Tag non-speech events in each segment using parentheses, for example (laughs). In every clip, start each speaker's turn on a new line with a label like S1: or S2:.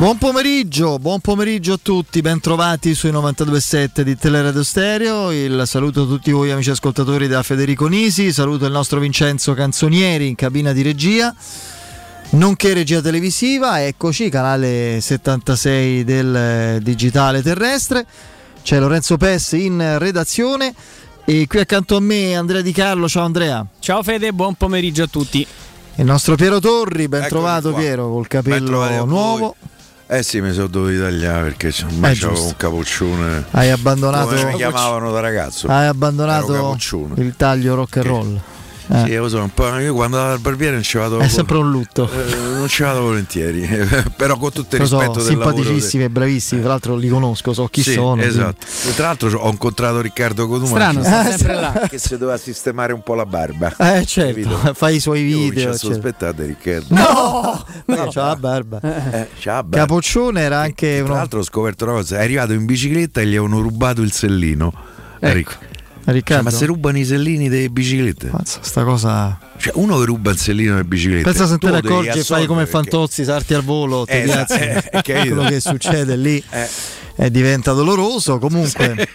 S1: Buon pomeriggio, buon pomeriggio a tutti, bentrovati sui 92.7 di Teleradio Stereo. Il saluto a tutti voi amici ascoltatori da Federico Nisi, saluto il nostro Vincenzo Canzonieri in cabina di regia, nonché regia televisiva. Eccoci, canale 76 del digitale terrestre. C'è Lorenzo Pessi in redazione e qui accanto a me Andrea Di Carlo. Ciao Andrea.
S2: Ciao Fede, buon pomeriggio a tutti.
S1: Il nostro Piero Torri, ben Eccomi trovato qua. Piero col capello nuovo.
S3: Eh sì, mi sono dovuto tagliare perché ormai eh, un capoccione.
S1: Hai abbandonato.
S3: Come mi chiamavano da ragazzo.
S1: Hai abbandonato il taglio rock and roll.
S3: Eh. Sì, io, so, io quando vado al barbiere non ci vado.
S1: È sempre un lutto.
S3: Eh, non ci vado volentieri, (laughs) però con tutto il
S1: Lo
S3: rispetto
S1: so, simpaticissimi e bravissimi. Tra l'altro li conosco, so chi
S3: sì,
S1: sono.
S3: Esatto. Quindi. Tra l'altro ho incontrato Riccardo Coduma.
S2: Strano, sta eh, (laughs) sempre là.
S3: Che si doveva sistemare un po' la barba.
S1: Eh, certo. Capito? (laughs) Fai i suoi video.
S3: Ci sospettate, Riccardo.
S1: No, no. c'ha la barba.
S3: Eh, c'ha la barba.
S1: Capoccione era anche.
S3: Tra
S1: uno...
S3: l'altro ho scoperto una cosa: è arrivato in bicicletta e gli avevano rubato il sellino.
S1: Ecco. Riccardo.
S3: Cioè, ma se rubano i sellini delle biciclette?
S1: Mazza, sta cosa.
S3: Cioè, uno che ruba il sellino delle biciclette.
S1: Pensa se te ne accorgi e fai come perché... Fantozzi, sarti al volo, ti eh, eh, quello che succede lì (laughs) (laughs) eh. eh diventa doloroso. Comunque.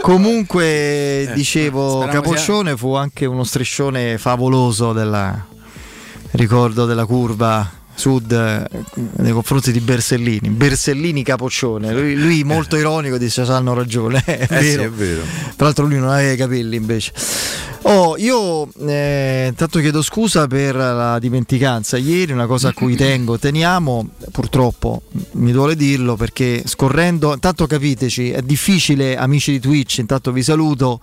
S1: Comunque, eh, dicevo, Capoccione fu anche uno striscione favoloso della ricordo della curva Sud eh, nei confronti di Bersellini. Bersellini capoccione, lui, lui molto ironico disse hanno ragione, (laughs) è,
S3: eh
S1: vero.
S3: Sì, è vero.
S1: Tra l'altro lui non aveva i capelli invece. Oh, io eh, intanto chiedo scusa per la dimenticanza ieri, una cosa a cui (clears throat) tengo, teniamo, purtroppo mi duole dirlo perché scorrendo, intanto capiteci, è difficile amici di Twitch, intanto vi saluto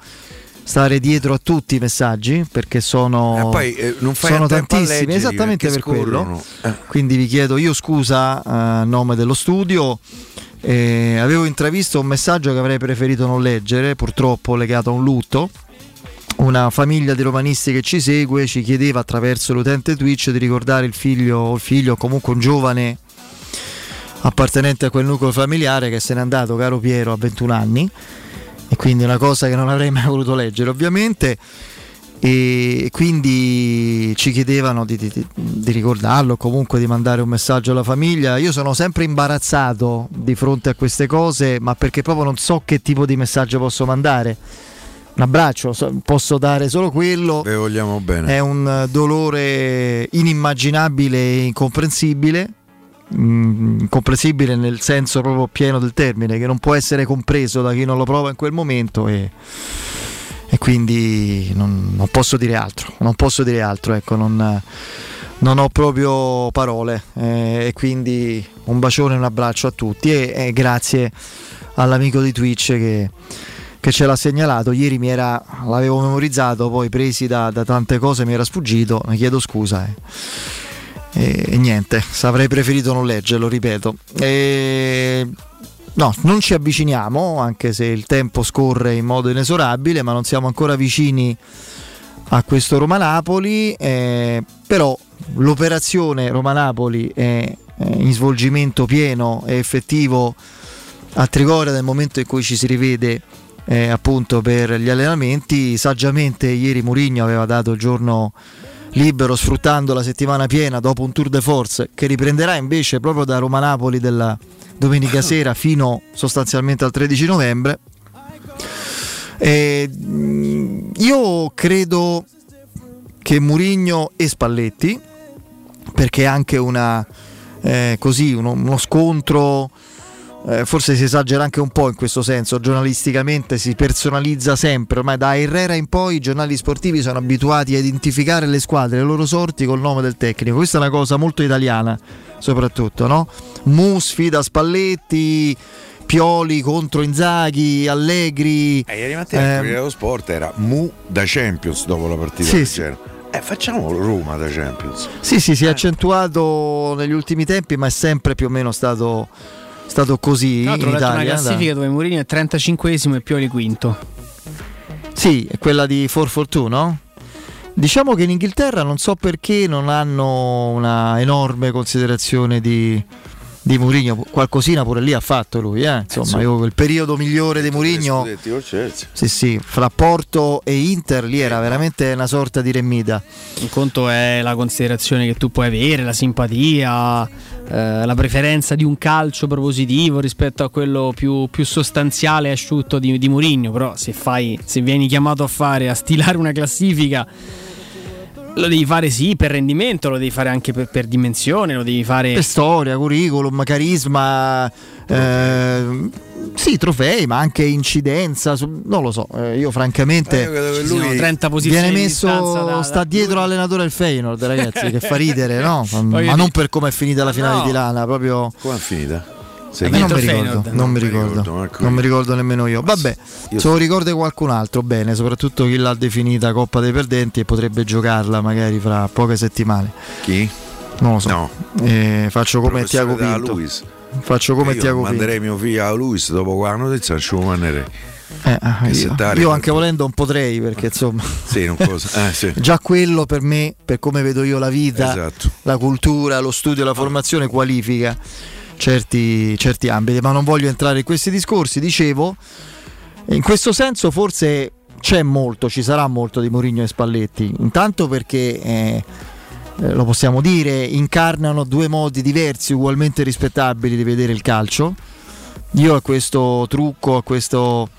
S1: stare dietro a tutti i messaggi perché sono,
S3: eh, poi, eh,
S1: sono tantissimi esattamente per quello. eh. quindi vi chiedo io scusa eh, a nome dello studio eh, avevo intravisto un messaggio che avrei preferito non leggere purtroppo legato a un lutto. Una famiglia di romanisti che ci segue ci chiedeva attraverso l'utente Twitch di ricordare il figlio o il figlio comunque un giovane appartenente a quel nucleo familiare che se n'è andato caro Piero a 21 anni e quindi una cosa che non avrei mai voluto leggere ovviamente e quindi ci chiedevano di, di, di ricordarlo comunque di mandare un messaggio alla famiglia io sono sempre imbarazzato di fronte a queste cose ma perché proprio non so che tipo di messaggio posso mandare un abbraccio, posso dare solo quello.
S3: Le vogliamo bene.
S1: È un dolore inimmaginabile e incomprensibile Mm, incomprensibile nel senso proprio pieno del termine, che non può essere compreso da chi non lo prova in quel momento e, e quindi non, non, posso dire altro, non posso dire altro, ecco, non, non ho proprio parole eh, e quindi un bacione un abbraccio a tutti e, e grazie all'amico di Twitch che, che ce l'ha segnalato. Ieri mi era, l'avevo memorizzato, poi presi da, da tante cose mi era sfuggito, ne chiedo scusa. Eh e, niente, avrei preferito non leggerlo, ripeto. E, no, non ci avviciniamo, anche se il tempo scorre in modo inesorabile, ma non siamo ancora vicini a questo Roma-Napoli, eh, però l'operazione Roma-Napoli è in svolgimento pieno e effettivo a Trigoria nel momento in cui ci si rivede eh, appunto per gli allenamenti. Saggiamente ieri Murigno aveva dato il giorno libero sfruttando la settimana piena dopo un tour de force che riprenderà invece proprio da Roma-Napoli della domenica (coughs) sera fino sostanzialmente al 13 novembre. E io credo che Murigno e Spalletti, perché è anche una, eh, così, uno, uno scontro eh, forse si esagera anche un po' in questo senso, giornalisticamente si personalizza sempre, ormai da Herrera in poi i giornali sportivi sono abituati a identificare le squadre, le loro sorti col nome del tecnico, questa è una cosa molto italiana soprattutto, no? Mu sfida Spalletti, Pioli contro Inzaghi, Allegri.
S3: Eh, ieri mattina ehm... lo sport era Mu da Champions dopo la partita sì, sì. Eh, facciamo Roma da Champions.
S1: Sì, sì, si è eh. accentuato negli ultimi tempi, ma è sempre più o meno stato stato così in Italia.
S2: una classifica da... dove Mourinho è 35esimo e Pioli quinto.
S1: Sì, è quella di 442, no? Diciamo che in Inghilterra non so perché non hanno una enorme considerazione di, di Mourinho qualcosina pure lì ha fatto lui eh? insomma io, il periodo migliore di Mourinho sì sì fra Porto e Inter lì era veramente una sorta di remita.
S2: Un conto è la considerazione che tu puoi avere la simpatia eh, la preferenza di un calcio propositivo rispetto a quello più, più sostanziale e asciutto di, di Mourinho però se, fai, se vieni chiamato a fare a stilare una classifica lo devi fare sì per rendimento, lo devi fare anche per, per dimensione, lo devi fare
S1: per storia, curriculum, carisma. Eh, sì, trofei, ma anche incidenza. Non lo so. Eh, io, francamente,
S2: eh, lui 30 posizioni
S1: viene messo, da, sta dietro l'allenatore del Feyenoord, ragazzi, che fa ridere, no? (laughs) ma non per come è finita la finale no. di Lana, proprio.
S3: Come è finita?
S1: Eh, non, mi ricordo, non, mi ricordo, non mi ricordo nemmeno io. Vabbè, io se lo ricorda qualcun altro, bene, soprattutto chi l'ha definita Coppa dei Perdenti e potrebbe giocarla magari fra poche settimane.
S3: Chi?
S1: Non lo so.
S3: No.
S1: Eh, faccio come Tiago Pinto. Luis. Faccio come Tiago Pinto.
S3: Manderei mio figlio a Luis dopo quella notizia, ci manderei.
S1: Eh, ah, io, io, anche volendo non potrei perché insomma
S3: sì, eh, sì. (laughs)
S1: già quello per me per come vedo io la vita esatto. la cultura lo studio la formazione qualifica certi, certi ambiti, ma non voglio entrare in questi discorsi. Dicevo, in questo senso forse c'è molto, ci sarà molto di Mourinho e Spalletti, intanto perché... Eh, lo possiamo dire, incarnano due modi diversi, ugualmente rispettabili di vedere il calcio. Io a questo trucco, a questo,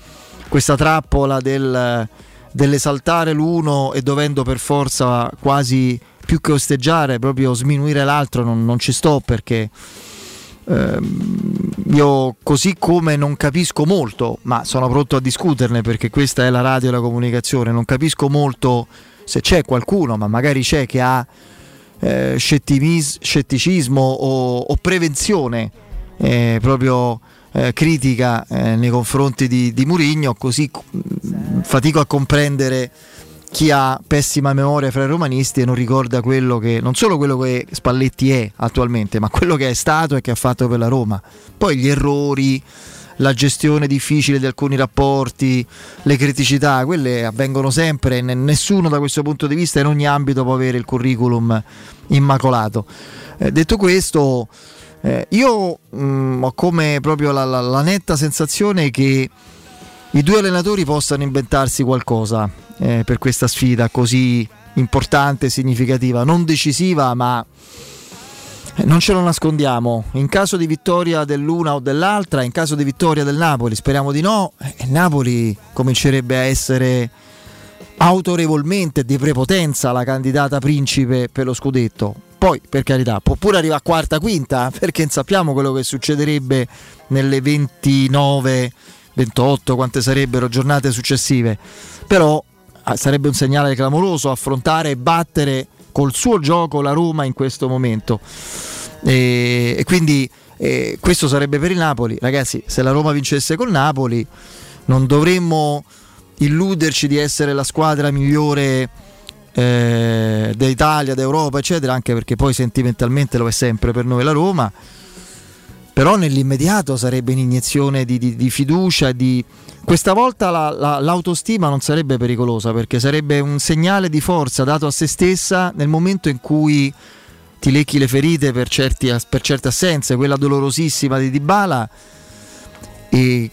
S1: questa trappola del, dell'esaltare l'uno e dovendo per forza quasi più che osteggiare, proprio sminuire l'altro, non, non ci sto perché io così come non capisco molto, ma sono pronto a discuterne perché questa è la radio e la comunicazione, non capisco molto se c'è qualcuno, ma magari c'è che ha eh, scetticismo o, o prevenzione eh, proprio eh, critica eh, nei confronti di, di Murigno, così mh, mm, fatico a comprendere chi ha pessima memoria fra i romanisti e non ricorda quello che non solo quello che Spalletti è attualmente, ma quello che è stato e che ha fatto per la Roma. Poi gli errori, la gestione difficile di alcuni rapporti, le criticità, quelle avvengono sempre, nessuno da questo punto di vista in ogni ambito può avere il curriculum immacolato. Eh, detto questo, eh, io mh, mm, ho come proprio la, la, la netta sensazione che i due allenatori possano inventarsi qualcosa eh, per questa sfida così importante, significativa, non decisiva, ma eh, non ce lo nascondiamo. In caso di vittoria dell'una o dell'altra, in caso di vittoria del Napoli, speriamo di no, eh, Napoli comincerebbe a essere autorevolmente di prepotenza la candidata principe per lo scudetto. Poi, per carità, può pure arrivare a quarta, quinta, (laughs) perché sappiamo quello che succederebbe nelle 29, 28, quante sarebbero giornate successive. Però Ah, sarebbe un segnale clamoroso affrontare e battere col suo gioco la Roma in questo momento. E, e quindi e questo sarebbe per il Napoli. Ragazzi, se la Roma vincesse col Napoli, non dovremmo illuderci di essere la squadra migliore eh, d'Italia, d'Europa, eccetera, anche perché poi sentimentalmente lo è sempre per noi la Roma. Però nell'immediato sarebbe un'iniezione di, di, di fiducia, di, questa volta la, la, l'autostima non sarebbe pericolosa perché sarebbe un segnale di forza dato a se stessa nel momento in cui ti lecchi le ferite per, certi, per certe assenze, quella dolorosissima di Dybala e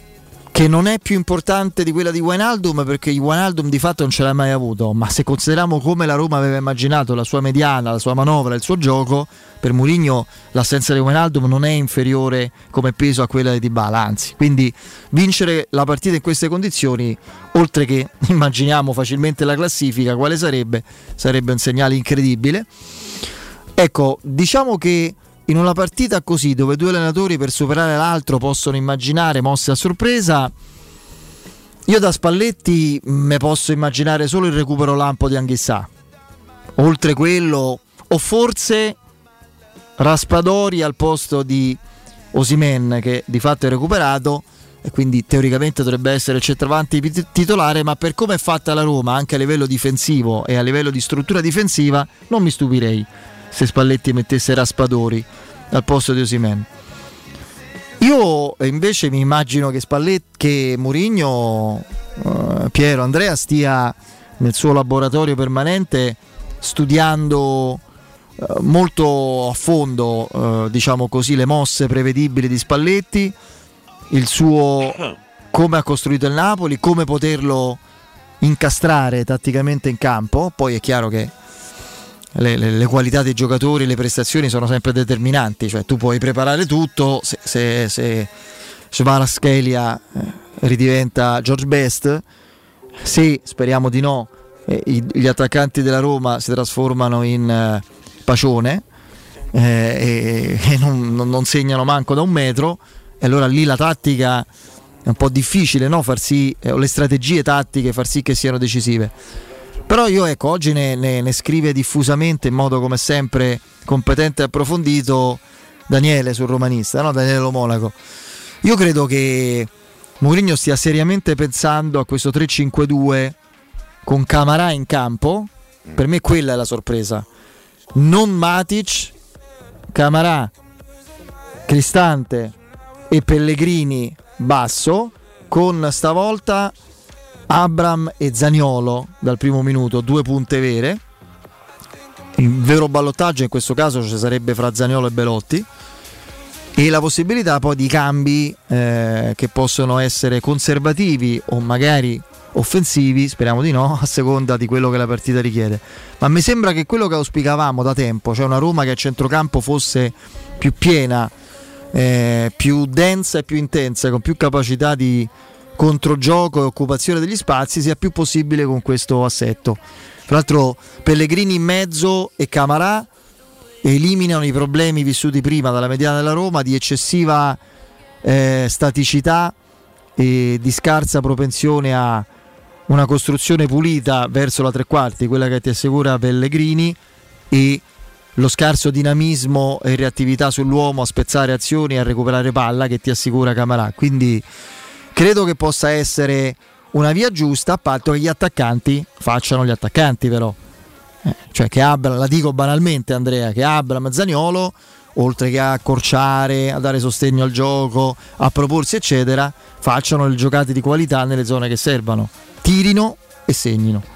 S1: che non è più importante di quella di Wijnaldum perché Wijnaldum di fatto non ce l'ha mai avuto, ma se consideriamo come la Roma aveva immaginato la sua mediana, la sua manovra, il suo gioco, per Mourinho l'assenza di Wijnaldum non è inferiore come peso a quella di Dybala, anzi, quindi vincere la partita in queste condizioni, oltre che (laughs) immaginiamo facilmente la classifica, quale sarebbe? Sarebbe un segnale incredibile. Ecco, diciamo che in una partita così dove due allenatori per superare l'altro possono immaginare mosse a sorpresa, io da Spalletti me posso immaginare solo il recupero lampo di Anghissà. Oltre quello, o forse Raspadori al posto di Osimen che di fatto è recuperato e quindi teoricamente dovrebbe essere il centravanti titolare, ma per come è fatta la Roma anche a livello difensivo e a livello di struttura difensiva non mi stupirei se Spalletti mettesse Raspadori al posto di Osimen. Io invece mi immagino che che Murigno, uh, Piero, Andrea stia nel suo laboratorio permanente studiando molto a fondo, eh, diciamo così, le mosse prevedibili di Spalletti, il suo come ha costruito il Napoli, come poterlo incastrare tatticamente in campo. Poi è chiaro che le, le, le, qualità dei giocatori, le prestazioni sono sempre determinanti, cioè tu puoi preparare tutto, se, se, se Svaraschelia eh, ridiventa George Best, se speriamo di no, gli attaccanti della Roma si trasformano in eh, Pacione eh, e, e non, non, segnano manco da un metro, e allora lì la tattica è un po' difficile, no? far sì, eh, le strategie tattiche far sì che siano decisive. Però io ecco, oggi ne, ne, ne scrive diffusamente in modo come sempre competente e approfondito Daniele sul romanista, no? Daniele Lo Monaco. Io credo che Mourinho stia seriamente pensando a questo 3-5-2 con Camarà in campo. Per me quella è la sorpresa. Non Matic, Camarà, Cristante e Pellegrini basso con stavolta Abram e Zaniolo dal primo minuto, due punte vere. Il vero ballottaggio in questo caso ci sarebbe fra Zaniolo e Belotti e la possibilità poi di cambi eh, che possono essere conservativi o magari offensivi, speriamo di no, (laughs) a seconda di quello che la partita richiede. Ma mi sembra che quello che auspicavamo da tempo, cioè una Roma che a centrocampo fosse più piena, eh, più densa e più intensa, con più capacità di controgioco e occupazione degli spazi, sia più possibile con questo assetto. Tra l'altro Pellegrini in mezzo e Camarà eliminano i problemi vissuti prima dalla mediana della Roma di eccessiva eh, staticità e di scarsa propensione a una costruzione pulita verso la tre quarti, quella che ti assicura Pellegrini e lo scarso dinamismo e reattività sull'uomo a spezzare azioni e a recuperare palla che ti assicura Camarà. Quindi credo che possa essere una via giusta a patto che gli attaccanti facciano gli attaccanti però. Eh, cioè che Abram, la dico banalmente Andrea, che Abram Zaniolo oltre che a accorciare, a dare sostegno al gioco, a proporsi eccetera, facciano le giocate di qualità nelle zone che servono, tirino e segnino.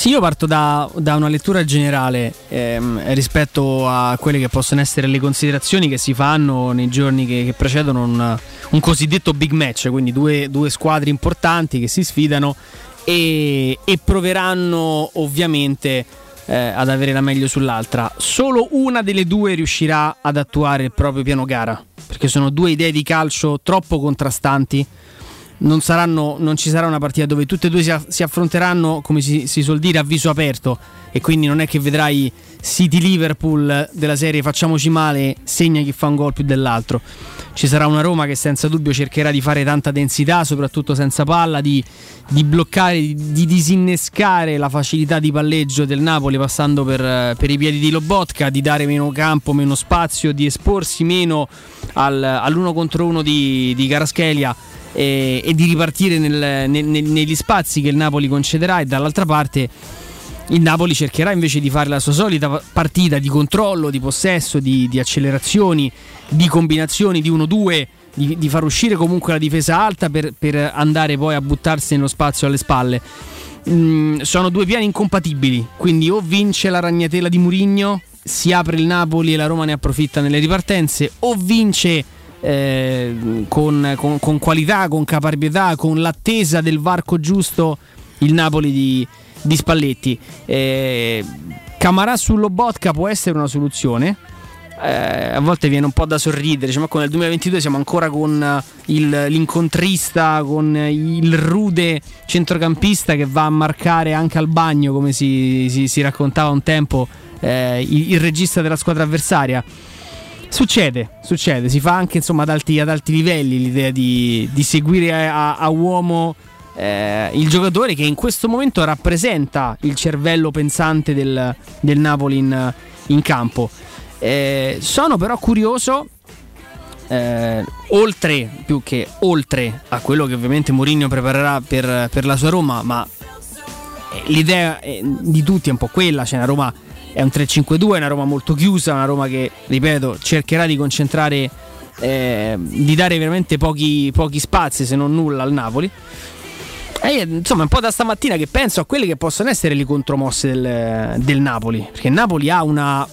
S2: Sì, io parto da, da una lettura generale ehm, rispetto a quelle che possono essere le considerazioni che si fanno nei giorni che, che precedono un, un, cosiddetto big match, quindi due, due, squadre importanti che si sfidano e, e proveranno ovviamente eh, ad avere la meglio sull'altra. Solo una delle due riuscirà ad attuare il proprio piano gara, perché sono due idee di calcio troppo contrastanti non, saranno, non, ci sarà una partita dove tutte e due si, si affronteranno, come si, si, suol dire, a viso aperto. E quindi non è che vedrai City Liverpool della serie facciamoci male, segna chi fa un gol più dell'altro. Ci sarà una Roma che senza dubbio cercherà di fare tanta densità, soprattutto senza palla, di, di bloccare, di disinnescare la facilità di palleggio del Napoli passando per, per, i piedi di Lobotka, di dare meno campo, meno spazio, di esporsi meno al, all'uno contro uno di, di Caraschelia e, e di ripartire nel, nel, negli spazi che il Napoli concederà e dall'altra parte il Napoli cercherà invece di fare la sua solita partita di controllo, di possesso, di, di accelerazioni, di combinazioni di 1-2, di, di, far uscire comunque la difesa alta per, per, andare poi a buttarsi nello spazio alle spalle. Mm, sono due piani incompatibili, quindi o vince la ragnatela di Murigno, si apre il Napoli e la Roma ne approfitta nelle ripartenze, o vince eh, con, con, con, qualità, con caparbietà, con l'attesa del varco giusto il Napoli di, di Spalletti. Eh, Camarà sull'Obotka può essere una soluzione. Eh, a volte viene un po' da sorridere, diciamo, con nel 2022 siamo ancora con il, l'incontrista, con il rude centrocampista che va a marcare anche al bagno, come si, si, si raccontava un tempo, eh, il, il regista della squadra avversaria. Succede, succede, si fa anche insomma, ad, alti, ad alti livelli l'idea di, di seguire a, a uomo eh, il giocatore che in questo momento rappresenta il cervello pensante del, del Napoli in, in campo. Eh, sono però curioso, eh, oltre, più che oltre a quello che ovviamente Mourinho preparerà per, per la sua Roma, ma eh, l'idea eh, di tutti è un po' quella, c'è una Roma è un 3-5-2, è una Roma molto chiusa, una Roma che, ripeto, cercherà di concentrare, eh, di dare veramente pochi, pochi spazi, se non nulla, al Napoli. E insomma, un po' da stamattina che penso a quelle che possono essere le contromosse del, del Napoli, perché Napoli ha una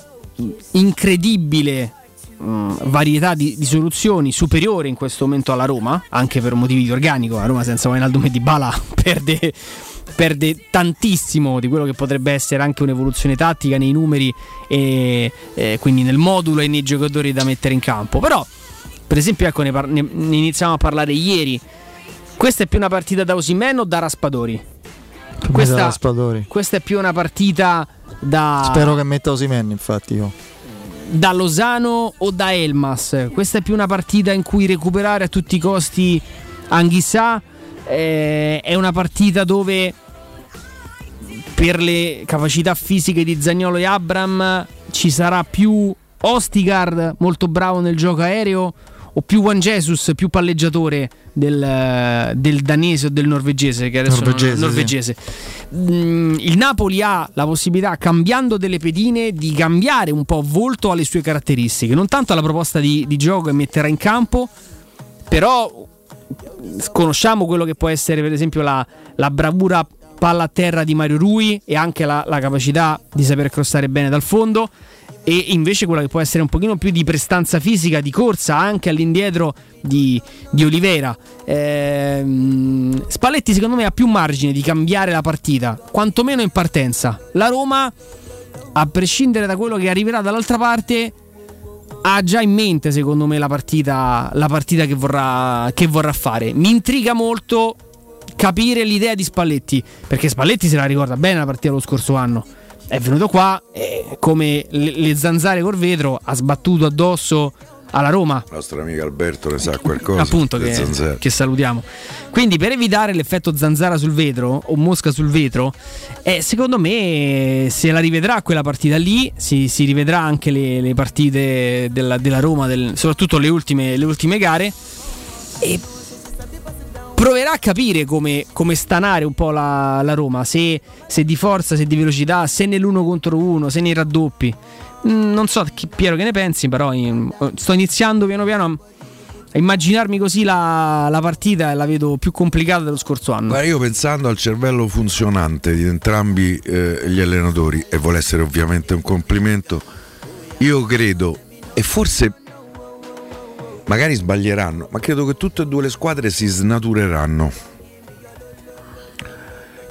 S2: incredibile varietà di, di, soluzioni superiore in questo momento alla Roma, anche per motivi di organico. La Roma senza Wijnaldum e Di Bala (laughs) perde, perde tantissimo di quello che potrebbe essere anche un'evoluzione tattica nei numeri e, e quindi nel modulo e nei giocatori da mettere in campo. Però, per esempio, ecco, ne, par- ne, ne iniziamo a parlare ieri. Questa è più una partita da Osimen o da Raspadori?
S4: Questa, Raspadori.
S2: questa è più una partita da.
S4: Spero che metta Osimen, infatti. Io
S2: da Lozano o da Elmas. Questa è più una partita in cui recuperare a tutti i costi Anghissà. Eh, è una partita dove per le capacità fisiche di Zagnolo e Abram ci sarà più Ostigard molto bravo nel gioco aereo o più Juan Jesus, più palleggiatore del, del danese o del norvegese, che adesso norvegese. Non, norvegese. Sì. Mm, il Napoli ha la possibilità, cambiando delle pedine, di cambiare un po' volto alle sue caratteristiche, non tanto alla proposta di, di gioco che metterà in campo, però conosciamo quello che può essere per esempio la, la bravura palla a terra di Mario Rui e anche la, la capacità di saper crossare bene dal fondo e invece quella che può essere un pochino più di prestanza fisica, di corsa anche all'indietro di, di Olivera. Ehm, Spalletti secondo me ha più margine di cambiare la partita, quantomeno in partenza. La Roma, a prescindere da quello che arriverà dall'altra parte, ha già in mente secondo me la partita, la partita che, vorrà, che vorrà fare. Mi intriga molto capire l'idea di Spalletti, perché Spalletti se la ricorda bene la partita dello scorso anno è venuto qua e come le zanzare col vetro ha sbattuto addosso alla Roma.
S3: Il nostro amico Alberto ne sa qualcosa.
S2: Appunto, che, che, salutiamo. Quindi, per evitare l'effetto zanzara sul vetro o mosca sul vetro, eh, secondo me se la rivedrà quella partita lì, si, si rivedrà anche le, le partite della, della Roma, del, soprattutto le ultime, le ultime gare. E proverà a capire come, come stanare un po' la, la Roma, se, se, di forza, se di velocità, se nell'uno contro uno, se nei raddoppi. Mm, non so Piero che ne pensi, però in, sto iniziando piano piano a immaginarmi così la, la, partita la vedo più complicata dello scorso anno.
S3: Ma io pensando al cervello funzionante di entrambi eh, gli allenatori, e vuole essere ovviamente un complimento, io credo, e forse magari sbaglieranno, ma credo che tutte e due le squadre si snatureranno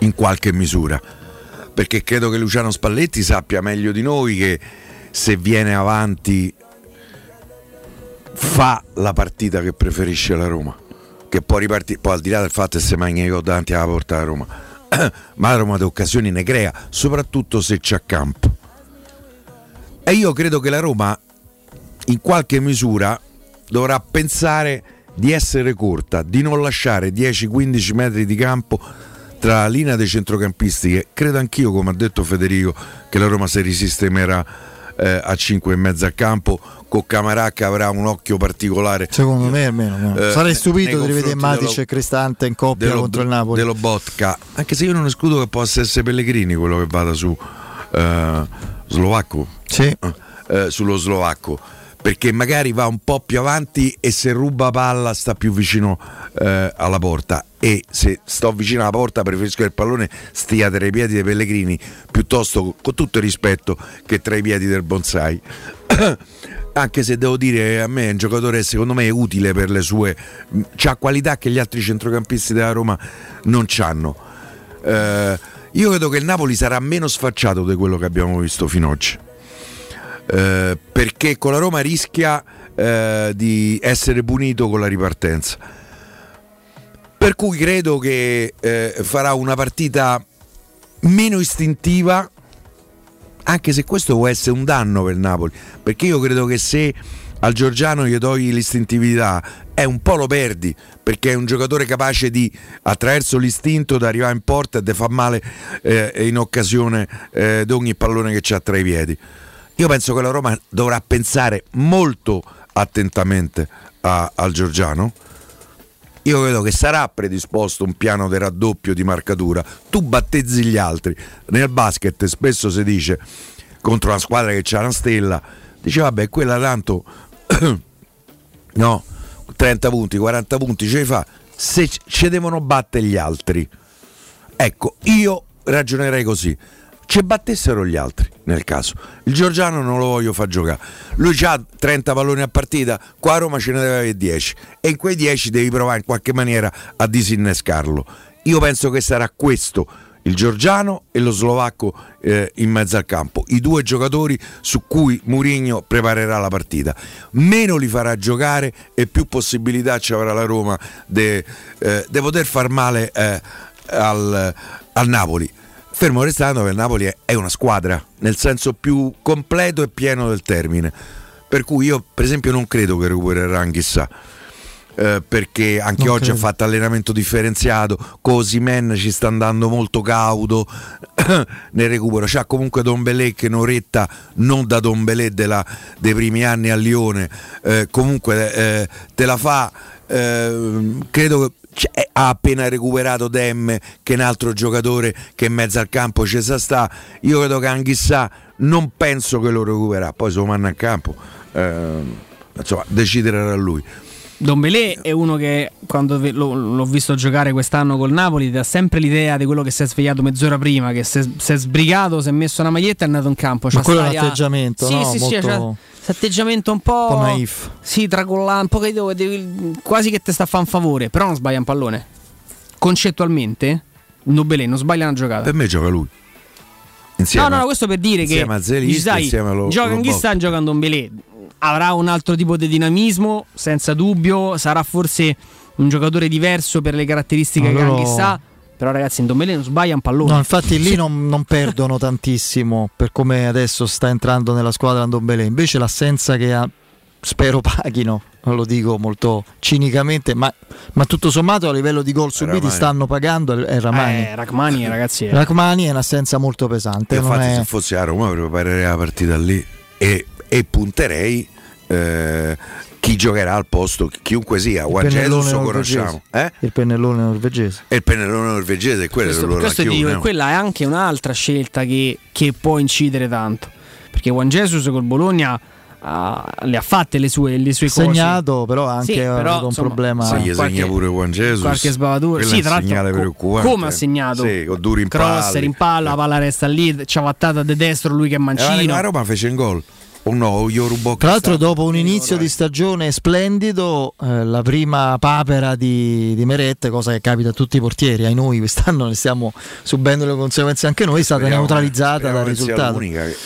S3: in qualche misura. Perché credo che Luciano Spalletti sappia meglio di noi che se viene avanti fa la partita che preferisce la Roma. Che può ripartire, poi al di là del fatto che se mangia io davanti alla porta della Roma, (clears throat) ma la Roma di occasioni ne crea, soprattutto se c'è campo. E io credo che la Roma in qualche misura dovrà pensare di essere corta, di non lasciare 10-15 metri di campo tra la linea dei centrocampisti che credo anch'io, come ha detto Federico, che la Roma si risistemerà eh, a 5 e mezzo a campo. Con Camarà che avrà un occhio particolare.
S4: Secondo me almeno no. eh, sarei stupito di rivedere Matic dello, e Cristante in coppia dello, contro il Napoli.
S3: dello Botka. Anche se io non escludo che possa essere Pellegrini quello che vada su eh, Slovacco.
S4: Sì. Eh,
S3: sullo Slovacco perché magari va un po' più avanti e se ruba palla sta più vicino eh, alla porta. E se sto vicino alla porta preferisco che il pallone stia tra i piedi dei Pellegrini piuttosto con tutto il rispetto che tra i piedi del bonsai. (coughs) Anche se devo dire a me è un giocatore secondo me è utile per le sue ha qualità che gli altri centrocampisti della Roma non hanno eh, io credo che il Napoli sarà meno sfacciato di quello che abbiamo visto fino ad oggi eh, perché con la Roma rischia eh, di essere punito con la ripartenza. Per cui credo che eh, farà una partita meno istintiva, anche se questo può essere un danno per Napoli, perché io credo che se al Giorgiano gli togli l'istintività è un po' lo perdi perché è un giocatore capace di attraverso l'istinto di arrivare in porta e di far male eh, in occasione eh, di ogni pallone che c'ha tra i piedi. Io penso che la Roma dovrà pensare molto attentamente a, al Giorgiano. Io credo che sarà predisposto un piano di raddoppio di marcatura. Tu battezzi gli altri. Nel basket spesso si dice contro una squadra che c'ha una stella, dice vabbè, quella tanto (clears throat) no, 30 punti, 40 punti ce li fa. Se ci devono battere gli altri. Ecco, io ragionerei così ci battessero gli altri nel caso. Il Giorgiano non lo voglio far giocare. Lui ha 30 palloni a partita, qua a Roma ce ne deve avere 10 e in quei 10 devi provare in qualche maniera a disinnescarlo. Io penso che sarà questo il Giorgiano e lo slovacco eh, in mezzo al campo, i due giocatori su cui Mourinho preparerà la partita. Meno li farà giocare e più possibilità ci avrà la Roma di eh, poter far male eh, al, al Napoli. Fermo restando che il Napoli è una squadra, nel senso più completo e pieno del termine. Per cui io, per esempio, non credo che recupererà chissà. Eh, perché anche non oggi credo. ha fatto allenamento differenziato. Cosimen ci sta andando molto cauto (coughs) nel recupero. C'ha comunque Don Belé che un'oretta non da Don Belé della, dei primi anni a Lione. Eh, comunque eh, te la fa. Eh, credo che ha appena recuperato Dem che è un altro giocatore che in mezzo al campo ci sa sta. Io credo che Anghissà non penso che lo recupererà poi se lo manda a campo eh, insomma deciderà lui
S2: Don Belé è uno che quando l'ho visto giocare quest'anno col Napoli dà sempre l'idea di quello che si è svegliato mezz'ora prima, che si è, si è sbrigato, si è messo una maglietta e è andato in campo.
S1: Ma quello è l'atteggiamento,
S2: sì,
S1: no?
S2: sì,
S1: Molto...
S2: sì, cioè, atteggiamento un po',
S1: un po naif.
S2: Sì, tracollante, un po' quasi che ti sta a fare un favore, però non sbaglia un pallone. Concettualmente, Nobelé non sbaglia una giocata.
S3: Per me gioca lui.
S2: Insieme, no, no, questo per dire
S3: che
S2: a
S3: Zelista,
S2: sai,
S3: insieme allo,
S2: gioca in Ghistan giocando un Belé. Avrà un altro tipo di dinamismo, senza dubbio. Sarà forse un giocatore diverso per le caratteristiche no, che loro... Anghissà. Però ragazzi, in Dombele non sbaglia un pallone.
S1: No, infatti lì non, non, perdono tantissimo per come adesso sta entrando nella squadra Dombele. Invece l'assenza che ha, spero paghino, lo dico molto cinicamente, ma, ma, tutto sommato a livello di gol subiti Ramani. stanno pagando è Ramani.
S2: Eh, Rachmani ragazzi. È...
S1: Rachmani è un'assenza molto pesante.
S3: infatti
S1: è...
S3: se fossi a Roma preparerei la partita lì e, e punterei eh, chi giocherà al posto, chiunque sia, Juan Jesus lo conosciamo. Eh?
S1: Il pennellone norvegese.
S3: E il pennellone norvegese è quello
S2: questo, questo dico, no? quella è anche un'altra scelta che, che può incidere tanto. Perché Juan Jesus col Bologna Uh, le ha fatte le sue, le sue
S1: segnato,
S2: cose.
S1: però anche sì, però, un insomma, problema.
S3: Se gli qualche, segna pure Juan Jesus,
S2: qualche sbavatura. Sì, tra l'altro, come ha segnato?
S3: Sì, con duri in
S2: Crosser in palla, la palla resta lì, ciavattata da destro, lui che è mancino.
S3: Eh, la Roma fece un gol. Oh no, io rubo
S1: Tra l'altro, dopo un inizio di stagione splendido, eh, la prima papera di, di Merette, cosa che capita a tutti i portieri, ai noi quest'anno ne stiamo subendo le conseguenze anche noi, è stata speriamo, neutralizzata dal risultato.
S3: Che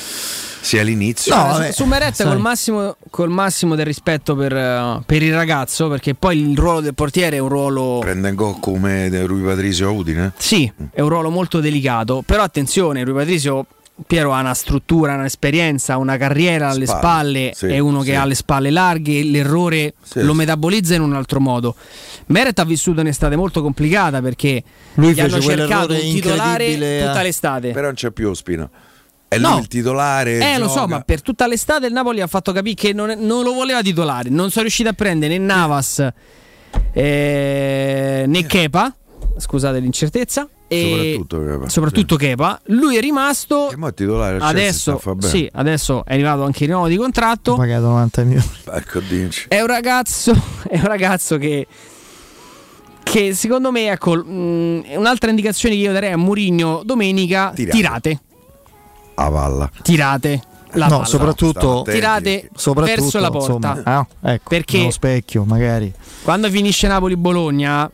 S3: sia l'inizio.
S2: No, vabbè, su Meretta col massimo, col massimo, del rispetto per, uh, per, il ragazzo, perché poi il ruolo del portiere è un ruolo.
S3: Prende in gol come Rui Patrizio a Udine?
S2: Sì, è un ruolo molto delicato. Però attenzione, Rui Patrizio Piero ha una struttura, un'esperienza, una carriera alle spalle, spalle sì, è uno sì. che ha le spalle larghe, l'errore sì, lo metabolizza in un altro modo. Meret ha vissuto un'estate molto complicata perché
S1: lui
S2: gli hanno cercato un titolare tutta l'estate.
S3: Però non c'è più Ospina. È no. lui il titolare.
S2: Eh,
S3: gioca.
S2: lo so, ma per tutta l'estate il Napoli ha fatto capire che non, non lo voleva titolare. Non sono riusciti a prendere né Navas eh, né Kepa. Scusate l'incertezza. E soprattutto Kepa. Soprattutto sì. Kepa. Lui è rimasto.
S3: titolare
S2: adesso, sì, adesso è arrivato anche il rinnovo di contratto. Ha
S1: pagato 90 milioni.
S3: Ecco,
S2: È un ragazzo, (laughs) è un ragazzo che che secondo me ecco mh, mm, un'altra indicazione che io darei a Mourinho domenica tirate, tirate
S3: a valla.
S2: Tirate. La
S1: no,
S2: palla.
S1: soprattutto
S2: tirate soprattutto, verso la porta. Insomma,
S1: ah, ecco, perché specchio, magari.
S2: Quando finisce Napoli-Bologna,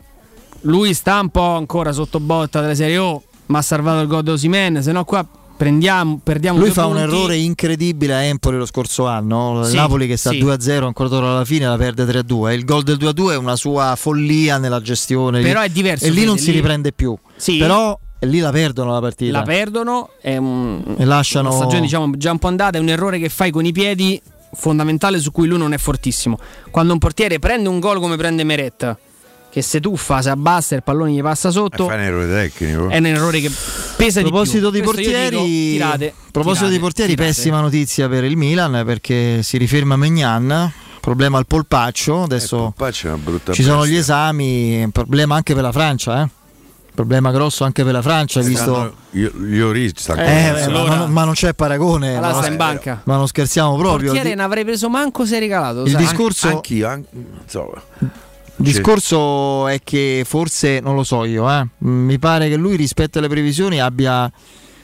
S2: lui sta un po' ancora sotto botta della serie O, ma ha salvato il gol di Osimen, se no qua prendiamo, perdiamo
S1: Lui fa
S2: punti.
S1: un errore incredibile a Empoli lo scorso anno. Sì, Napoli che sta sì. 2-0 ancora alla fine la perde 3-2. Il gol del 2-2 è una sua follia nella gestione.
S2: Però è diverso.
S1: E lì non si riprende più.
S2: Sì.
S1: Però lì la perdono la partita.
S2: La perdono, un,
S1: e lasciano...
S2: una stagione diciamo, già un po' andata, è un errore che fai con i piedi fondamentale su cui lui non è fortissimo. Quando un portiere prende un gol come prende Meretta, che se tuffa, se abbassa il pallone gli passa sotto,
S3: è un errore tecnico.
S2: È un errore che pesa
S1: di più. A proposito
S2: di
S1: portieri,
S2: dico, tirate,
S1: proposito
S2: tirate,
S1: di portieri
S2: tirate.
S1: pessima notizia per il Milan perché si riferma Megnan problema al polpaccio. Adesso
S3: eh, polpaccio
S1: ci sono gli esami, problema anche per la Francia. Eh? problema grosso anche per la Francia. Visto...
S3: Io, io sta
S1: eh, allora... ma, ma, non c'è paragone.
S2: Allora
S1: ma,
S2: sta in banca.
S1: Ma non scherziamo proprio.
S2: Il ne avrei preso manco se regalato.
S1: Il sai? discorso.
S3: Anch'io, anche, insomma.
S1: Il discorso è che forse, non lo so io, eh, mi pare che lui rispetto alle previsioni abbia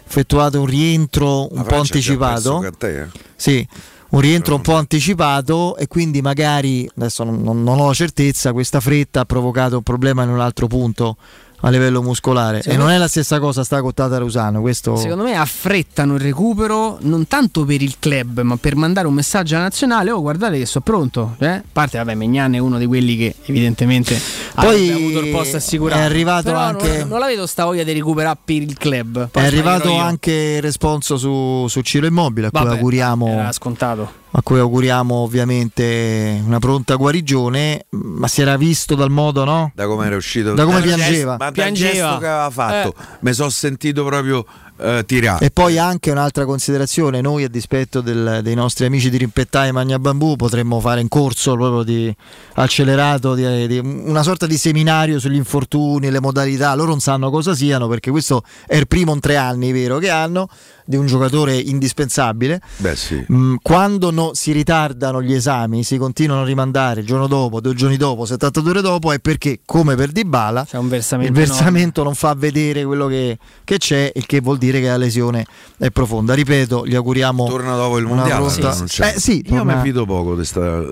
S1: effettuato un rientro un po' anticipato.
S3: te, eh?
S1: Sì, un rientro un po' anticipato e quindi magari, adesso non, non- non ho la certezza, questa fretta ha provocato un problema in un altro punto a livello muscolare.
S2: Secondo
S1: e non
S2: me-
S1: è la stessa cosa sta con Tatarusano, questo...
S2: Secondo me affrettano il recupero non tanto per il club, ma per mandare un messaggio alla nazionale. Oh, guardate che sono pronto. Eh? A parte, vabbè, Megnan è uno di quelli che evidentemente
S1: Poi
S2: avrebbe avuto il posto assicurato.
S1: è arrivato
S2: Però
S1: anche-
S2: Non, non la vedo sta voglia di recuperare per il club. Poi
S1: È arrivato anche il responso su, su Ciro Immobile, a cui
S2: Vabbè,
S1: auguriamo...
S2: Era scontato.
S1: a cui auguriamo ovviamente una pronta guarigione, ma si era visto dal modo, no?
S3: Da come era uscito,
S1: Da come piangeva.
S3: Ma
S2: Piangeva.
S3: gesto che aveva fatto, mi sono sentito proprio eh, tirato.
S1: E poi anche un'altra considerazione, noi a dispetto del- dei nostri amici di Rimpettai e Magna Bambù potremmo fare in corso proprio di accelerato, di- di- una sorta di seminario sugli infortuni, le modalità, loro non sanno cosa siano perché questo è il primo in tre anni, vero, che hanno di un giocatore indispensabile.
S3: Beh sì.
S1: Mm, Quando no- si ritardano gli esami, si continuano a rimandare il giorno dopo, due giorni dopo, 72 ore dopo, è perché, come per Dybala,
S2: C'è un versamento.
S1: il versamento non fa vedere quello che, che c'è, il che vuol dire che la lesione è profonda. Ripeto, gli auguriamo.
S3: Torna dopo il mondiale. allora non c'è.
S1: Eh, sì,
S3: Io
S1: torna-
S3: mi fido poco di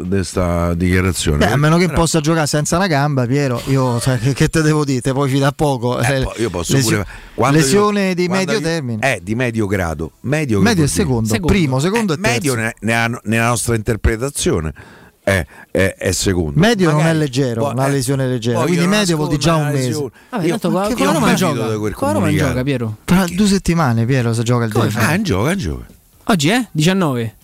S3: questa dichiarazione.
S1: Beh, a meno che
S3: Però-
S1: possa giocare senza una gamba, Piero, io cioè, che, te devo dire? Te puoi fidare poco.
S3: Eh,
S1: Eh,
S3: io posso
S1: lesio-
S3: pure quando io-
S1: lesione di
S3: quando
S1: medio
S3: io-
S1: termine.
S3: Eh, di medio grado. Medio,
S1: medio e
S3: dire?
S1: secondo,
S2: Secondo.
S1: primo, secondo
S3: Eh,
S1: e terzo.
S3: medio ne- ne- nella nostra interpretazione è, è- è secondo.
S1: Medio non
S3: Magari-
S1: è leggero,
S3: poi-
S1: una
S3: eh,
S1: lesione leggera,
S3: poi
S1: quindi
S3: io non
S1: medio vuol dire già un mese.
S2: Vabbè,
S3: Io-
S2: tanto
S3: che-
S2: qua
S3: io
S2: Roma gioca.
S3: di
S2: Qua Roma Piero.
S1: Tra due settimane, Piero, se gioca il
S2: Come
S1: derby.
S3: Ah, gioca, gioca.
S2: Oggi è 19.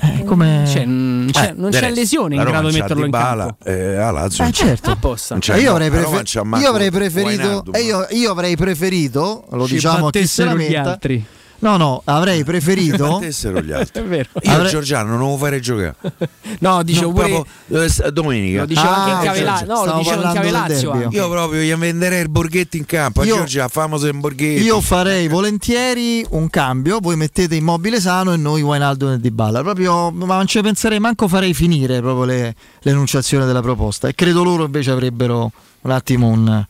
S1: Eh, come...
S2: Cioè, mm, c'è-
S3: Eh,
S2: non c'è
S3: resto,
S2: lesione in grado di metterlo in campo.
S3: eh, a Lazio.
S1: Eh, certo.
S2: Apposta.
S3: Non c'è-
S1: Eh, io, avrei prefer- io avrei preferito, io, io avrei preferito, lo
S2: Ci
S1: diciamo a chi se
S2: battessero
S1: la
S2: gli altri.
S1: No, no, avrei preferito. (laughs)
S3: Battessero gli altri.
S2: È vero.
S3: Io
S1: Avrei-
S3: Giorgiano non lo farei giocare. (laughs)
S2: No, dicevo pure.
S3: proprio, eh, domenica.
S2: Lo dicevo
S1: Ah,
S2: anche in chiave
S1: ok,
S2: La-
S1: ok.
S2: No, lo
S1: Stavo
S2: dicevo in
S1: parlando
S2: chiave
S1: del
S2: Lazio. anche.
S3: Io proprio gli venderei il borghetto in campo. A
S1: Io-
S3: Giorgia famoso in borghetto.
S1: Io farei volentieri un cambio, voi mettete immobile sano e noi Wijnaldum e Dybala. Proprio, ma non ci penserei manco farei finire proprio le- l'enunciazione della proposta e credo loro invece avrebbero un attimo un,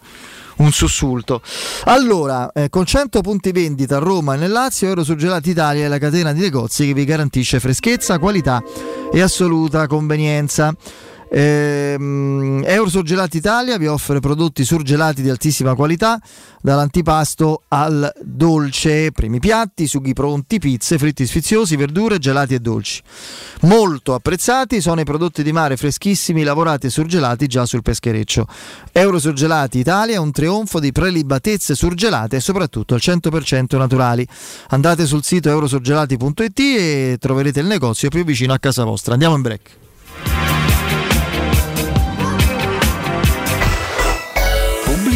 S1: un sussulto. Allora, eh, con 100 punti vendita a Roma e nel Lazio, Eurosurgelati Italia è la catena di negozi che vi garantisce freschezza, qualità e assoluta convenienza. Ehm, Eurosurgelati Italia vi offre prodotti surgelati di altissima qualità, dall'antipasto al dolce, primi piatti, sughi pronti, pizze, fritti sfiziosi, verdure, gelati e dolci. Molto apprezzati sono i prodotti di mare freschissimi, lavorati e surgelati già sul peschereccio. Eurosurgelati Italia è un trionfo di prelibatezze surgelate e soprattutto al 100% naturali. Andate sul sito eurosurgelati.it e troverete il negozio più vicino a casa vostra. Andiamo in break.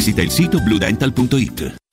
S5: visita il sito bluedental.it.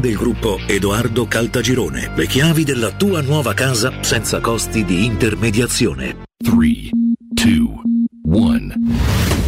S6: del gruppo Edoardo Caltagirone. Le chiavi della tua nuova casa senza costi di intermediazione.
S7: 3, 2, 1.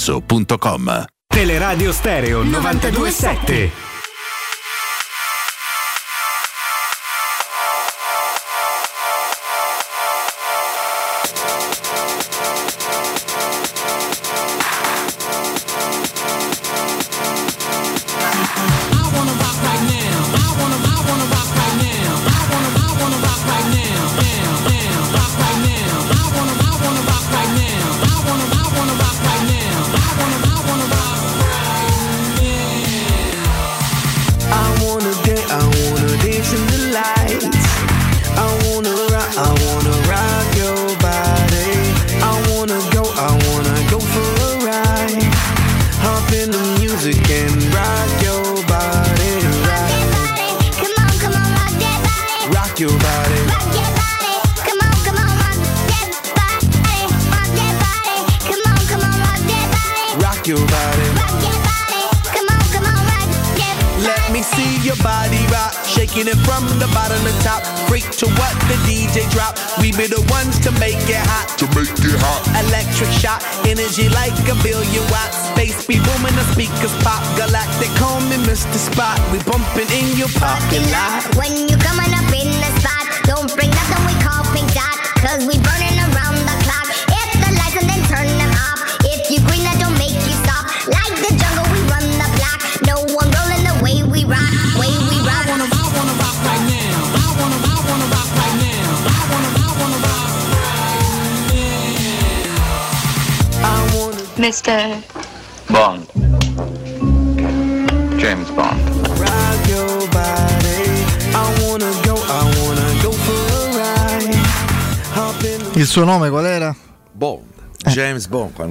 S8: showroomdelmaterasso.com.
S9: Teleradio Stereo 927.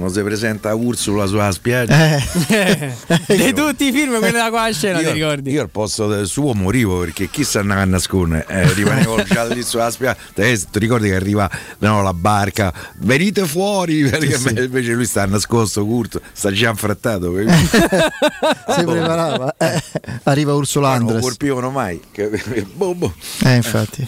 S3: Quando si presenta Ursula sulla spiaggia
S1: Eh. (laughs)
S2: Di tutti i film, quelli da qua a scena, ti
S3: io,
S2: ricordi?
S3: io al posto del suo morivo perché chi sa andare a nascondere eh, rimanevo (laughs) già lì sulla spiaggia te, ti ricordi che arriva no, la barca venite fuori perché
S1: Sì, sì.
S3: invece lui sta nascosto curto sta già affrettato (laughs)
S1: Si preparava. Eh, arriva Ursula
S3: non lo
S1: Andres.
S3: colpivano mai boh, boh.
S1: Eh, infatti.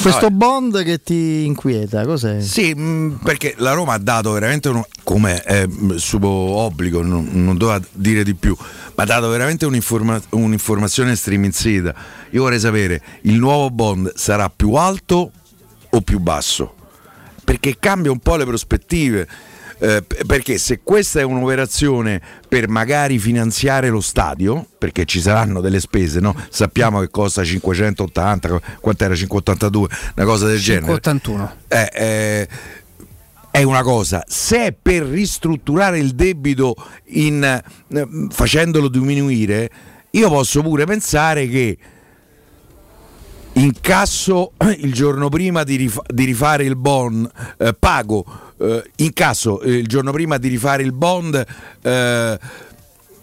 S1: Questo. Bond che ti inquieta, cos'è?
S3: Sì, mh, perché la Roma ha dato veramente uno, come è mh, suo obbligo, non, non doveva dire di più, ma dato veramente un'informa- un'informazione striminzita. Io vorrei sapere, il nuovo bond sarà più alto o più basso? Perché cambia un po' le prospettive. Eh, perché se questa è un'operazione per magari finanziare lo stadio, perché ci saranno delle spese, no? sappiamo che costa 580, quant'era 582, una cosa del genere.
S2: 581.
S3: Eh, eh, è una cosa, se è per ristrutturare il debito in, eh, facendolo diminuire, io posso pure pensare che incasso il giorno prima di, rif- di rifare il bond, eh, pago eh, incasso eh, il giorno prima di rifare il bond.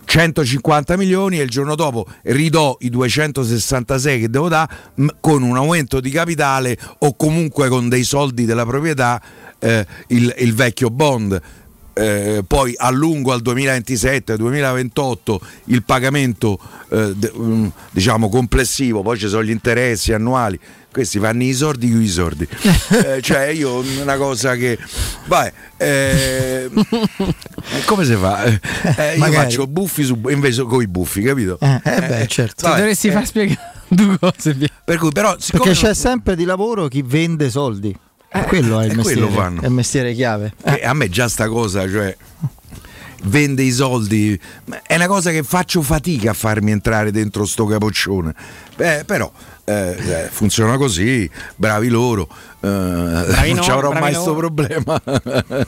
S3: Eh, 150 milioni e il giorno dopo ridò i 266 che devo dare con un aumento di capitale o comunque con dei soldi della proprietà eh, il, il vecchio bond. Eh, poi allungo al 2027-2028 il pagamento eh, de- mm, diciamo complessivo, poi ci sono gli interessi annuali, questi fanno i sordi con i sordi. (laughs) Eh, cioè io una cosa che vai, eh, (laughs) come si fa? Eh, io faccio buffi su, invece con i buffi, capito?
S1: Eh, eh beh, certo.
S2: Ti
S3: vabbè,
S2: dovresti
S3: eh,
S2: far spiegare (laughs) due cose.
S3: Per cui però siccome
S1: Perché c'è sempre di lavoro chi vende soldi. quello è il
S3: eh,
S1: mestiere.
S3: quello.
S1: È il mestiere chiave.
S3: che a me già sta cosa, cioè vende i soldi, è una cosa che faccio fatica a farmi entrare dentro sto capoccione. Beh, però eh, eh, funziona così, bravi loro. eh, non
S2: noi,
S3: ci avrò
S2: bravi
S3: mai questo problema. (laughs)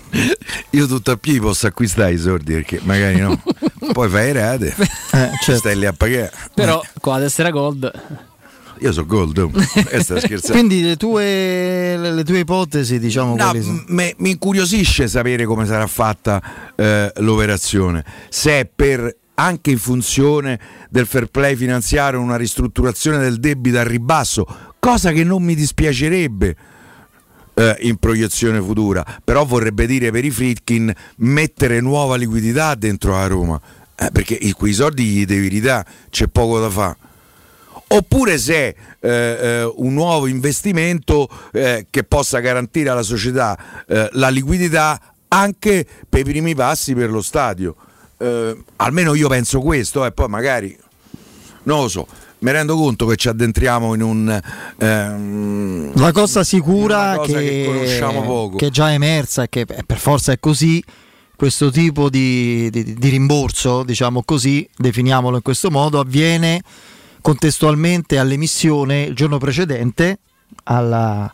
S3: Io tutto a piedi posso acquistare i soldi perché magari no. Poi fai rate,
S1: Eh, certo.
S3: stai lì a pagare.
S2: Però con la tessera gold.
S3: Io sono gold, oh. e scherzando.
S1: Quindi le tue, le, tue ipotesi, diciamo,
S3: No, mi incuriosisce sapere come sarà fatta eh, l'operazione. Se è per anche in funzione del fair play finanziario una ristrutturazione del debito al ribasso, cosa che non mi dispiacerebbe eh, in proiezione futura, però vorrebbe dire per i Fritkin mettere nuova liquidità dentro la Roma, eh, perché quei soldi gli devi ridare, c'è poco da fare oppure se eh, eh, un nuovo investimento eh, che possa garantire alla società eh, la liquidità anche per i primi passi per lo stadio. Eh, almeno io penso questo e poi magari non lo so. Mi rendo conto che ci addentriamo in un ehm,
S1: La cosa sicura
S3: cosa
S1: che,
S3: che conosciamo poco.
S1: che è già emersa e che eh, per forza è così, questo tipo di, di- di rimborso, diciamo così, definiamolo in questo modo, avviene contestualmente all'emissione il giorno precedente alla,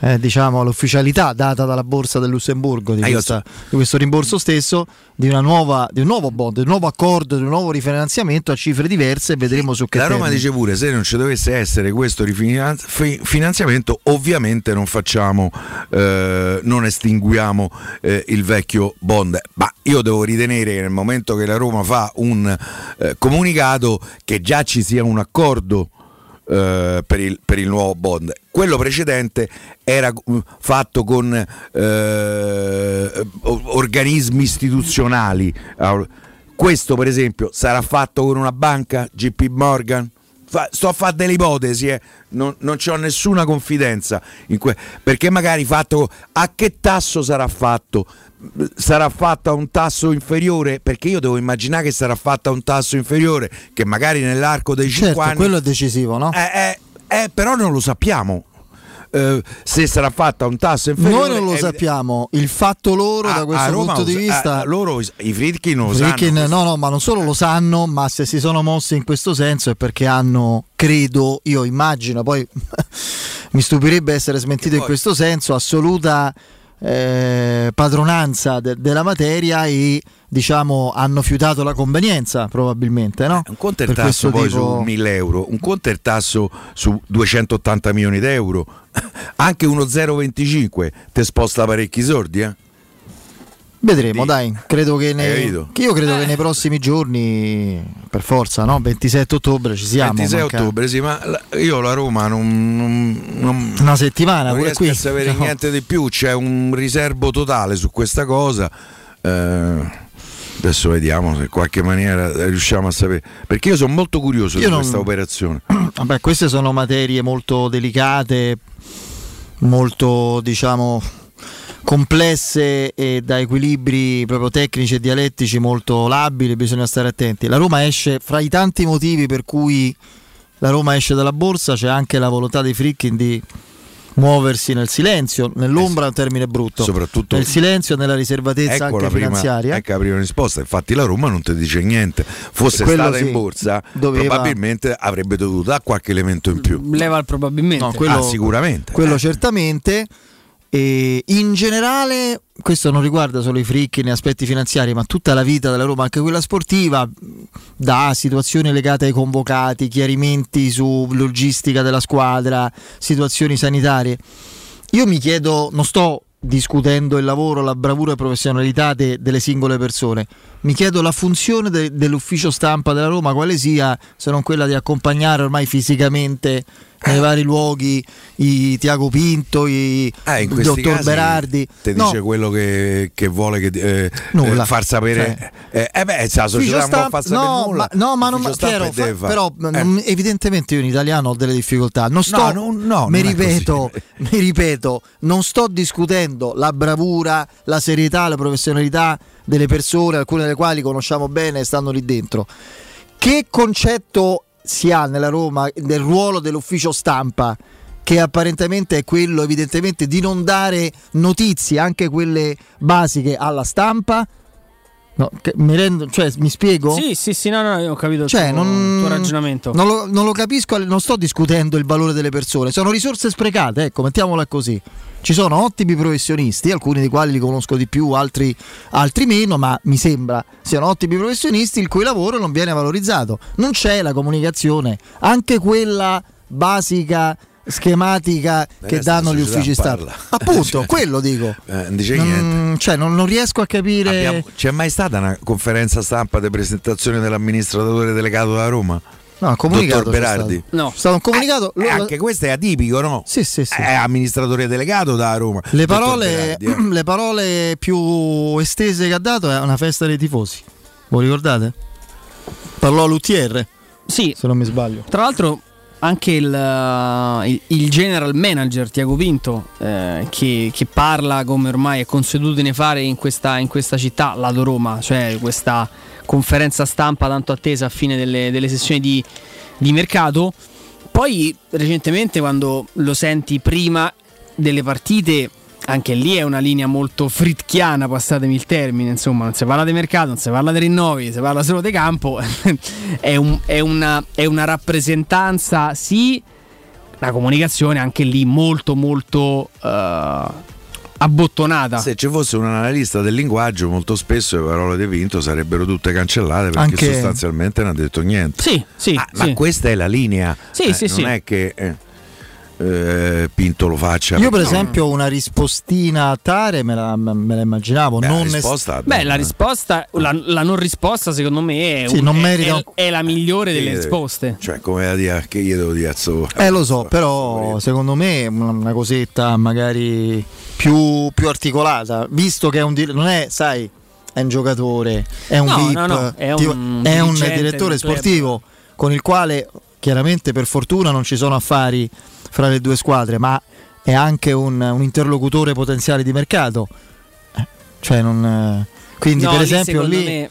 S1: eh, diciamo, all'ufficialità data dalla Borsa del Lussemburgo di,
S3: Eh,
S1: questa- di questo rimborso stesso, di, una nuova, di un nuovo bond, di un nuovo accordo, di un nuovo rifinanziamento a cifre diverse e vedremo su che
S3: La Roma
S1: termini.
S3: dice pure se non ci dovesse essere questo rifinanzi- fi- finanziamento ovviamente non facciamo, eh, non estinguiamo eh, il vecchio bond. Ma io devo ritenere che nel momento che la Roma fa un eh, comunicato che già ci sia un accordo eh, per, il, per il nuovo bond. Quello precedente era mm, fatto con eh, organismi istituzionali. Questo per esempio sarà fatto con una banca, JP Morgan? Fa- sto a fare delle ipotesi, eh. non, non ho nessuna confidenza que- perché magari fatto a che tasso sarà fatto? Sarà fatto a un tasso inferiore? Perché io devo immaginare che sarà fatto a un tasso inferiore, che magari nell'arco dei 5
S1: Certo,
S3: anni
S1: quello è decisivo, no?
S3: eh, eh, eh, però non lo sappiamo. Eh, se sarà fatta a un tasso inferiore
S1: Noi non lo
S3: è-
S1: sappiamo, il fatto loro
S3: a-
S1: da
S3: a
S1: questo
S3: Roma
S1: punto di
S3: sa-
S1: vista...
S3: eh, loro i Fritkin non lo
S1: Friedkin,
S3: sanno
S1: no, no, ma non solo lo sanno, ma se si sono mossi in questo senso è perché hanno, credo, io immagino, poi (laughs) mi stupirebbe essere smentito in questo senso, assoluta eh, padronanza de- della materia e diciamo hanno fiutato la convenienza probabilmente no?
S3: Un conto è il tasso poi
S1: tipo-
S3: su 1000 euro, un conto è il tasso su 280 milioni di euro, (laughs) anche uno 0,25 ti sposta parecchi soldi. Eh?
S1: Vedremo, dai. Credo che, nei, che io credo che nei prossimi giorni, per forza, no? 27 ottobre ci siamo.
S3: 26
S1: manca
S3: ottobre, sì, ma la- io la Roma non, non- non-
S1: Una settimana
S3: non
S1: pure qui.
S3: a sapere
S1: No.
S3: niente di più, c'è un riservo totale su questa cosa. eh, adesso vediamo se in qualche maniera riusciamo a sapere. Perché io sono molto curioso
S1: Io
S3: di
S1: non-
S3: questa operazione. (clears throat)
S1: Vabbè, queste sono materie molto delicate, molto diciamo complesse e da equilibri proprio tecnici e dialettici molto labili, bisogna stare attenti. La Roma esce fra i tanti motivi per cui la Roma esce dalla borsa, c'è anche la volontà dei Frickin di muoversi nel silenzio, nell'ombra è un termine brutto,
S3: Soprattutto-
S1: nel silenzio, nella riservatezza
S3: Ecco
S1: anche
S3: la, prima,
S1: finanziaria.
S3: ecco la prima risposta. Infatti, la Roma non ti dice niente. Fosse
S1: Quello
S3: stata
S1: sì,
S3: in borsa,
S1: doveva-
S3: probabilmente avrebbe dovuto dare qualche elemento in più.
S2: Leva il probabilmente.
S1: No, quello-
S3: Ah, sicuramente.
S1: Quello certamente. E in generale, questo non riguarda solo i fricchi né aspetti finanziari, ma tutta la vita della Roma, anche quella sportiva, da situazioni legate ai convocati, chiarimenti su logistica della squadra, situazioni sanitarie. Io mi chiedo, non sto discutendo il lavoro, la bravura e professionalità de- delle singole persone, mi chiedo la funzione de- dell'ufficio stampa della Roma, quale sia, se non quella di accompagnare ormai fisicamente nei vari luoghi i Tiago Pinto, i
S3: questi
S1: dottor Berardi. No,
S3: dice quello che, che vuole che, eh,
S1: Nulla.
S3: eh, far sapere. Eh, eh beh, la società non può
S1: stampa-
S3: far sapere
S1: no,
S3: nulla.
S1: ma, no, ma non Piero,
S3: deve
S1: fa- però
S3: Eh.
S1: mm, evidentemente io in italiano ho delle difficoltà. Non sto,
S3: No, no, no,
S1: mi,
S3: non
S1: ripeto, (laughs) mi ripeto, non sto discutendo la bravura, la serietà, la professionalità delle persone, alcune delle quali conosciamo bene e stanno lì dentro. Che concetto si ha nella Roma del ruolo dell'ufficio stampa? Che apparentemente è quello, evidentemente, di non dare notizie, anche quelle basiche, alla stampa. No, mi, rendo, cioè, mi spiego?
S2: Sì, sì, sì, no, no, ho capito
S1: Cioè,
S2: il tuo,
S1: non,
S2: il tuo ragionamento.
S1: Non lo, non lo capisco, non sto discutendo il valore delle persone, sono risorse sprecate, ecco, mettiamola così. Ci sono ottimi professionisti, alcuni dei quali li conosco di più, altri, altri meno, ma mi sembra siano ottimi professionisti il cui lavoro non viene valorizzato. Non c'è la comunicazione, anche quella basica, schematica che danno gli uffici stampa.
S3: parla.
S1: Appunto,
S3: Cioè, (laughs)
S1: quello dico.
S3: eh, non dice niente.
S1: cioè, non, non riesco a capire.
S3: Abbiamo- c'è mai stata una conferenza stampa di presentazione dell'amministratore delegato da Roma?
S1: No, comunicato
S3: Dottor Berardi?
S1: stato. No. È stato un comunicato.
S3: Eh, anche questo è atipico, no?
S1: Sì, sì, sì.
S3: È amministratore delegato da Roma.
S1: Le parole,
S3: Berardi, (clears throat) eh.
S1: le parole più estese che ha dato è una festa dei tifosi. Voi ricordate? Parlò a Luttier.
S2: Sì.
S1: Se non mi sbaglio.
S2: Tra l'altro anche il, uh, il- il general manager Tiago Pinto eh, che, che parla come ormai è consuetudine fare in questa, in questa città, lato Roma, cioè questa conferenza stampa tanto attesa a fine delle, delle sessioni di, di mercato. Poi recentemente quando lo senti prima delle partite, anche lì è una linea molto fritchiana, passatemi il termine, insomma, non si parla di mercato, non si parla di rinnovi, si parla solo di campo, (laughs) è, un- è una, è una rappresentanza, sì, la comunicazione anche lì molto molto eh, abbottonata.
S3: Se ci fosse un analista del linguaggio, molto spesso le parole di Vinto sarebbero tutte cancellate perché
S1: Anche-
S3: sostanzialmente non ha detto niente.
S2: Sì, sì,
S3: Ah,
S2: sì.
S3: Ma questa è la linea.
S2: Sì,
S3: Eh,
S2: sì,
S3: non
S2: sì.
S3: è che eh, eh, Pinto lo faccia.
S1: Io, per esempio, una rispostina a Tare me la, me la immaginavo.
S3: Beh,
S1: non
S3: la risposta
S2: Beh, la risposta, la, la non risposta, secondo me, è,
S1: Sì,
S2: un-
S1: non
S2: è-
S1: merita-
S2: è- è la migliore delle risposte.
S3: Cioè, come da dire che io devo dire a
S1: Eh, lo so, però secondo me una, cosetta magari più, più articolata, visto che è un non è, sai, è un giocatore, è un
S2: No,
S1: VIP,
S2: no, no, è
S1: tipo-
S2: un
S1: è un direttore sportivo con il quale chiaramente per fortuna non ci sono affari fra le due squadre, ma è anche un, un interlocutore potenziale di mercato. Eh, Cioè non, eh, quindi
S2: No,
S1: per esempio lì
S2: me,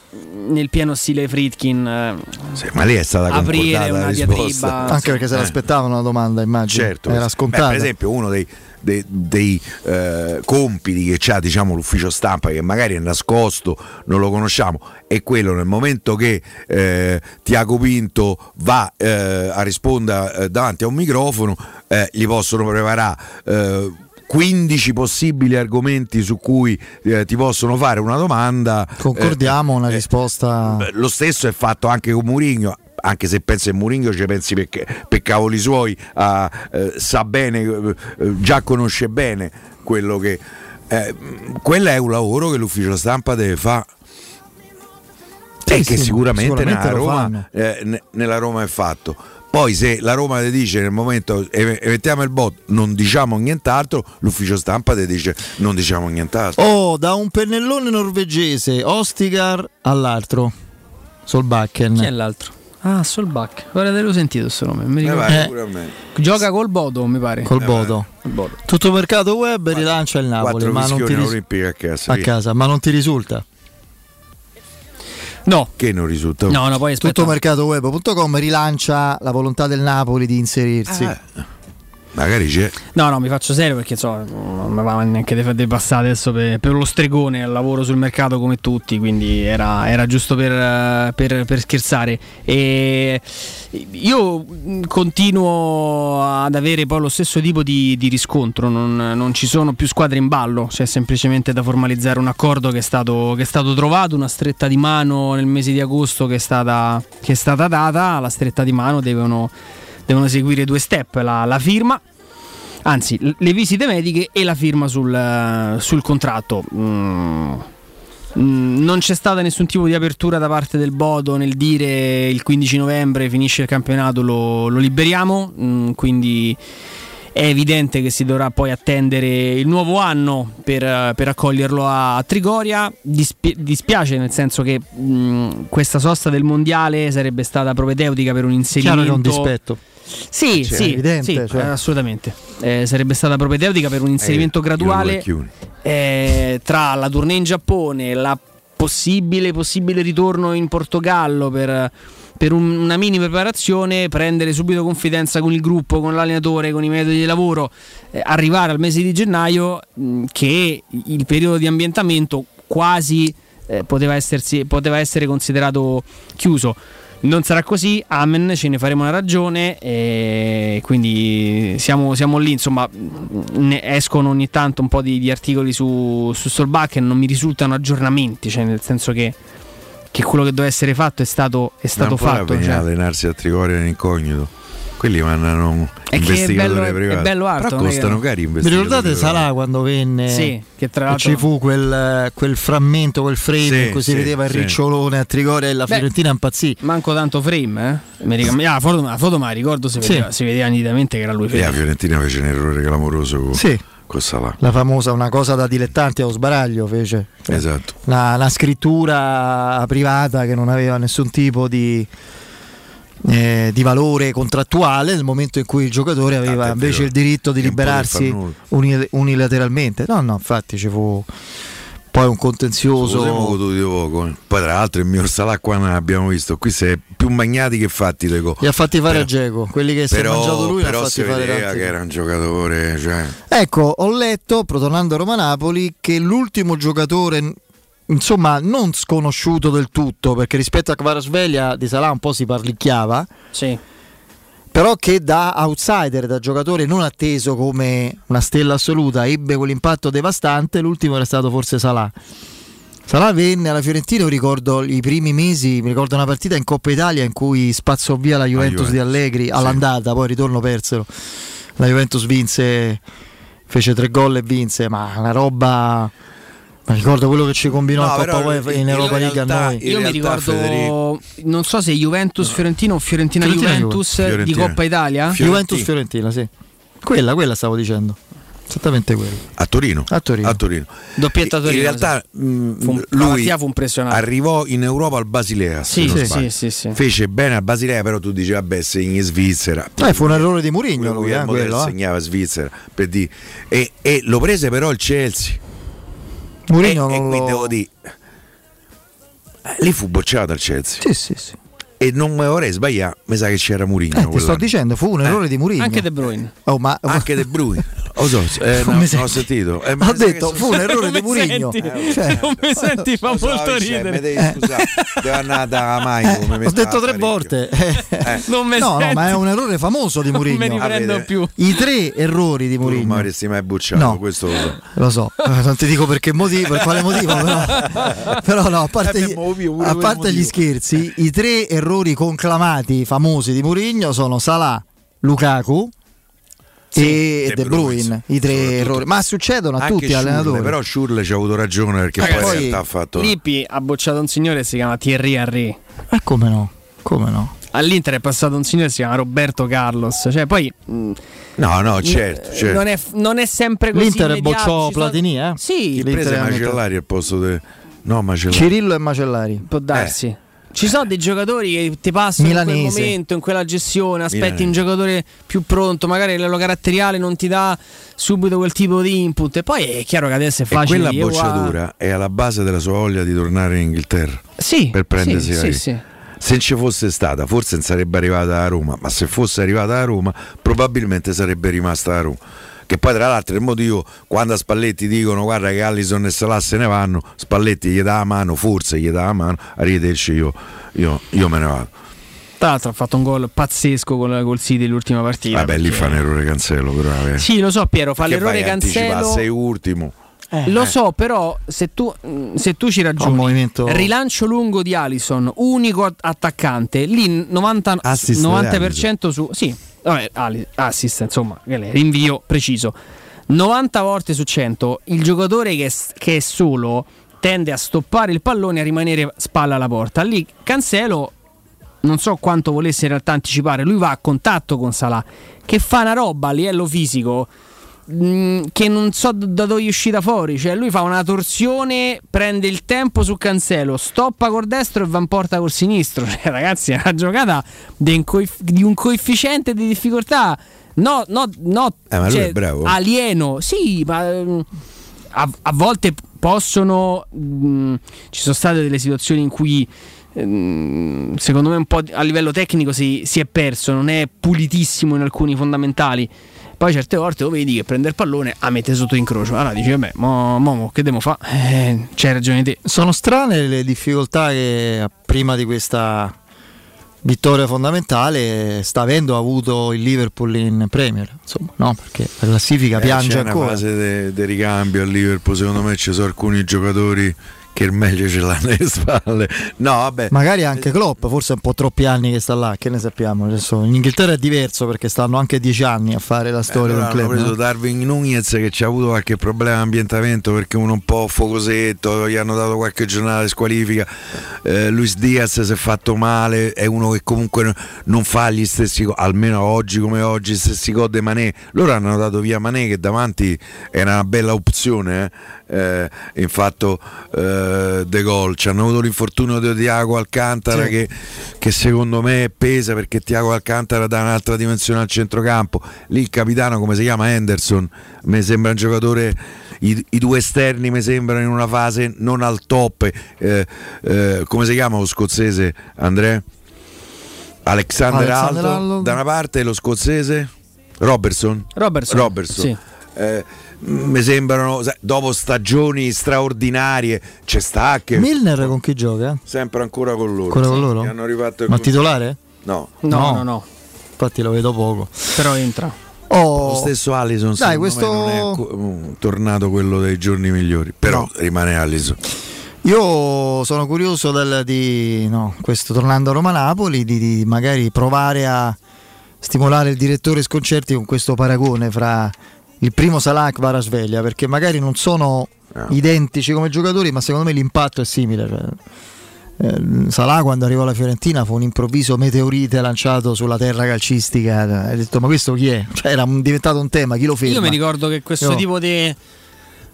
S2: nel pieno stile Fritkin, eh,
S3: Sì, ma lì è stata
S2: Aprire una
S3: la risposta.
S2: diatriba.
S1: anche perché se
S3: Eh.
S1: l'aspettavano una domanda, immagino.
S3: Certo,
S1: era
S3: Beh,
S1: scontato.
S3: per esempio, uno dei, dei- dei, eh, compiti che ha diciamo, l'ufficio stampa, che magari è nascosto, non lo conosciamo, è quello nel momento che eh, Tiago Pinto va eh, a rispondere eh, davanti a un microfono, eh, gli possono preparare. eh, 15 possibili argomenti su cui eh, ti possono fare una domanda.
S1: Concordiamo,
S3: eh,
S1: una
S3: eh,
S1: risposta.
S3: Beh, Lo stesso è fatto anche con Murigno. Anche se pensi a Murigno ci pensi per, per cavoli suoi, ah, eh, sa bene, eh, eh, già conosce bene quello che. eh, quello è un lavoro che l'ufficio stampa deve fare.
S1: Sì,
S3: e che
S1: sì,
S3: sicuramente,
S1: sicuramente
S3: nella, Roma, eh, ne- nella Roma è fatto. Poi se la Roma ti dice nel momento e mettiamo il bot non diciamo nient'altro, l'ufficio stampa ti dice non diciamo nient'altro.
S1: Oh, da un pennellone norvegese, Ostigar all'altro. Solbakken.
S2: Chi è l'altro? Ah, Solbach. Te l'ho sentito questo nome. Mi
S3: Eh,
S2: ricordo.
S3: vai,
S1: Eh.
S3: pure a me.
S2: Gioca col Bodo, mi pare.
S1: Col Bodo.
S2: Col Bodo.
S1: Tutto mercato web rilancia il Napoli,
S3: Quattro
S1: ma non, ti ris-
S3: a casa.
S1: a casa, ma non ti risulta.
S2: No.
S3: Che non risulta?
S2: No, no, poi aspetta.
S1: Tuttomercatoweb.com rilancia la volontà del Napoli di inserirsi.
S3: Eh. Magari c'è.
S2: No, no, mi faccio serio perché insomma, non mi va neanche di di passare adesso per, per lo stregone, lavoro sul mercato come tutti, quindi era, era giusto per, per- per scherzare. E io continuo ad avere poi lo stesso tipo di, di riscontro, non, non ci sono più squadre in ballo, c'è semplicemente da formalizzare un accordo che è stato, che è stato trovato, una stretta di mano nel mese di agosto che è stata, che è stata data, la stretta di mano devono devono seguire due step, la, la firma, anzi le visite mediche e la firma sul, eh, sul contratto. Mm. Mm, Non c'è stata nessun tipo di apertura da parte del Bodo nel dire il 15 novembre finisce il campionato, lo, lo liberiamo, Mm, quindi è evidente che si dovrà poi attendere il nuovo anno per, eh, per accoglierlo a, a Trigoria. Dispi- dispiace nel senso che mh, questa sosta del mondiale sarebbe stata propedeutica per un inserimento.
S1: Chiaro che è un dispetto.
S2: Sì,
S1: Cioè,
S2: sì,
S1: evidente,
S2: sì,
S1: cioè.
S2: eh, assolutamente. Eh, sarebbe stata propedeutica per un inserimento
S3: Eh,
S2: graduale eh, tra la tournée in Giappone, la possibile, possibile ritorno in Portogallo per, per un- una mini preparazione, prendere subito confidenza con il gruppo, con l'allenatore, con i metodi di lavoro, eh, arrivare al mese di gennaio mh, che il periodo di ambientamento quasi eh, poteva, essersi- poteva essere considerato chiuso. Non sarà così, amen, ce ne faremo una ragione e quindi siamo, siamo lì, insomma, ne escono ogni tanto un po' di, di articoli su, su e non mi risultano aggiornamenti, cioè nel senso che, che quello che doveva essere fatto è stato, è stato fatto. cioè.
S3: allenarsi a Trigoria in incognito. Quelli mandano un
S2: È che è
S3: investigatore
S2: bello-
S3: privato.
S2: è bello alto,
S3: Però
S2: è che-
S3: costano cari
S1: Vi
S3: investigatori
S1: ricordate
S3: privati.
S1: Salah quando venne?
S2: Sì, che tra l'altro-
S1: ci fu quel, quel frammento, quel frame
S3: Sì,
S1: in cui si
S3: sì,
S1: vedeva il
S3: sì.
S1: ricciolone a Trigoria e la
S2: Beh,
S1: Fiorentina impazzì.
S2: Manco tanto frame, eh? Mi ricordo- ah, la, foto, la foto me la ricordo, si
S1: Sì.
S2: vedeva, si vedeva nitidamente che era lui.
S3: E la Fiorentina fece un errore clamoroso con,
S1: Sì. La famosa una cosa da dilettanti allo sbaraglio fece.
S3: Esatto.
S1: Una, una scrittura privata che non aveva nessun tipo di, eh, di valore contrattuale nel momento in cui il giocatore aveva
S3: Ah,
S1: invece il diritto di liberarsi
S3: far nulla.
S1: uni- unilateralmente. No, no, infatti ci fu poi un contenzioso.
S3: poco. eh. Poi tra l'altro il mio Salah qua non l'abbiamo visto. Qui si è più magnati che fatti le gol.
S1: Li ha fatti fare
S3: Però-
S1: a Geco, quelli che si è
S3: Però,
S1: mangiato lui
S3: però
S1: fatti
S3: si
S1: fare
S3: vedeva che era un giocatore. Cioè,
S1: Ecco, ho letto, tornando a Roma-Napoli, che l'ultimo giocatore, insomma, non sconosciuto del tutto, perché rispetto a Kvarsveglia di Salah un po' si parlicchiava,
S2: Sì.
S1: però che da outsider, da giocatore non atteso come una stella assoluta, ebbe quell'impatto devastante, l'ultimo era stato forse Salah. Salah venne alla Fiorentina, io ricordo i primi mesi, mi ricordo una partita in Coppa Italia in cui spazzò via la Juventus,
S3: Juventus,
S1: di Allegri
S3: sì.
S1: all'andata, poi al ritorno persero. La Juventus vinse, fece tre gol e vinse, ma una roba... Ma ricordo quello che ci combinò
S3: No,
S1: Coppa UEFA in
S3: in
S1: Europa League a noi.
S2: Io mi ricordo,
S3: Federico-
S2: non so se Juventus Fiorentina o Fiorentina,
S1: Fiorentina,
S2: Juventus di. Coppa Italia.
S3: Fiorentina.
S1: Juventus Fiorentina, sì. Quella, quella stavo dicendo. Esattamente quella.
S3: a Torino.
S1: A Torino.
S2: Doppietta a Torino,
S3: In realtà
S2: sì.
S3: mh,
S2: Fu un- la
S3: lui
S2: fu impressionante.
S3: arrivò in Europa al Basilea.
S2: Sì, sì, sì, sì, sì.
S3: Fece bene a Basilea, però tu dici, vabbè, segni in Svizzera.
S1: Eh, fu un errore di Mourinho lui, eh,
S3: Guillermo Tell
S1: quello. eh.
S3: segnava a Svizzera per dire. E, e lo prese però il Chelsea.
S1: Mourinho
S3: e, e
S1: non
S3: qui
S1: lo...
S3: devo dire. eh, Lì fu bocciato al Chelsea.
S1: Sì, sì, sì.
S3: E non vorrei sbagliare, mi sa che c'era Mourinho.
S1: Eh, ti sto dicendo, fu un errore di Mourinho.
S2: Anche De Bruyne.
S1: Oh, ma...
S3: Anche De Bruyne. (laughs) So, eh,
S1: Non
S3: no,
S1: mi
S3: ho
S1: senti?
S3: sentito. Eh,
S1: Ho detto, fu un (laughs) errore di Murigno.
S2: senti?
S1: Cioè,
S2: Non mi senti, fa
S3: so,
S2: molto ridere.
S3: devi scusare, devo andare da Maico. mi
S1: ho detto tre volte.
S3: Eh. (laughs)
S2: Non mi
S1: No, no,
S2: senti?
S1: ma è un errore famoso di
S2: Non me
S1: Murigno.
S2: ne prendo più.
S1: I tre errori di
S3: Tu non mi
S1: Murigno.
S3: avresti mai bucciato,
S1: No.
S3: questo lo so.
S1: Lo so, eh, non ti dico perché motivo, per quale motivo, però, (laughs) però no, a parte,
S3: Eh,
S1: gli, a parte gli scherzi, i tre errori conclamati famosi di Murigno sono Salah, Lukaku e
S3: De
S1: De
S3: Bruyne,
S1: Bruyne, i tre errori, ma succedono a
S3: Anche
S1: tutti gli allenatori.
S3: Però Schurle ci ha avuto ragione perché
S2: Ragazzi,
S3: poi in
S1: poi
S3: realtà ha fatto.
S2: Lippi ha bocciato un signore che si chiama Thierry Henry.
S1: Eh, come no? Come no?
S2: All'Inter è passato un signore che si chiama Roberto Carlos. Cioè, poi. mh,
S3: No, no, certo. certo.
S2: Non, è, non è sempre così.
S1: L'Inter
S2: immediato,
S1: bocciò
S2: ci sono-
S1: Platini, eh?
S2: Sì,
S3: Chi
S1: l'Inter
S3: prese Macellari al posto di. No, Macellari.
S1: Cirillo e Macellari.
S2: può darsi. Ci sono dei giocatori che ti passano in quel
S1: Milanese.
S2: momento, in quella gestione, aspetti
S3: Milanese.
S2: un giocatore più pronto, magari a livello caratteriale non ti dà subito quel tipo di input. E poi è chiaro che adesso è
S3: E
S2: facile.
S3: quella
S2: dire, "Wow".
S3: bocciatura è alla base della sua voglia di tornare in Inghilterra.
S2: Sì,
S3: per prendersi
S2: sì,
S3: la
S2: sì, sì.
S3: Se ci fosse stata, forse non sarebbe arrivata a Roma, ma se fosse arrivata a Roma, probabilmente sarebbe rimasta a Roma. Che poi, tra l'altro, il motivo quando a Spalletti dicono guarda che Allison e Salah se ne vanno, Spalletti gli dà la mano, forse gli dà la mano, arrivederci, io, io, io me ne vado.
S2: Tra l'altro ha fatto un gol pazzesco col, col City l'ultima partita.
S3: Vabbè, lì
S2: perché-
S3: fa un errore Cancello, però. eh.
S2: Sì, lo so Piero, fa
S3: Che
S2: l'errore Cancelo.
S3: sei ultimo.
S2: Lo so, però se tu, se tu ci
S1: Un
S2: ragioni,
S1: movimento-
S2: rilancio lungo di Allison, unico at- attaccante, lì 90,
S1: Assist
S2: 90% su... Sì, vabbè, assist, insomma, rinvio preciso. 90 volte su 100 il giocatore che, che è solo tende a stoppare il pallone e a rimanere spalla alla porta. Lì Cancelo non so quanto volesse in realtà anticipare, lui va a contatto con Salah che fa una roba a livello fisico mh, che non so da dove è uscita fuori, cioè lui fa una torsione, prende il tempo su Cancelo, stoppa col destro e va in porta col sinistro, (laughs) cioè ragazzi è una giocata di un, coefficiente di difficoltà. No, no, no
S3: Eh,
S2: cioè, alieno, sì, ma mh, a, a volte possono mh, ci sono state delle situazioni in cui secondo me un po' a livello tecnico si, si è perso, non è pulitissimo in alcuni fondamentali. Poi certe volte lo vedi che prende il pallone, a mette sotto incrocio. Allora dici, vabbè, mo, mo, mo, che devo fare? Eh, c'hai ragione te.
S1: Sono strane le difficoltà che prima di questa vittoria fondamentale sta avendo avuto il Liverpool in Premier, insomma, no? Perché la classifica
S3: Eh,
S1: piange
S3: c'è una
S1: ancora.
S3: fase di ricambio al Liverpool, secondo me ci sono alcuni giocatori che il meglio ce l'hanno alle spalle. No, vabbè.
S1: Magari anche Klopp, forse è un po' troppi anni che sta là, che ne sappiamo. Adesso in Inghilterra è diverso perché stanno anche dieci anni a fare la storia
S3: Allora
S1: del club.
S3: preso
S1: no?
S3: Darwin Nunez che ci ha avuto qualche problema di ambientamento perché uno un po' focosetto, gli hanno dato qualche giornata di squalifica. Eh, Luis Diaz si è fatto male, è uno che comunque no- non fa gli stessi gol, almeno oggi come oggi, gli stessi gol di Manè. Loro hanno dato via Manè che davanti era una bella opzione, eh. Eh, in fatto eh, De Gol. Ci hanno avuto l'infortunio di Tiago Alcantara
S1: Sì.
S3: che, che secondo me pesa perché Tiago Alcantara dà un'altra dimensione al centrocampo. Lì il capitano, come si chiama? Henderson, mi sembra un giocatore. I, i due esterni mi sembrano in una fase non al top. Eh, eh, come si chiama lo scozzese Andrea? Alexander,
S1: Alexander
S3: Alto
S1: Arnold.
S3: da una parte e lo scozzese Robertson.
S2: Robertson.
S3: Robertson.
S2: Sì.
S3: Eh, mi sembrano dopo stagioni straordinarie c'è sta che
S1: Milner con chi gioca?
S3: sempre ancora con loro
S1: Ancora con loro? Ma
S3: con-
S1: titolare?
S3: no
S2: No,
S1: No.
S2: no, no.
S1: Infatti lo vedo poco.
S2: Però entra.
S1: Oh,
S3: lo stesso Allison
S1: Dai, questo-
S3: me non è mm, tornato quello dei giorni migliori però
S1: No.
S3: rimane Allison
S1: Io sono curioso del- di, no, questo tornando a Roma-Napoli, di, di magari provare a stimolare il direttore Sconcerti con questo paragone fra il primo Salah e Kvaratskhelia, perché magari non sono
S3: No.
S1: identici come giocatori, ma secondo me l'impatto è simile. Cioè, eh, Salah quando arrivò alla Fiorentina fu un improvviso meteorite lanciato sulla terra calcistica. Hai detto, ma questo chi è? Cioè, era un- diventato un tema, chi lo ferma?
S2: Io mi ricordo che questo
S1: Io-
S2: tipo di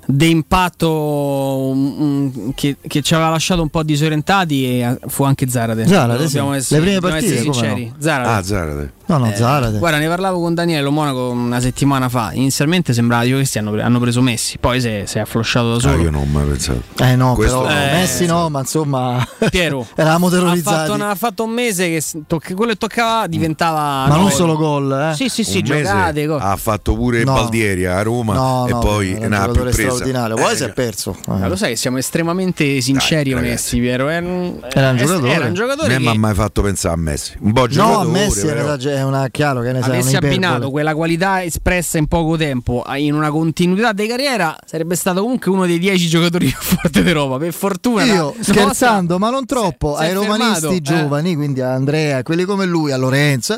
S2: di impatto um, um, che, che ci aveva lasciato un po' disorientati e eh, fu anche Zarate.
S1: Zarate, sì.
S2: Dobbiamo essere,
S1: Le prime partite,
S2: sinceri.
S1: no?
S2: Zarate.
S3: Ah, Zarate.
S1: No, no,
S2: Eh,
S1: Zarate.
S2: Guarda, ne parlavo con Daniele Monaco una settimana fa. Inizialmente sembrava che questi hanno, hanno preso Messi, poi si è, si è afflosciato da
S3: Ah,
S2: solo.
S3: io non ho mai pensato.
S1: Eh no,
S3: Questo
S1: però.
S2: Eh,
S1: Messi no, ma insomma (laughs)
S2: Piero
S1: eravamo
S2: ha
S1: terrorizzati.
S2: fatto, una- ha fatto un mese che s- toc- quello che toccava diventava.
S1: ma non
S2: no,
S1: solo gol, eh.
S2: Sì, sì, sì,
S3: Un
S2: giocate.
S3: ha fatto pure
S1: No.
S3: Baldieri a Roma
S1: No,
S3: e
S1: no,
S3: poi ne ha più presa.
S1: Straordinario. Poi
S3: Eh,
S1: si è perso.
S2: Ma
S1: Eh.
S2: lo sai che siamo estremamente sinceri e onesti, Piero. Era un,
S1: Era un
S2: eh,
S1: giocatore.
S2: Era un giocatore
S3: Non mi ha
S2: che
S3: mai fatto pensare a Messi. Un po'
S1: No, Messi
S3: però.
S1: è una chiaro che ne sai,
S2: avesse
S1: un'iperbole.
S2: abbinato quella qualità espressa in poco tempo in una continuità di carriera, sarebbe stato comunque uno dei dieci giocatori (laughs) più forti d'Europa. Per fortuna,
S1: Io
S2: la-
S1: scherzando, ma non troppo, ai romanisti
S2: fermato, eh.
S1: giovani, quindi a Andrea, quelli come lui, a Lorenzo.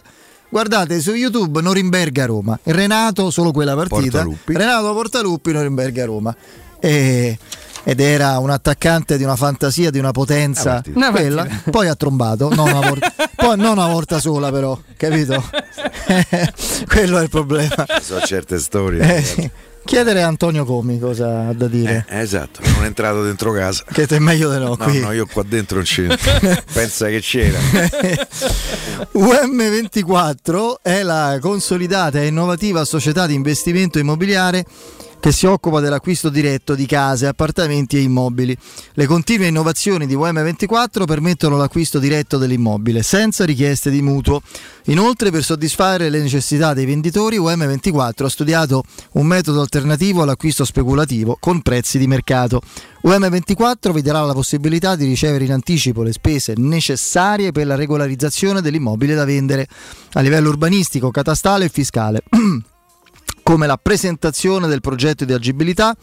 S1: Guardate su YouTube Norimberga Roma. Renato solo quella partita.
S3: Portaluppi.
S1: Renato Portaluppi Norimberga Roma. E- ed era un attaccante di una fantasia, di una potenza.
S2: Una
S1: quella. Poi ha trombato, non una volta, (laughs) poi non una volta sola però, capito? (laughs) (laughs) Quello è il problema.
S3: So certe storie.
S1: Eh, sì. Chiedere a Antonio Comi cosa ha da dire.
S3: Eh, esatto, non è entrato dentro casa.
S1: Che te è meglio di no,
S3: No,
S1: qui.
S3: no, io qua dentro non c'ero. (laughs) Pensa che c'era.
S1: UM24 è la consolidata e innovativa società di investimento immobiliare che si occupa dell'acquisto diretto di case, appartamenti e immobili. Le continue innovazioni di UM24 permettono l'acquisto diretto dell'immobile senza richieste di mutuo. Inoltre, per soddisfare le necessità dei venditori, UM24 ha studiato un metodo alternativo all'acquisto speculativo con prezzi di mercato. UM24 vi darà la possibilità di ricevere in anticipo le spese necessarie per la regolarizzazione dell'immobile da vendere a livello urbanistico, catastale e fiscale. (clears throat) come la presentazione del progetto di agibilità,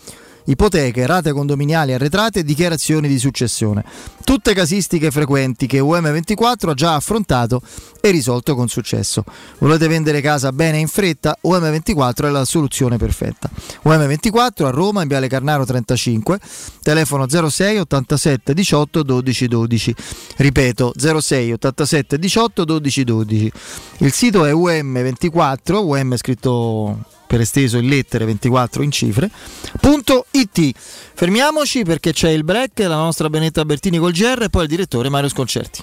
S1: ipoteche, rate condominiali arretrate e dichiarazioni di successione. Tutte casistiche frequenti che UM24 ha già affrontato e risolto con successo. Volete vendere casa bene e in fretta? UM24 è la soluzione perfetta. UM24 a Roma in Viale Carnaro 35, telefono 06 87 18 12 12. Ripeto 06 87 18 12 12. Il sito è UM24, UM scritto per esteso in lettere 24 in cifre punto it fermiamoci perché c'è il break la nostra Benetta Bertini col GR e poi il direttore Mario Sconcerti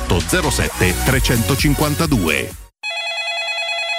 S8: 07 352.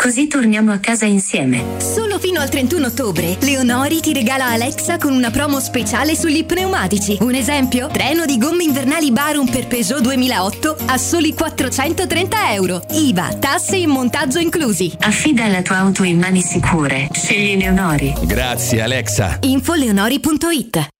S10: così torniamo a casa insieme.
S11: Solo fino al 31 ottobre, Leonori ti regala Alexa con una promo speciale sugli pneumatici. Un esempio? Treno di gomme invernali Barum per Peugeot 2008 a soli 430 euro. IVA, tasse e montaggio inclusi.
S10: Affida la tua auto in mani sicure. Scegli Leonori.
S12: Grazie Alexa.
S11: Info leonori.it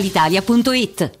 S13: brispalitalia.it.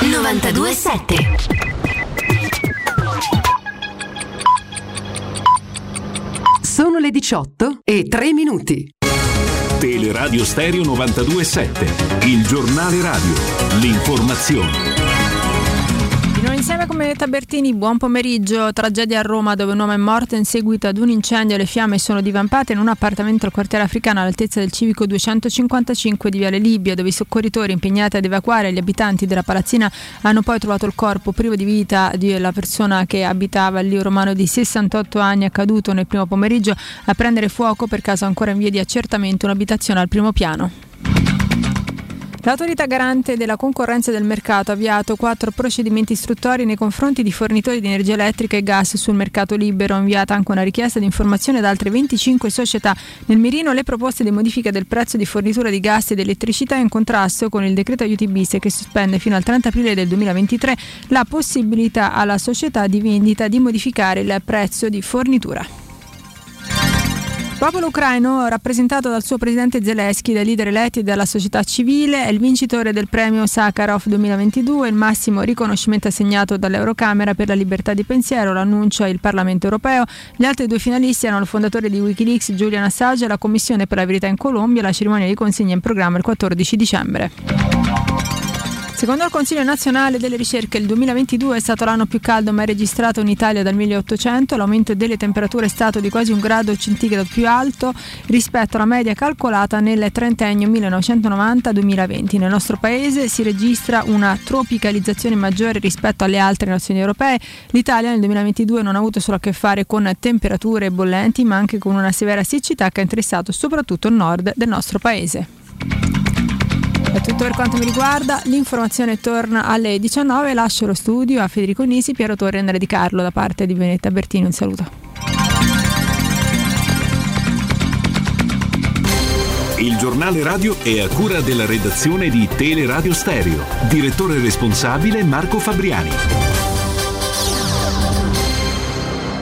S14: 927
S15: Sono le 18 e 3 minuti.
S16: Teleradio Stereo 927, il giornale radio, l'informazione.
S17: Nuovo insieme con Benedetta Bertini, buon pomeriggio. Tragedia a Roma dove un uomo è morto in seguito ad un incendio. Le fiamme sono divampate in un appartamento al quartiere africano all'altezza del civico 255 di Viale Libia, dove i soccorritori impegnati ad evacuare gli abitanti della palazzina hanno poi trovato il corpo privo di vita della persona che abitava lì, un romano di 68 anni, accaduto nel primo pomeriggio a prendere fuoco per caso ancora in via di accertamento un'abitazione al primo piano. L'autorità garante della concorrenza del mercato ha avviato quattro procedimenti istruttori nei confronti di fornitori di energia elettrica e gas sul mercato libero. Ha inviata anche una richiesta di informazione ad altre 25 società. Nel mirino le proposte di modifica del prezzo di fornitura di gas ed elettricità in contrasto con il decreto aiuti bis che sospende fino al 30 aprile del 2023 la possibilità alla società di vendita di modificare il prezzo di fornitura. Popolo ucraino, rappresentato dal suo presidente Zelensky, dai leader eletti e dalla società civile, è il vincitore del premio Sakharov 2022, il massimo riconoscimento assegnato dall'Eurocamera per la libertà di pensiero, lo annuncia il Parlamento europeo. Gli altri due finalisti erano il fondatore di Wikileaks Julian Assange e la Commissione per la verità in Colombia. La cerimonia di consegna è in programma il 14 dicembre. Secondo il Consiglio nazionale delle ricerche il 2022 è stato l'anno più caldo mai registrato in Italia dal 1800, l'aumento delle temperature è stato di quasi un grado centigrado più alto rispetto alla media calcolata nel trentennio 1990-2020. Nel nostro paese si registra una tropicalizzazione maggiore rispetto alle altre nazioni europee. L'Italia nel 2022 non ha avuto solo a che fare con temperature bollenti, ma anche con una severa siccità che ha interessato soprattutto il nord del nostro paese. È tutto per quanto mi riguarda, l'informazione torna alle 19, lascio lo studio a Federico Nisi, Piero Torre e Andrea Di Carlo da parte di Benetta Bertini, un saluto.
S18: Il giornale radio è a cura della redazione di Teleradio Stereo. Direttore responsabile Marco Fabriani.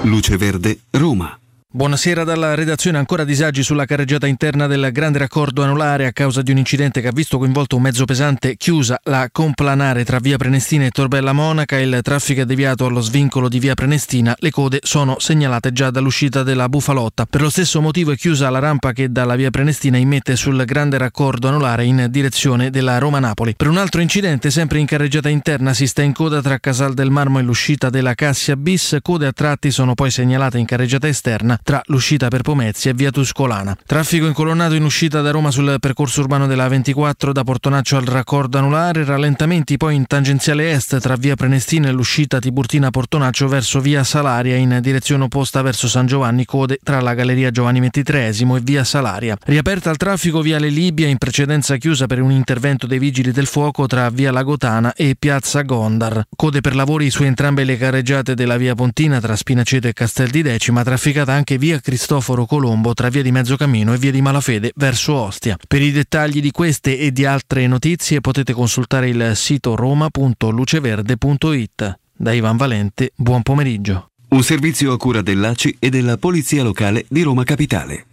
S19: Luce Verde, Roma.
S20: Buonasera dalla redazione. Ancora disagi sulla carreggiata interna del grande raccordo anulare a causa di un incidente che ha visto coinvolto un mezzo pesante chiusa la complanare tra via Prenestina e Torbella Monaca. Il traffico è deviato allo svincolo di via Prenestina. Le code sono segnalate già dall'uscita della Bufalotta. Per lo stesso motivo è chiusa la rampa che dalla via Prenestina immette sul grande raccordo anulare in direzione della Roma-Napoli. Per un altro incidente, sempre in carreggiata interna, si sta in coda tra Casal del Marmo e l'uscita della Cassia Bis. Code a tratti sono poi segnalate in carreggiata esterna tra l'uscita per Pomezia e via Tuscolana. Traffico incolonnato in uscita da Roma sul percorso urbano della 24 da Portonaccio al raccordo anulare, rallentamenti poi in tangenziale est tra via Prenestina e l'uscita Tiburtina-Portonaccio verso via Salaria in direzione opposta verso San Giovanni, code tra la Galleria Giovanni XXIII e via Salaria. Riaperta al traffico viale Libia, in precedenza chiusa per un intervento dei vigili del fuoco tra via Lagotana e piazza Gondar. Code per lavori su entrambe le carreggiate della via Pontina tra Spinaceto e Castel di Decima, trafficata anche via Cristoforo Colombo tra via di Mezzocammino e via di Malafede verso Ostia. Per i dettagli di queste e di altre notizie potete consultare il sito roma.luceverde.it. Da Ivan Valente, buon pomeriggio.
S19: Un servizio a cura dell'ACI e della Polizia Locale di Roma Capitale.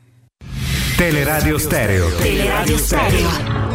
S21: Teleradio Stereo.
S22: Teleradio Stereo.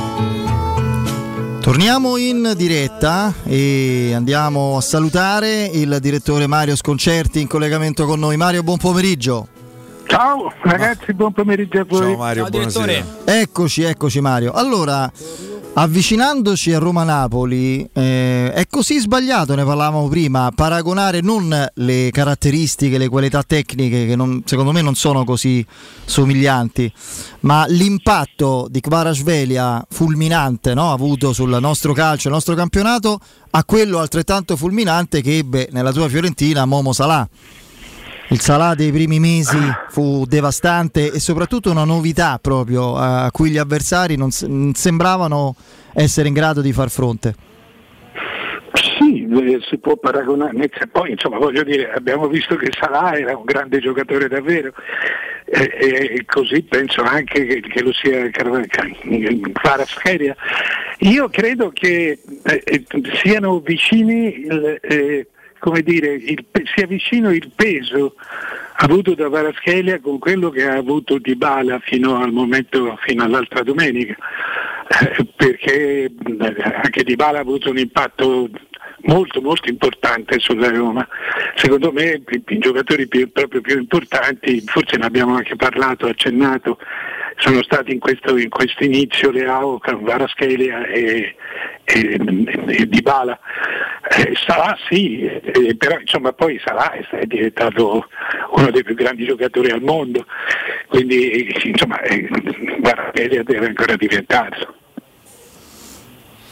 S1: Torniamo in diretta e andiamo a salutare il direttore Mario Sconcerti in collegamento con noi. Mario, buon pomeriggio.
S23: Ciao ragazzi, buon pomeriggio a voi.
S1: Ciao Mario, Ciao, buonasera. Eccoci, eccoci Mario. Allora, avvicinandoci a Roma-Napoli, eh, è così sbagliato, ne parlavamo prima, paragonare non le caratteristiche, le qualità tecniche che non, secondo me non sono così somiglianti, ma l'impatto di Kvarasvelia fulminante no, avuto sul nostro calcio, il nostro campionato, a quello altrettanto fulminante che ebbe nella tua Fiorentina Momo Salah. Il Salah dei primi mesi fu devastante e soprattutto una novità proprio a cui gli avversari non, sembravano essere in grado di far fronte.
S23: Sì, eh, si può paragonare, poi insomma voglio dire, abbiamo visto che Salah era un grande giocatore davvero e, e così penso anche che, che lo sia Kvaratskhelia. Io credo che eh, eh, siano vicini eh, come dire, il, sia vicino il peso avuto da Varaschelia con quello che ha avuto Dybala fino al momento, fino all'altra domenica, eh, perché eh, anche Dybala ha avuto un impatto molto molto importante sulla Roma. Secondo me i, i giocatori più, proprio più importanti, forse ne abbiamo anche parlato, accennato, sono stati in questo, in questo inizio Leao, Varaschelia e, e, e Dybala. Eh, Salah sì, eh, però insomma poi Salah è diventato uno dei più grandi giocatori al mondo, quindi insomma eh, Varapelli deve ancora diventarlo.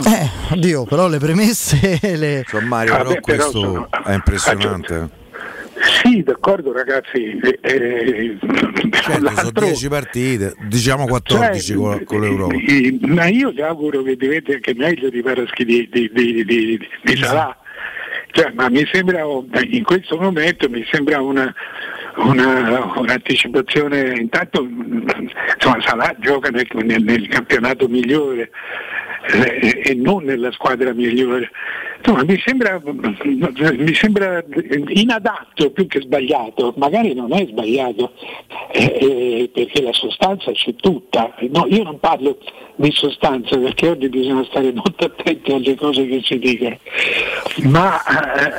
S1: Eh, oddio, però le premesse (laughs) le...
S3: Insomma, Mario, però
S23: Vabbè, però
S3: questo
S23: sono-
S3: è impressionante. (laughs)
S23: Sì, d'accordo ragazzi, eh, eh,
S3: Certo, sono
S23: l'altro-
S3: 10 partite, diciamo 14
S23: Cioè,
S3: con, con l'Europa.
S23: eh, ma io gli auguro che diventi anche meglio di Paraschi di, di, di, di, di Salah. Cioè, ma mi sembra in questo momento mi sembra una, una- un'anticipazione intanto insomma Salah gioca nel, nel- nel campionato migliore eh, e non nella squadra migliore insomma mi sembra, mi sembra inadatto più che sbagliato magari non è sbagliato eh, eh, perché la sostanza c'è tutta. No, io non parlo di sostanza perché oggi bisogna stare molto attenti alle cose che si dicono. Ma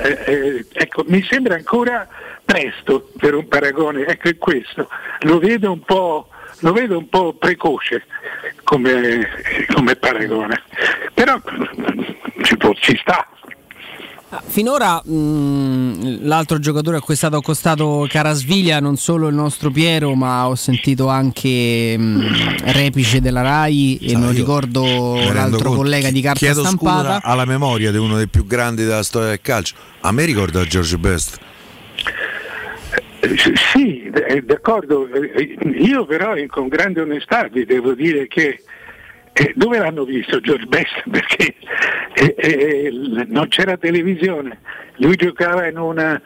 S23: eh, eh, ecco, mi sembra ancora presto per un paragone, ecco è questo, lo vedo un po', lo vedo un po' precoce come, come paragone, però ci, può- ci sta.
S2: Finora mh, l'altro giocatore a cui è stato accostato Carasviglia, non solo il nostro Piero, ma ho sentito anche mh, Repice della Rai e non ricordo l'altro
S3: conto.
S2: collega di carta
S3: Chiedo
S2: stampata.
S3: scusa alla memoria di uno dei più grandi della storia del calcio. A me ricorda George Best.
S23: Sì, eh, d'accordo, Eh, io però eh, con grande onestà vi devo dire che eh, dove l'hanno visto George Best? (laughs) Perché eh, eh, non c'era televisione, lui giocava in una,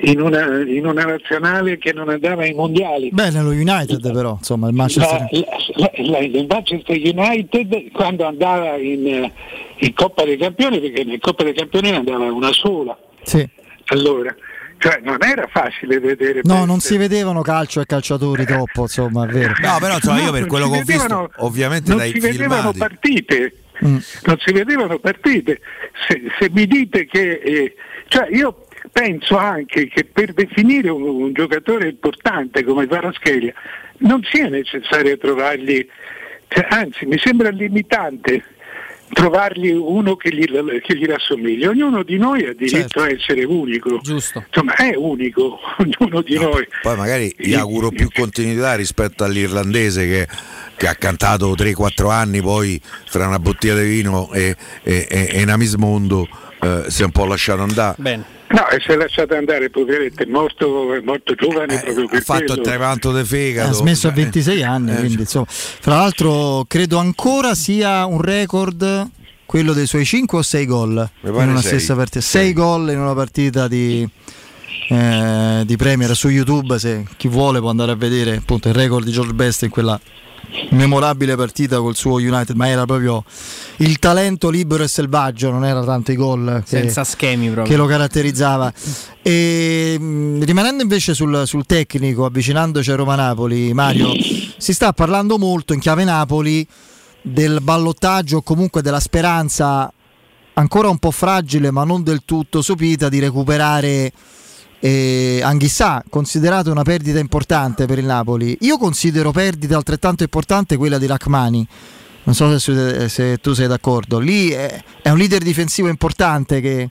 S23: in una- in una nazionale che non andava ai mondiali.
S1: Beh, nello United però, insomma, il Manchester
S23: La- la- la- il Manchester United quando andava in, in Coppa dei Campioni, perché nel Coppa dei Campioni ne andava una sola,
S1: Sì.
S23: allora, cioè non era facile vedere
S1: No, non si vedevano calcio e calciatori troppo, insomma, è vero.
S3: No, però insomma, io per quello che ho visto,
S23: vedevano-
S3: ovviamente
S23: non
S3: dai
S23: si vedevano
S3: filmati.
S23: partite
S1: Mm.
S23: non si vedevano partite se, se mi dite che eh, cioè io penso anche che per definire un, un giocatore importante come Varaschelia non sia necessario trovargli cioè, anzi mi sembra limitante trovargli uno che gli, che gli rassomigli ognuno di noi ha diritto
S3: Certo.
S23: a essere unico
S2: Giusto.
S23: insomma è unico (laughs) ognuno di noi
S3: Poi magari gli auguro più continuità rispetto all'irlandese che, che ha cantato 3-4 anni, poi fra una bottiglia di vino e, e, e, e una mismondo eh, si è un po' lasciato andare.
S23: No, e si è lasciato andare, poveretto, è è morto giovane proprio per
S3: Eh, Ha fatto il
S23: quello.
S3: trepanto di fegato.
S1: Ha smesso a 26 anni,
S3: Eh,
S1: quindi insomma. Fra l'altro credo ancora sia un record quello dei suoi 5 o 6 gol in una
S3: sei.
S1: stessa partita. 6 gol in una partita di, eh, di Premier su YouTube, se chi vuole può andare a vedere appunto il record di George Best in quella memorabile partita col suo United, ma era proprio il talento libero e selvaggio, non era tanto i gol che,
S2: Senza schemi proprio.
S1: che lo caratterizzava. E, mh, rimanendo invece sul, sul tecnico, avvicinandoci a Roma-Napoli, Mario, si sta parlando molto in chiave Napoli del ballottaggio o comunque della speranza ancora un po' fragile ma non del tutto sopita di recuperare eh, Anghissà, considerato una perdita importante per il Napoli. Io considero perdita altrettanto importante quella di Rachmani. Non so se, se tu sei d'accordo. Lì è, è un leader difensivo importante che,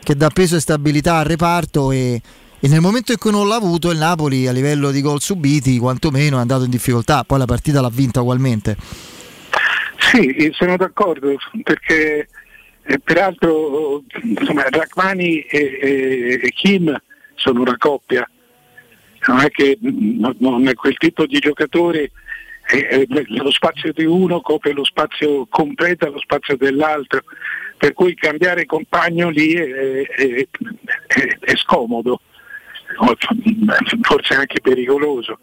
S1: che dà peso e stabilità al reparto e, e nel momento in cui non l'ha avuto il Napoli a livello di gol subiti quantomeno è andato in difficoltà. Poi la partita l'ha vinta ugualmente.
S23: Sì, sono d'accordo perché eh, peraltro insomma, Rachmani e, e- e Kim sono una coppia, non è che non è quel tipo di giocatore, eh, lo spazio di uno copre lo spazio, completa lo spazio dell'altro, per cui cambiare compagno lì è, è- è- è scomodo, forse anche pericoloso.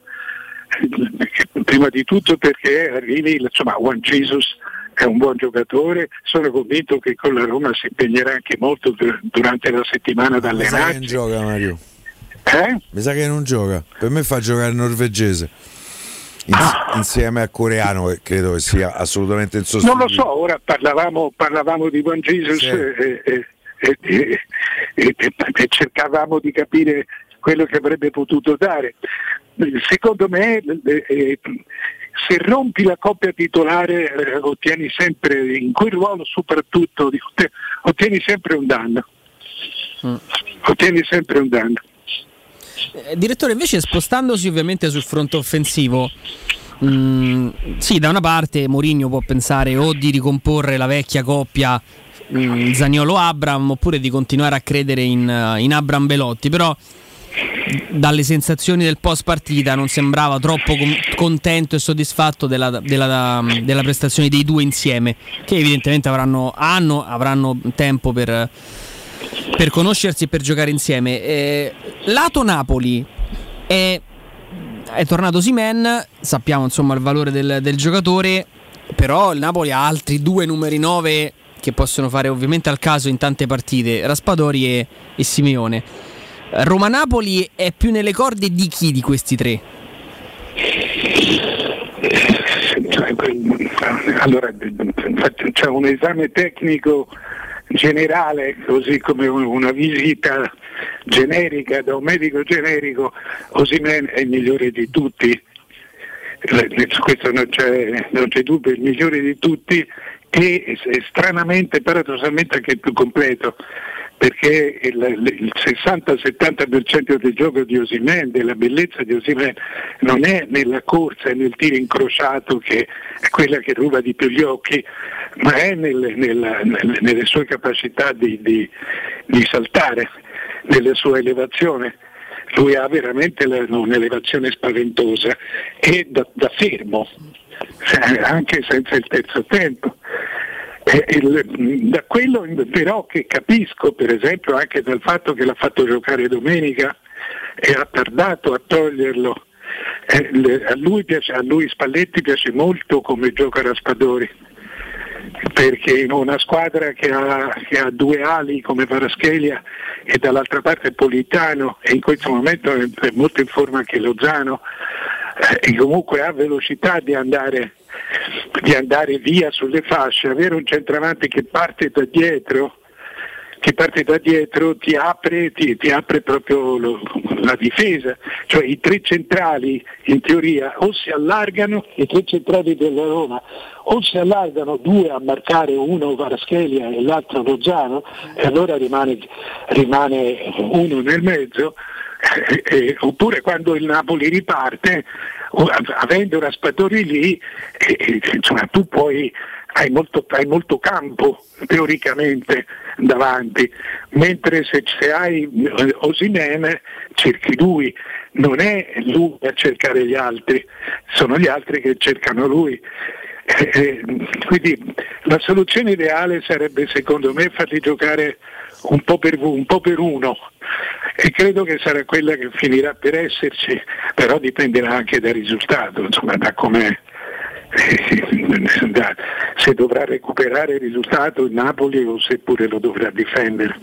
S23: Prima di tutto perché arrivi, insomma, Juan Jesus è un buon giocatore, sono convinto che con la Roma si impegnerà anche molto dur- durante la settimana ad
S3: Mi sa che non
S23: allenarsi.
S3: gioca Mario.
S23: Eh?
S3: Mi sa che non gioca. Per me fa giocare il norvegese.
S23: Ah.
S3: insieme al coreano che credo che sia assolutamente
S23: Non
S3: insostenibile.
S23: lo so, ora parlavamo, parlavamo di Juan Jesus
S3: Sì.
S23: e, e- e- e- e- e cercavamo di capire quello che avrebbe potuto dare. Secondo me eh, eh, se rompi la coppia titolare eh, ottieni sempre, in quel ruolo soprattutto, ottieni sempre un danno. Ottieni sempre un danno.
S2: Eh, direttore, invece spostandosi ovviamente sul fronte offensivo, mm, sì, da una parte Mourinho può pensare o di ricomporre la vecchia coppia mm, Zaniolo-Abram oppure di continuare a credere in, in Abram Belotti, però dalle sensazioni del post partita non sembrava troppo com- contento e soddisfatto della, della, della, prestazione dei due insieme, che evidentemente avranno, hanno, avranno tempo per, per, conoscersi e per giocare insieme. Eh, lato Napoli è, è tornato Simen, sappiamo insomma il valore del, del giocatore, però il Napoli ha altri due numeri 9 che possono fare ovviamente al caso in tante partite, Raspadori e, e Simeone. Roma-Napoli è più nelle corde di chi di questi tre?
S23: Allora, c'è un esame tecnico generale, così come una visita generica da un medico generico, Osimen è il migliore di tutti, su questo non c'è, non c'è dubbio, il migliore di tutti e stranamente, paradossalmente anche il più completo perché il, il 60-70% del gioco di Osimen, della bellezza di Osimen, non è nella corsa e nel tiro incrociato che è quella che ruba di più gli occhi, ma è nel, nella, nelle sue capacità di, di, di saltare, nella sua elevazione lui ha veramente un'elevazione spaventosa e da, da fermo, cioè, anche senza il terzo tempo. Il, da quello però che capisco, per esempio, anche dal fatto che l'ha fatto giocare domenica e ha tardato a toglierlo, eh, a, lui piace, a lui Spalletti piace molto come gioca Raspadori, perché in una squadra che ha, che ha due ali come Paraschelia e dall'altra parte Politano e in questo momento è molto in forma anche Lozano, eh, e comunque ha velocità di andare, di andare via sulle fasce, avere un centravanti che parte da dietro che parte da dietro ti apre, ti, ti apre proprio lo, la difesa, cioè i tre centrali in teoria o si allargano, i tre centrali della Roma, o si allargano due a marcare uno Varaschelia e l'altro Lozano e allora rimane, rimane uno nel mezzo eh, eh, oppure quando il Napoli riparte, avendo Raspadori lì, eh, insomma, tu puoi, hai molto, hai molto, campo teoricamente davanti, mentre se, se hai Osimene cerchi lui, non è lui a cercare gli altri, sono gli altri che cercano lui. Eh, quindi la soluzione ideale sarebbe secondo me farli giocare un po, per, un po' per uno e credo che sarà quella che finirà per esserci, però dipenderà anche dal risultato, insomma, da come da, se dovrà recuperare il risultato il Napoli o seppure lo dovrà difendere.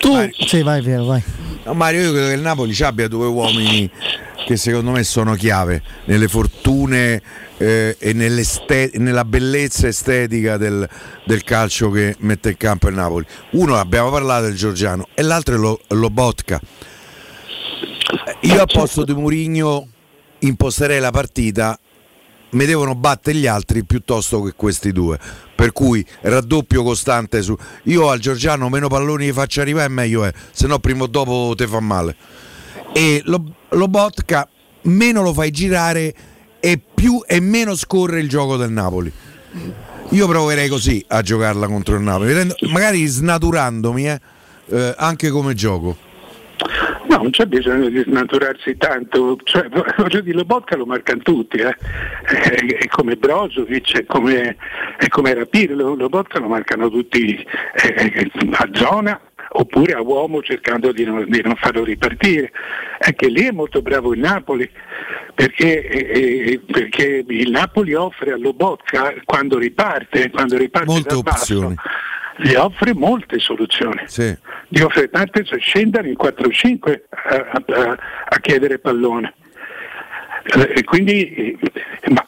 S1: Tu, Mario, sì, vai, via, vai.
S3: No, Mario, io credo che il Napoli abbia due uomini che secondo me sono chiave nelle fortune eh, e nella bellezza estetica del, del, calcio che mette in campo il Napoli. Uno abbiamo parlato del Giorgiano e l'altro è lo, Lobotka. Io a posto di Murigno imposterei la partita, mi devono battere gli altri piuttosto che questi due. Per cui raddoppio costante su. Io al Giorgiano meno palloni che faccio arrivare meglio è, se no prima o dopo te fa male. E lo, Lobotka meno lo fai girare più, e meno scorre il gioco del Napoli. Io proverei così a giocarla contro il Napoli, magari snaturandomi eh, eh, anche come gioco.
S23: No, non c'è bisogno di snaturarsi tanto, cioè, (laughs) voglio dire, Lobotka lo marcano tutti, eh. è, come Brozovic, è come, è come Rapirlo, Lobotka lo marcano tutti eh, a zona oppure a uomo cercando di non, di non, farlo ripartire. Anche lì è molto bravo il Napoli, perché, eh, perché il Napoli offre all'Obocca quando riparte, quando riparte
S3: Molte opzioni.
S23: Basso, gli offre molte soluzioni.
S3: Sì.
S23: Gli offre tante, scendono in 4-5 a, a, a chiedere pallone. E eh, quindi, ma,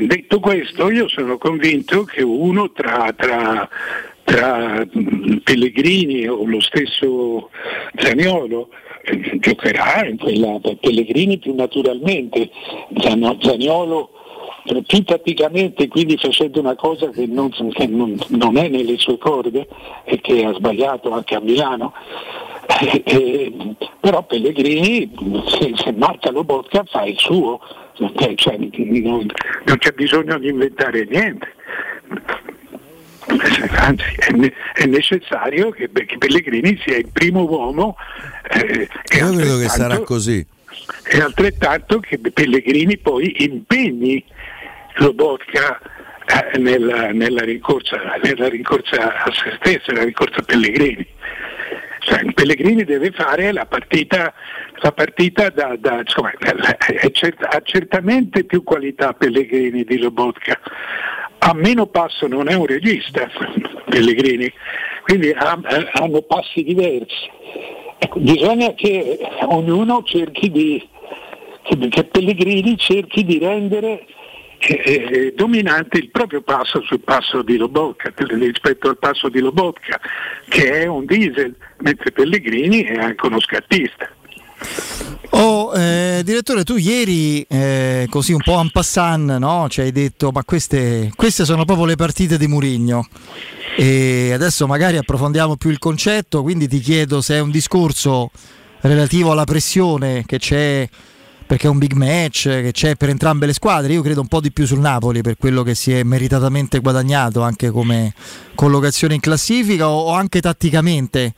S23: detto questo, io sono convinto che uno tra, tra tra Pellegrini o lo stesso Zaniolo eh, giocherà in quella Pellegrini più naturalmente, Zaniolo eh, più tatticamente, quindi facendo una cosa che, non, che non, non, è nelle sue corde e che ha sbagliato anche a Milano. Eh, eh, però Pellegrini se, se marca Lobotka fa il suo, cioè, non, non c'è bisogno di inventare niente. Anzi, è, ne- è necessario che, che Pellegrini sia il primo uomo. eh,
S24: Io credo che sarà così.
S23: e altrettanto che Pellegrini poi impegni Lobotka eh, nella, nella rincorsa, nella rincorsa a se stesso, nella rincorsa a Pellegrini. Cioè, Pellegrini deve fare la partita, la partita da, da- insomma, ha certamente più qualità Pellegrini di Lobotka. A meno passo non è un regista Pellegrini, quindi ha- ha- hanno passi diversi. Ecco, bisogna che ognuno cerchi di, che, che Pellegrini cerchi di rendere eh, eh, dominante il proprio passo sul passo di Lobotka rispetto al passo di Lobotka che è un diesel, mentre Pellegrini è anche uno scattista.
S1: Oh, eh, direttore, tu ieri, eh, così un po' en passant, no? ci hai detto, ma queste, queste sono proprio le partite di Murigno. E adesso magari approfondiamo più il concetto, quindi ti chiedo se è un discorso relativo alla pressione che c'è, perché è un big match, che c'è per entrambe le squadre. Io credo un po' di più sul Napoli per quello che si è meritatamente guadagnato anche come collocazione in classifica o, anche tatticamente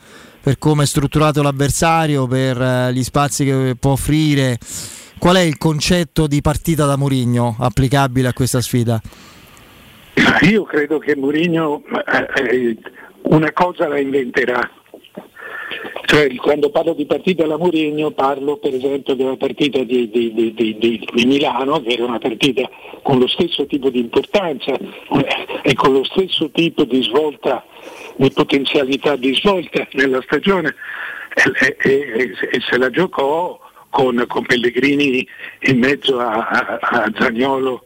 S1: per come è strutturato l'avversario, per eh, gli spazi che può offrire. Qual è il concetto di partita da Mourinho applicabile a questa sfida? (laughs)
S23: Io credo che Mourinho eh, eh, una cosa la inventerà. Cioè, quando parlo di partita alla Mourinho parlo per esempio della partita di- di- di- di Milano, che era una partita con lo stesso tipo di importanza eh, e con lo stesso tipo di svolta, di potenzialità di svolta nella stagione. E, e- e- e se la giocò con, con Pellegrini in mezzo a, a, a Zagnolo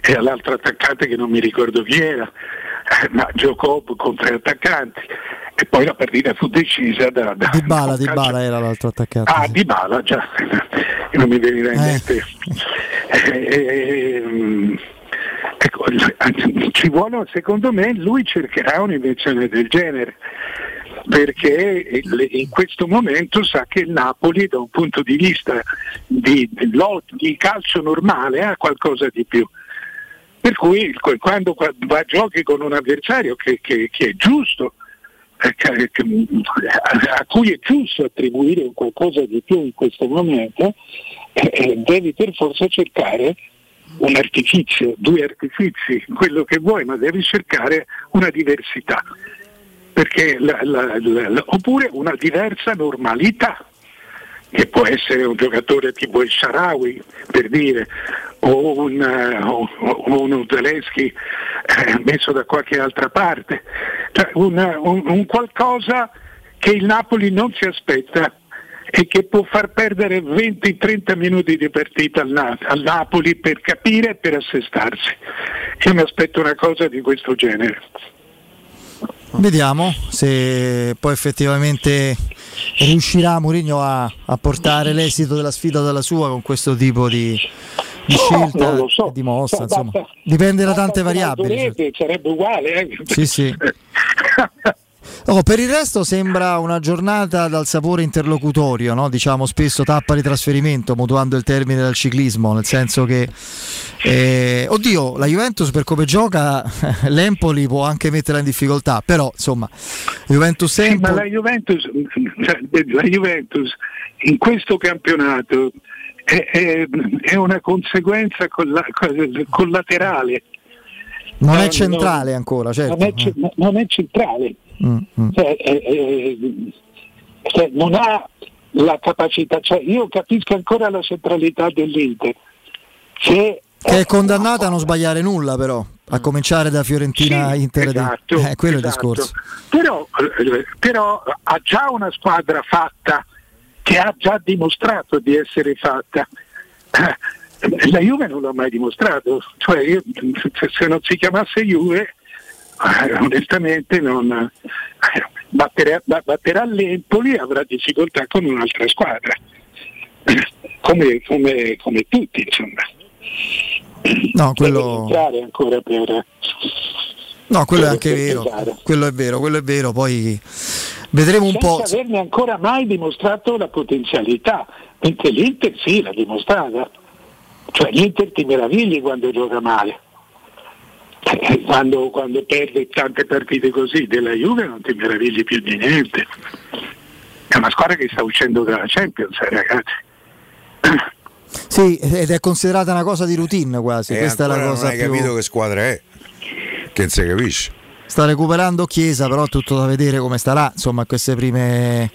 S23: e all'altro attaccante che non mi ricordo chi era, eh, ma giocò con tre attaccanti. E poi la partita fu decisa da... da
S1: Di Bala, Di Bala era l'altro attaccante.
S23: Ah, Di Bala, già, non mi veniva in mente. (laughs) Eh, ehm, ecco, ci vuole, secondo me, lui cercherà un'invenzione del genere perché in questo momento sa che il Napoli da un punto di vista di, di calcio normale ha qualcosa di più. Per cui quando qua- va a giochi con un avversario che, che- che è giusto, eh, a cui è giusto attribuire qualcosa di più in questo momento, eh, eh, devi per forza cercare un artificio, due artifici, quello che vuoi, ma devi cercare una diversità. La- la- la- oppure una diversa normalità che può essere un giocatore tipo il Sharawi per dire o un, eh, o- o un Zelensky eh, messo da qualche altra parte Cioè, un, un- un qualcosa che il Napoli non si aspetta e che può far perdere 20-30 minuti di partita al, Na- al Napoli per capire e per assestarsi io mi aspetto una cosa di questo genere
S1: Vediamo se poi effettivamente riuscirà Mourinho a, a portare l'esito della sfida dalla sua con questo tipo di, di scelta
S23: lo so.
S1: e di mossa.
S23: Cioè,
S1: Insomma,
S23: basta-
S1: dipende da tante variabili.
S23: Ronaldo Rete, sarebbe uguale eh.
S1: Sì, sì. (laughs) Oh, per il resto sembra una giornata dal sapore interlocutorio, no? diciamo spesso tappa di trasferimento, mutuando il termine dal ciclismo, nel senso che, eh, oddio, la Juventus per come gioca, (laughs) l'Empoli può anche metterla in difficoltà, però insomma, Juventus
S23: Sì, ma
S1: Empoli...
S23: la Juventus, cioè, la Juventus in questo campionato è, è- è una conseguenza colla- collaterale.
S1: Non è centrale
S23: no,
S1: ancora, certo.
S23: Non è, ce- non è centrale,
S1: Mm, mm.
S23: Cioè, è- è- cioè, non ha la capacità, cioè, io capisco ancora la centralità dell'Inter. Se
S1: Che è condannata a non sbagliare nulla però, a cominciare da Fiorentina
S23: Sì,
S1: Inter.
S23: esatto,
S1: eh, quello è il
S23: esatto.
S1: discorso.
S23: Però, eh, però ha già una squadra fatta che ha già dimostrato di essere fatta. La Juve non l'ha mai dimostrato, cioè io, se- non si chiamasse Juve, eh, onestamente non, eh, batterà, ba- batterà l'Empoli e avrà difficoltà con un'altra squadra, come, come- come tutti insomma.
S1: No, quello...
S23: ancora per...
S1: No, quello è anche vero, quello è vero, quello è vero, poi Vedremo un
S23: senza
S1: po'.
S23: averne ancora mai dimostrato la potenzialità, mentre l'Inter sì l'ha dimostrata. Cioè l'Inter ti meravigli quando gioca male. Eh, Quando, quando perde tante partite così della Juve non ti meravigli più di niente. È una squadra che sta uscendo dalla Champions, eh, ragazzi.
S1: Sì, ed è considerata una cosa di routine quasi.
S24: E
S1: Questa è la cosa
S24: non hai
S1: più.
S24: capito che squadra è. Che non si capisce.
S1: Sta recuperando Chiesa, però è tutto da vedere come starà. Insomma, queste prime,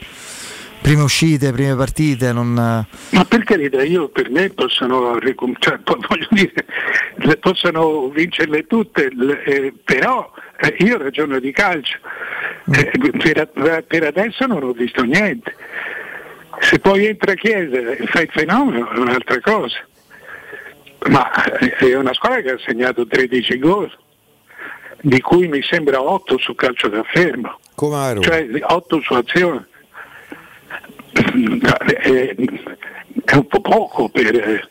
S1: prime uscite, prime partite. Non...
S23: Ma per carità, io per me possono, cioè, voglio dire, possono vincerle tutte, eh, però eh, io ragiono di calcio. Eh, per, per adesso non ho visto niente. Se poi entra Chiesa e fa il fenomeno è un'altra cosa. Ma eh, è una squadra che ha segnato 13 gol, di cui mi sembra 8 su calcio da fermo, cioè 8 su azione. Eh, È un po' poco per... eh,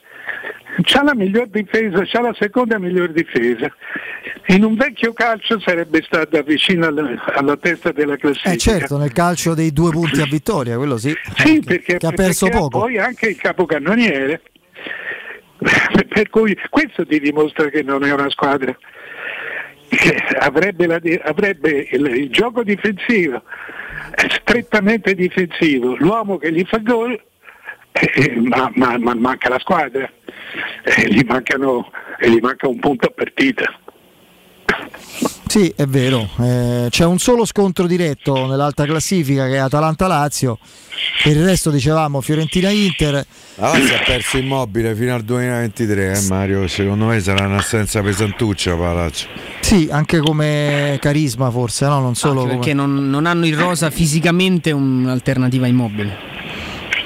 S23: C'ha la miglior difesa, c'ha la seconda miglior difesa. In un vecchio calcio sarebbe stata vicino alla, alla testa della classifica.
S1: Eh certo, nel calcio dei due punti a vittoria, quello sì.
S23: Sì, perché,
S1: che ha perso
S23: perché
S1: poco.
S23: poi anche il capocannoniere. Per cui questo ti dimostra che non è una squadra avrebbe, la avrebbe il, il gioco difensivo, strettamente difensivo, l'uomo che gli fa gol, eh, ma, ma- ma manca la squadra, eh, gli, mancano, e gli manca un punto a partita.
S1: Sì, è vero. Eh, c'è un solo scontro diretto nell'alta classifica che è Atalanta-Lazio. Per il resto dicevamo Fiorentina-Inter.
S24: La Lazio ha perso immobile fino al 2023, eh, Mario. Secondo me sarà un'assenza pesantuccia per la Lazio.
S1: Sì, anche come carisma forse, no? Non solo
S17: Anche
S1: come...
S17: perché non, non hanno in rosa fisicamente un'alternativa immobile.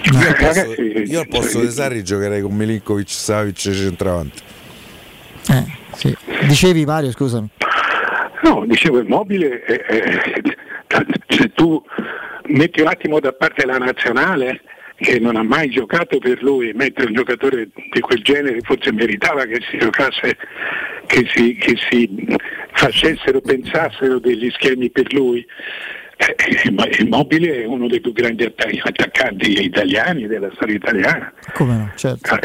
S24: Io al posto, io al posto di Sarri giocherei con Milinkovic, Savic centravanti.
S1: Eh, sì. Dicevi Mario, scusami.
S23: No, dicevo immobile, eh, eh, se tu metti un attimo da parte la nazionale che non ha mai giocato per lui e mettere un giocatore di quel genere forse meritava che si giocasse, che si, che si facessero, pensassero degli schemi per lui. Eh, Immobile è uno dei più grandi atta- attaccanti italiani della storia italiana.
S1: Come no? Certo.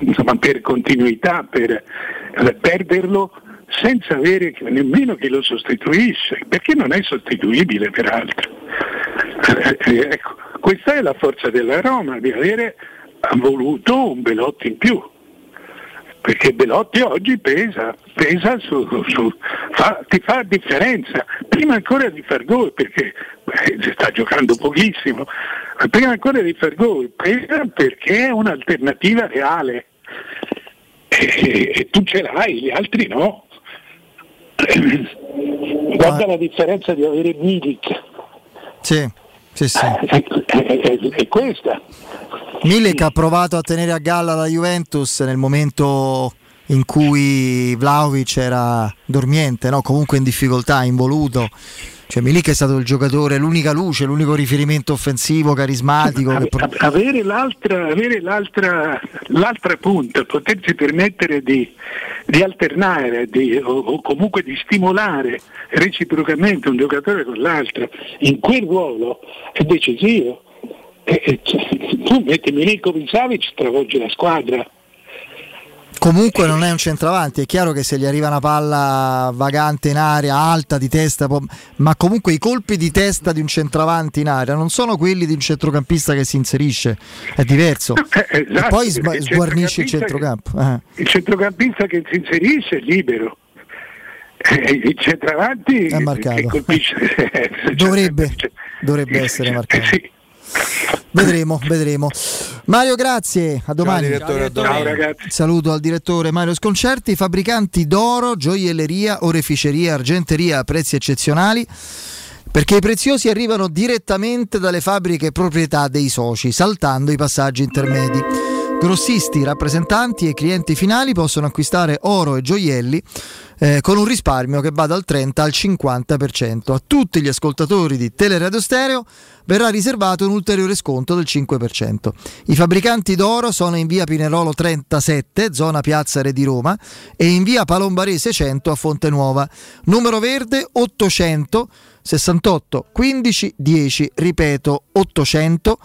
S23: insomma, per continuità, per eh, perderlo senza avere nemmeno chi lo sostituisce, perché non è sostituibile peraltro. Eh, eh, ecco, questa è la forza della Roma, di avere voluto un Belotti in più, perché Belotti oggi pesa, pesa su, su- fa- ti fa differenza, prima ancora di far gol, perché eh, sta giocando pochissimo, ma prima ancora di far gol, pesa perché è un'alternativa reale. E, e tu ce l'hai, gli altri no. Guarda la differenza di avere Milik,
S1: Sì, sì, sì.
S23: è, è- è- è questa.
S1: Milik ha provato a tenere a galla la Juventus nel momento in cui Vlaovic era dormiente, no? comunque in difficoltà, involuto. Cioè Milik è stato il giocatore, l'unica luce, l'unico riferimento offensivo, carismatico. che pro-
S23: avere l'altra, avere l'altra, l'altra punta, potersi permettere di, di alternare di- o, o comunque di stimolare reciprocamente un giocatore con l'altro in quel ruolo è decisivo. E- e cioè, tu metti Milinkovic Savic stravolge la squadra.
S1: Comunque non è un centravanti, è chiaro che se gli arriva una palla vagante in aria, alta di testa, ma comunque i colpi di testa di un centravanti in aria non sono quelli di un centrocampista che si inserisce, è diverso. e
S23: esatto,
S1: poi
S23: perché
S1: sba-
S23: il
S1: sguarnisce il centrocampo. eh.
S23: Il centrocampista che si inserisce è libero. Eh, Il centravanti
S1: È marcato.
S23: che colpisce (laughs)
S1: Dovrebbe, (laughs) dovrebbe essere marcato. Vedremo, vedremo. Mario, grazie. A domani.
S24: direttore, a domani. Ciao,
S23: ragazzi.
S1: Saluto al direttore Mario Sconcerti, fabbricanti d'oro, gioielleria, oreficeria, argenteria a prezzi eccezionali. Perché i preziosi arrivano direttamente dalle fabbriche proprietà dei soci, saltando i passaggi intermedi. Grossisti, rappresentanti e clienti finali possono acquistare oro e gioielli eh, con un risparmio che va dal 30 al 50%. A tutti gli ascoltatori di Teleradio Stereo verrà riservato un ulteriore sconto del 5%. I fabbricanti d'oro sono in via Pinerolo 37, zona Piazza Re di Roma, e in via Palombarese 100 a Fonte Nuova. Numero verde 800 68 15 10, ripeto 800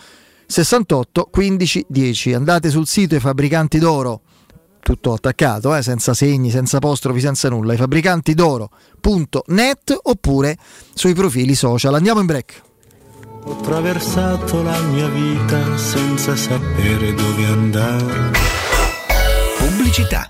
S1: 68 15 10. Andate sul sito i fabbricanti d'oro tutto attaccato, eh, senza segni, senza apostrofi, senza nulla, i fabbricanti d'oro.net oppure sui profili social. Andiamo in break.
S25: Ho attraversato la mia vita senza sapere dove andare.
S6: Pubblicità.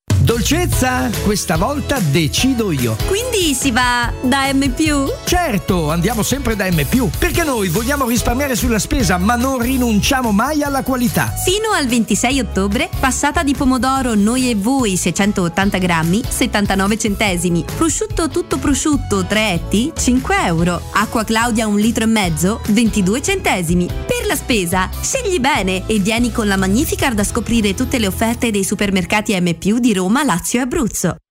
S26: Dolcezza, questa volta decido io.
S11: Quindi si va da M.
S26: Certo, andiamo sempre da M, perché noi vogliamo risparmiare sulla spesa, ma non rinunciamo mai alla qualità.
S11: Fino al 26 ottobre, passata di pomodoro noi e voi 680 grammi, 79 centesimi. Prosciutto tutto prosciutto 3 etti, 5 euro. Acqua Claudia un litro e mezzo, 22 centesimi. Per la spesa, scegli bene e vieni con la Magnificard a scoprire tutte le offerte dei supermercati M di Roma, Lazio e Abruzzo.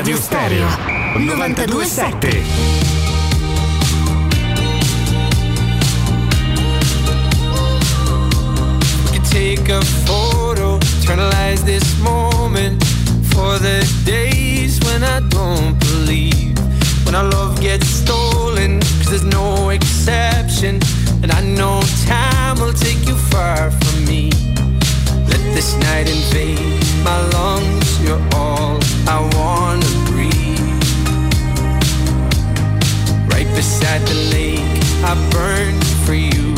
S27: Teleradio Stereo 927.
S9: take a photo, eternalize this moment for the days when I don't believe. When our love gets stolen, cause there's no exception. And I know time will take you far from me. Let this night invade my lungs, you're all I wanna breathe. Right beside the lake, I burn for you,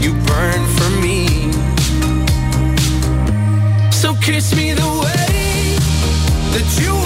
S9: you burn for me. So kiss me the way that you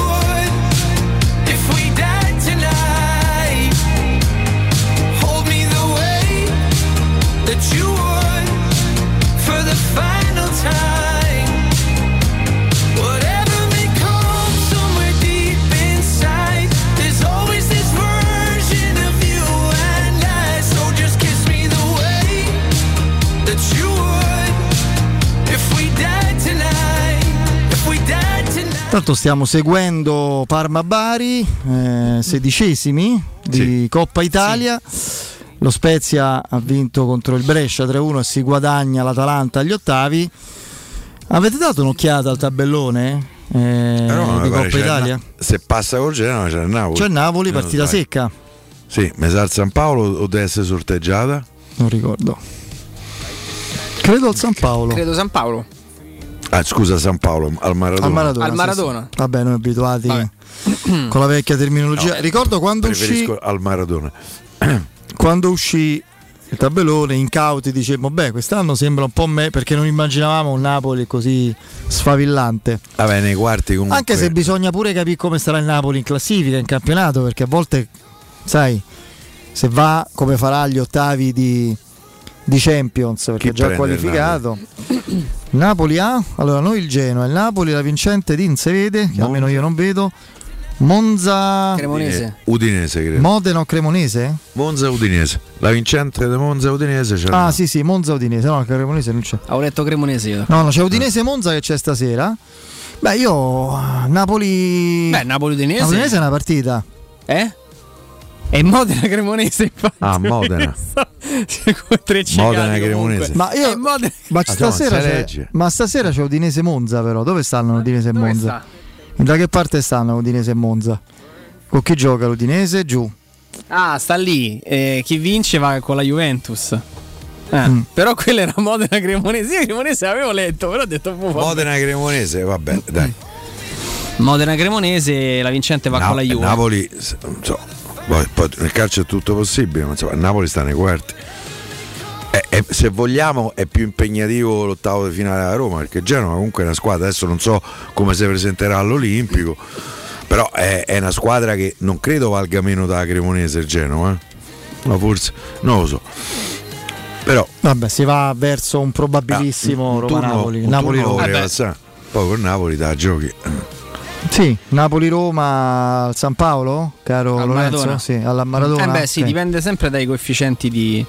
S1: Tanto stiamo seguendo Parma-Bari, eh, sedicesimi di Coppa Italia. Lo Spezia ha vinto contro il Brescia 3-1 e si guadagna l'Atalanta agli ottavi. Avete dato un'occhiata al tabellone eh,
S3: No,
S1: di Coppa Italia?
S3: Na- se passa col Genoa c'è il Napoli.
S1: C'è Napoli,
S3: Eh,
S1: partita secca.
S3: Sì, Mesar San Paolo o deve essere sorteggiata?
S1: Non ricordo. Credo al San Paolo.
S2: Credo San Paolo.
S3: Ah, scusa, San Paolo, al Maradona.
S1: Al Maradona.
S2: Al
S1: sì,
S2: Maradona.
S1: sì. Vabbè, noi abituati con la vecchia terminologia.
S3: No,
S1: Ricordo quando uscì,
S3: Preferisco al Maradona. (clears throat)
S1: quando uscì il tabellone, incauti, dicemmo, beh, quest'anno sembra un po' me perché non immaginavamo un Napoli così sfavillante.
S3: Vabbè, nei quarti comunque.
S1: Anche se bisogna pure capire come starà il Napoli in classifica, in campionato, perché a volte, sai, se va come farà agli ottavi di, di Champions, perché
S3: Chi
S1: è già qualificato. (clears throat) Napoli ha, allora noi il Genoa, il Napoli la vincente di Insevede, che almeno io non vedo, Monza...
S3: Eh, Udinese, credo.
S1: Modena o Cremonese?
S3: Monza Udinese. La vincente di Monza Udinese c'è.
S1: Ah sì sì, Monza Udinese, no, Cremonese non c'è.
S2: Ho letto Cremonese io.
S1: No, no, c'è Udinese Monza che c'è stasera. Beh, io Napoli
S2: Beh, Napoli Udinese.
S1: Napoli Udinese è una partita.
S2: Eh? E Modena Cremonese infatti.
S3: Ah, Modena. (laughs) Modena. Cremonese.
S1: Ma io
S2: Modena-
S1: ma
S3: Ah,
S1: stasera
S3: no, si
S1: c'è, ma stasera c'è Udinese Monza però. Dove stanno Udinese e Monza? Da che parte stanno Udinese e Monza? Con chi gioca l'Udinese? Giù.
S2: Ah, sta lì. Eh, chi vince va con la Juventus. Eh,
S1: Mm.
S2: Però quella era Modena Cremonese. Io Cremonese l'avevo letto, però ho detto boh, vabbè.
S3: Modena Cremonese, vabbè, dai.
S2: Modena Cremonese, la vincente va
S3: Na-
S2: con la Juve.
S3: Napoli, non so, poi, poi nel calcio è tutto possibile, ma insomma, Napoli sta nei quarti. E- e se vogliamo è più impegnativo l'ottavo di finale a Roma, perché Genova comunque è una squadra, adesso non so come si presenterà all'Olimpico, però è, è una squadra che non credo valga meno da Cremonese il Genova, eh? ma forse, non lo so. Però
S1: Vabbè, si va verso un probabilissimo
S3: Ah,
S1: Roma-Napoli.
S3: un
S1: Napoli
S3: turno
S1: Roma.
S3: vorrei passare. Poi con Napoli da giochi.
S1: Sì, Napoli-Roma al San Paolo, caro
S2: Al
S1: Lorenzo?
S2: Maradona.
S1: Sì, alla Maradona.
S2: Eh beh, sì,
S1: Ok.
S2: dipende sempre dai coefficienti di,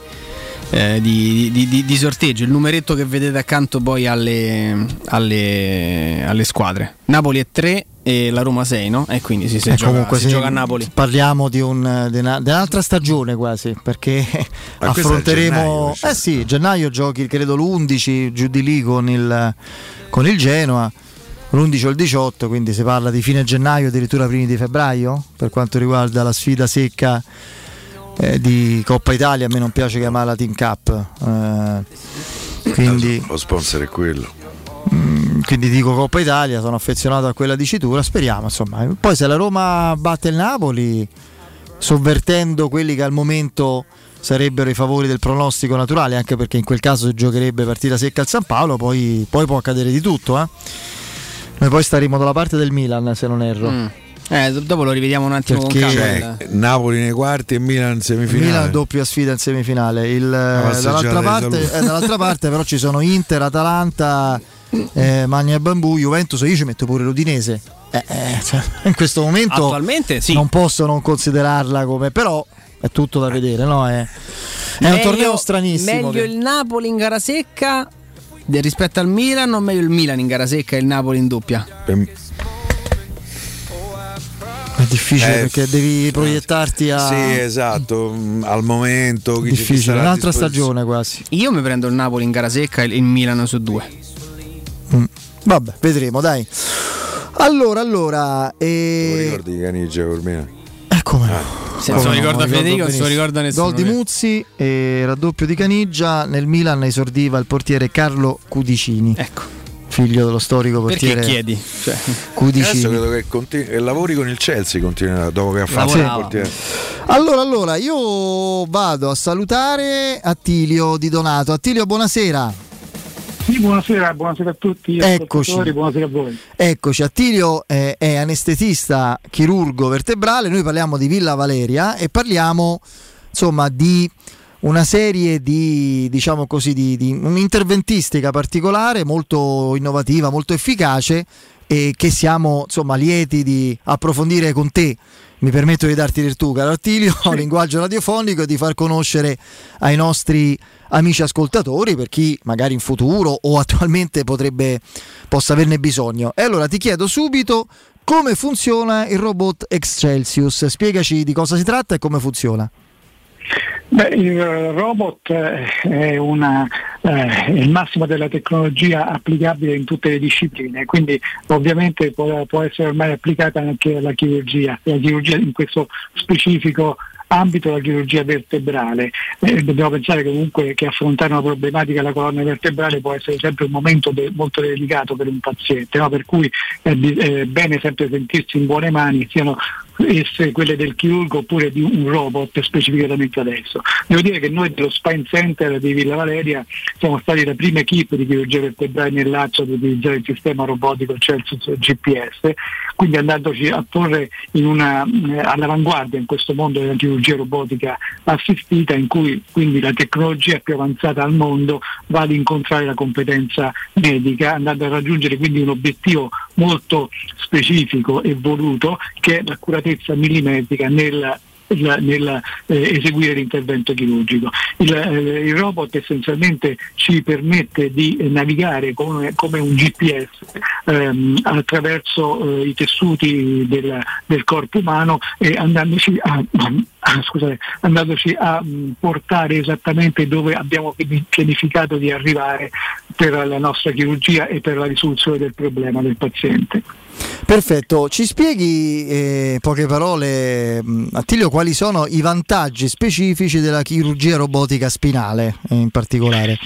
S2: eh, di, di- di- sorteggio. Il numeretto che vedete accanto poi alle, alle, alle squadre. Napoli è 3 e la Roma 6, no? E quindi si, si
S1: Eh,
S2: gioca,
S1: comunque
S2: si
S1: sì,
S2: gioca a Napoli.
S1: Parliamo di, un, di, una- di un'altra stagione quasi, perché
S3: Ma (laughs)
S1: affronteremo...
S3: gennaio,
S1: eh sì, gennaio giochi credo l'11 giù di lì con il, con il Genoa l'11 o il 18, quindi si parla di fine gennaio, addirittura primi di febbraio, per quanto riguarda la sfida secca eh, di Coppa Italia, a me non piace chiamarla Team Cup. eh, quindi,
S3: Lo sponsor è quello.
S1: mm, quindi dico Coppa Italia, sono affezionato a quella dicitura, speriamo insomma. Poi se la Roma batte il Napoli, sovvertendo quelli che al momento sarebbero i favori del pronostico naturale, anche perché in quel caso si giocherebbe partita secca al San Paolo, poi, poi può accadere di tutto. eh. Noi poi staremo dalla parte del Milan, se non erro.
S2: Mm. Eh, do- dopo lo rivediamo un attimo
S1: Perché-
S2: con calma.
S3: Cioè, Napoli nei quarti e Milan in semifinale.
S1: Milan doppia sfida in semifinale. Il,
S3: passeggiata
S1: dall'altra, parte, eh, dall'altra parte però ci sono Inter, Atalanta, eh, Magna Bambù, Juventus e io ci metto pure l'Udinese. Eh, eh, cioè, (laughs) in questo momento
S2: Attualmente sì.
S1: non posso non considerarla come però è tutto da vedere, no? È, è un
S2: Meglio-
S1: torneo stranissimo.
S2: Meglio
S1: che-
S2: il Napoli in gara secca rispetto al Milan o meglio il Milan in gara secca e il Napoli in doppia?
S1: È difficile
S3: Eh,
S1: perché devi proiettarti a
S3: Sì, esatto. mm, Al momento
S1: difficile, un'altra stagione quasi.
S2: Io mi prendo il Napoli in gara secca e il Milan su due.
S1: Mm. Vabbè, vedremo, dai. Allora, allora,
S3: Te lo
S1: eh,
S3: ricordi di Caniggia col Milan?
S1: Eh, come no?
S2: Se non se lo ricorda Federico, non se lo
S1: benissimo.
S2: ricorda nessuno.
S1: Gol di Muzzi e raddoppio di Caniggia. Nel Milan esordiva il portiere Carlo Cudicini.
S2: Ecco.
S1: Figlio dello storico
S2: Perché
S1: portiere
S2: chiedi? Cioè,
S1: Cudicini.
S3: Adesso credo che, continui- che lavori con il Chelsea continuerà dopo che ha fatto il portiere.
S1: Allora, allora, io vado a salutare Attilio Di Donato. Attilio, buonasera.
S28: Sì, buonasera, buonasera a tutti.
S1: Eccoci.
S28: Buonasera a voi.
S1: Eccoci, Attilio eh, è anestetista chirurgo vertebrale, noi parliamo di Villa Valeria e parliamo insomma di una serie di, diciamo così, di, di un'interventistica particolare, molto innovativa, molto efficace e che siamo insomma lieti di approfondire con te. Mi permetto di darti del tu, caro Attilio, (laughs) linguaggio radiofonico e di far conoscere ai nostri amici ascoltatori, per chi magari in futuro o attualmente potrebbe possa averne bisogno. E allora ti chiedo subito come funziona il robot Excelsius. Spiegaci di cosa si tratta e come funziona.
S28: Beh, il robot eh, è, una, eh, il massimo della tecnologia applicabile in tutte le discipline, quindi ovviamente può, può essere ormai applicata anche alla chirurgia, la chirurgia in questo specifico ambito la chirurgia vertebrale. Eh, dobbiamo pensare comunque che affrontare una problematica alla colonna vertebrale può essere sempre un momento de- molto delicato per un paziente, no? per cui è, è bene sempre sentirsi in buone mani, siano esse quelle del chirurgo oppure di un robot specificatamente adesso. Devo dire che noi dello Spine Center di Villa Valeria siamo stati la prima equipe di chirurgia vertebrale nel Lazio ad utilizzare il sistema robotico Celsius GPS, quindi andandoci a porre una, eh, all'avanguardia in questo mondo della chirurgia robotica assistita in cui quindi la tecnologia più avanzata al mondo va ad incontrare la competenza medica, andando a raggiungere quindi un obiettivo molto specifico e voluto che è l'accuratezza millimetrica nel nel, nel, eh, l'intervento chirurgico. Il, eh, il robot essenzialmente ci permette di navigare come, come un GPS ehm, attraverso eh, i tessuti del, del corpo umano e andandoci a, ah, scusate, andandoci a mh, portare esattamente dove abbiamo piani- pianificato di arrivare per la nostra chirurgia e per la risoluzione del problema del paziente.
S1: Perfetto, ci spieghi eh, poche parole, Attilio, quali sono i vantaggi specifici della chirurgia robotica spinale eh, in particolare?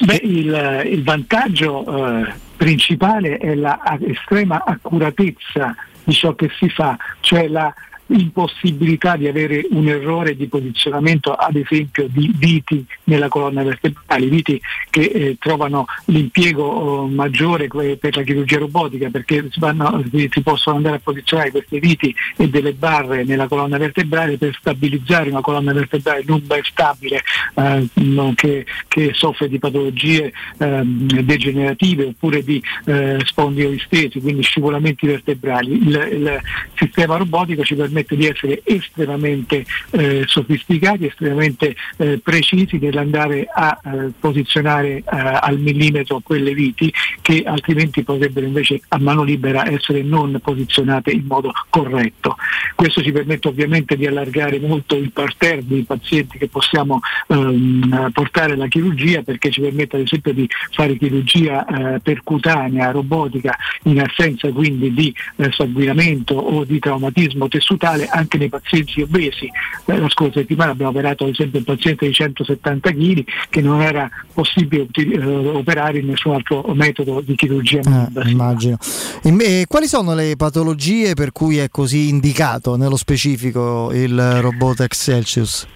S28: Beh, il, il vantaggio eh, principale è la estrema accuratezza di ciò che si fa, cioè la impossibilità di avere un errore di posizionamento ad esempio di viti nella colonna vertebrale, viti che eh, trovano l'impiego eh, maggiore per la chirurgia robotica perché si, vanno- si- possono andare a posizionare questi viti e delle barre nella colonna vertebrale per stabilizzare una colonna vertebrale non ben stabile eh, che, che soffre di patologie ehm, degenerative oppure di eh, spondilolistesi, quindi scivolamenti vertebrali. Il, il sistema robotico ci permette permette di essere estremamente eh, sofisticati, estremamente eh, precisi nell'andare a eh, posizionare eh, al millimetro quelle viti che altrimenti potrebbero invece a mano libera essere non posizionate in modo corretto. Questo ci permette ovviamente di allargare molto il parterre dei pazienti che possiamo ehm, portare alla chirurgia perché ci permette ad esempio di fare chirurgia eh, percutanea, robotica, in assenza quindi di eh, sanguinamento o di traumatismo tessutale anche nei pazienti obesi. Eh, la scorsa settimana abbiamo operato ad esempio un paziente di 170 kg che non era possibile eh, operare in nessun altro metodo di chirurgia
S1: Eh, immagino. In- e quali sono le patologie per cui è così indicato nello specifico il robot Excelsius?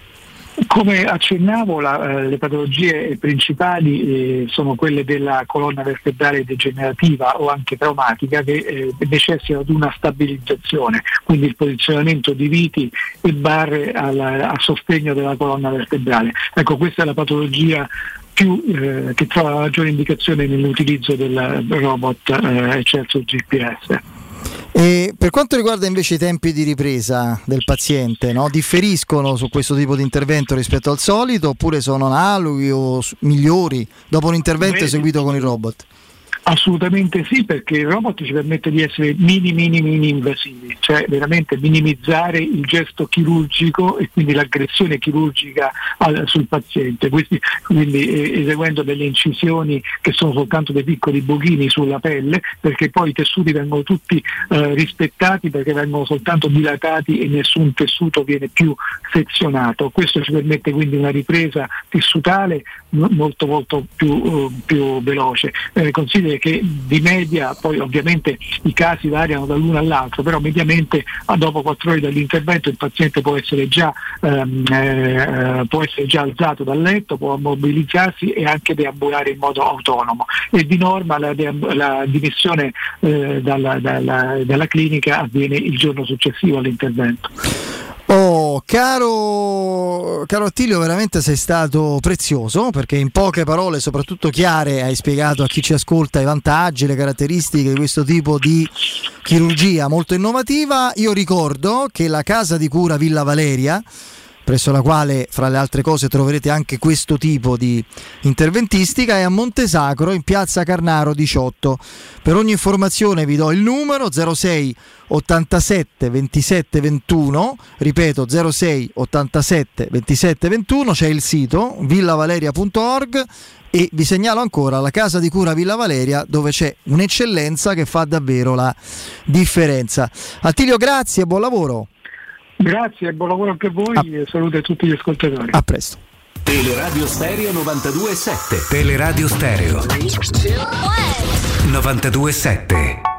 S28: Come accennavo, la- eh, le patologie principali eh, sono quelle della colonna vertebrale degenerativa o anche traumatica che eh, necessitano di una stabilizzazione, quindi il posizionamento di viti e barre al- a sostegno della colonna vertebrale. Ecco, questa è la patologia più, eh, che trova la maggiore indicazione nell'utilizzo del robot eh, Excelsior GPS.
S1: E per quanto riguarda invece i tempi di ripresa del paziente, no? differiscono su questo tipo di intervento rispetto al solito oppure sono analoghi o migliori dopo un intervento eseguito con il robot?
S28: Assolutamente sì, perché il robot ci permette di essere mini mini mini invasivi, cioè veramente minimizzare il gesto chirurgico e quindi l'aggressione chirurgica al- sul paziente, quindi, quindi, eh, eseguendo delle incisioni che sono soltanto dei piccoli buchini sulla pelle, perché poi i tessuti vengono tutti eh, rispettati perché vengono soltanto dilatati e nessun tessuto viene più sezionato. Questo ci permette quindi una ripresa tessutale molto molto più, eh, più veloce. Eh, consideri che di media, poi ovviamente i casi variano dall'uno all'altro, però mediamente dopo quattro ore dall'intervento il paziente può essere già, ehm, eh, può essere già alzato dal letto, può mobilizzarsi e anche deambulare in modo autonomo. E di norma la, la dimissione eh, dalla, dalla- dalla clinica avviene il giorno successivo all'intervento.
S1: Oh, caro, caro Attilio, veramente sei stato prezioso perché in poche parole, soprattutto chiare, hai spiegato a chi ci ascolta i vantaggi, le caratteristiche di questo tipo di chirurgia molto innovativa. Io ricordo che la casa di cura Villa Valeria, presso la quale fra le altre cose troverete anche questo tipo di interventistica, è a Montesacro in piazza Carnaro 18. Per ogni informazione vi do il numero 06 87 27 21, ripeto 06 87 27 21, c'è il sito villavaleria.org e vi segnalo ancora la casa di cura Villa Valeria dove c'è un'eccellenza che fa davvero la differenza. Attilio, grazie e buon lavoro.
S28: Grazie, buon lavoro anche a voi e saluto a tutti gli ascoltatori.
S1: A presto.
S29: Teleradio Stereo 92.7 Teleradio Stereo 92.7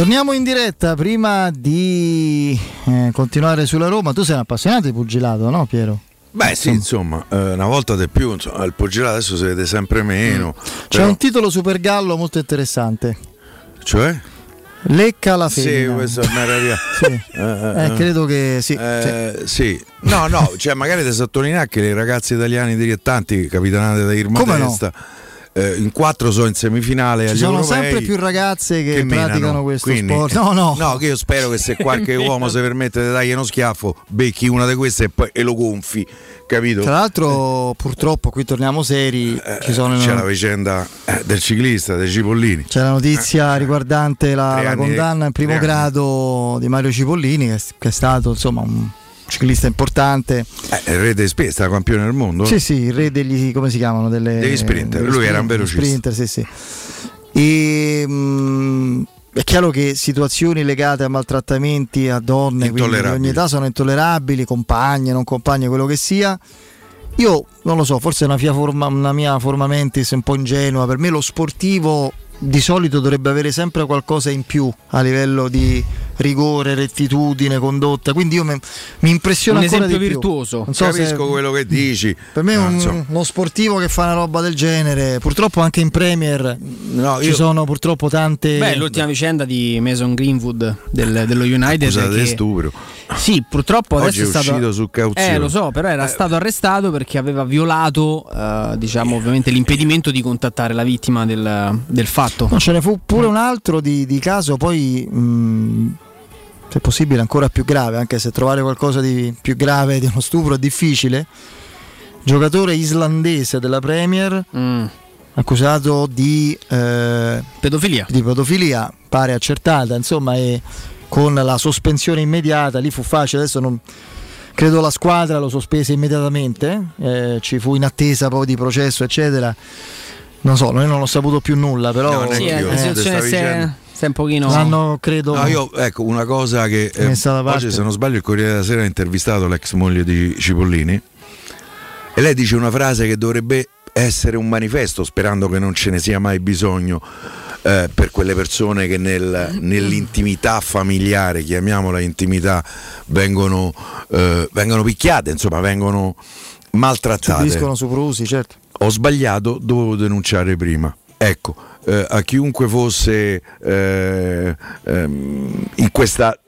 S1: Torniamo in diretta prima di eh, continuare sulla Roma. Tu sei un appassionato di pugilato, no Piero?
S3: Beh sì, insomma, eh, una volta di più, insomma, il pugilato adesso si vede sempre meno.
S1: C'è
S3: però-
S1: un titolo super gallo molto interessante.
S3: Cioè?
S1: Lecca la
S3: Sì,
S1: femmina.
S3: questo è meraviglioso. (laughs)
S1: Sì. Eh, credo che sì.
S3: Eh, sì. No, no, cioè magari da sottolineare che le ragazze italiane dilettanti capitanate da Irma
S1: Come no?
S3: Eh, in quattro sono in semifinale
S1: Ci sono
S3: europei
S1: sempre più ragazze che,
S3: menano.
S1: praticano questo
S3: Quindi-
S1: sport. No, no.
S3: No, che io spero che se qualche (laughs) uomo si permette di dargli uno schiaffo, becchi una di queste e, poi, e lo gonfi. capito?
S1: Tra l'altro, purtroppo, qui torniamo seri. ci sono
S3: C'è la vicenda eh, del ciclista, dei Cipollini.
S1: C'è la notizia riguardante la, la condanna in primo grado di Mario Cipollini, che, che è stato insomma un ciclista importante.
S3: Eh, il re dei sta campione del mondo.
S1: Sì, sì, il re degli come si chiamano? Delle,
S3: Degli sprinter. Lui era un
S1: sprint-
S3: velocista.
S1: sprinter, sì, sì. E, mm, è chiaro che situazioni legate a maltrattamenti a donne di ogni età sono intollerabili, compagne, non compagne, quello che sia. Io non lo so, forse è una mia, forma, una mia forma mentis un po' ingenua. Per me lo sportivo di solito dovrebbe avere sempre qualcosa in più a livello di rigore, rettitudine, condotta. Quindi io me- mi impressiona
S2: Un
S1: ancora
S2: esempio
S1: di più.
S2: virtuoso.
S1: Non so se-
S3: Capisco quello che dici.
S1: per me
S3: No,
S1: un- uno sportivo che fa una roba del genere, purtroppo anche in Premier ci
S3: io-
S1: sono purtroppo tante...
S2: Beh, l'ultima vicenda di Mason Greenwood del- dello United.
S3: Accusata di
S2: che-
S3: stupro.
S2: Sì, purtroppo
S3: Oggi
S2: adesso è,
S3: è
S2: stato.
S3: uscito su cauzione.
S2: Eh, lo so, però era
S3: Eh.
S2: stato arrestato perché aveva violato, eh, diciamo, ovviamente l'impedimento di contattare la vittima del, del fatto.
S1: No, ce ne fu pure un altro di, di caso, poi mh, se possibile ancora più grave, anche se trovare qualcosa di più grave di uno stupro è difficile. Giocatore islandese della Premier, accusato di eh,
S2: pedofilia.
S1: di pedofilia, pare accertata, insomma, e con la sospensione immediata, lì fu facile, adesso non... Credo la squadra lo sospese immediatamente, eh, ci fu in attesa poi di processo, eccetera. Non so, noi non ho saputo più nulla, però
S3: No,
S2: Sì, eh,
S3: io,
S2: la
S3: di
S2: situazione si è, un pochino.
S1: l'hanno, credo,
S3: No, io, ecco, una cosa che eh, oggi, se non sbaglio, il Corriere della Sera ha intervistato l'ex moglie di Cipollini e lei dice una frase che dovrebbe essere un manifesto, sperando che non ce ne sia mai bisogno. Eh, per quelle persone che nel- nell'intimità familiare, chiamiamola intimità, vengono, eh, vengono picchiate, insomma, vengono maltrattate.
S1: subiscono soprusi, certo.
S3: ho sbagliato, dovevo denunciare prima. Ecco, eh, a chiunque fosse eh, ehm, in questa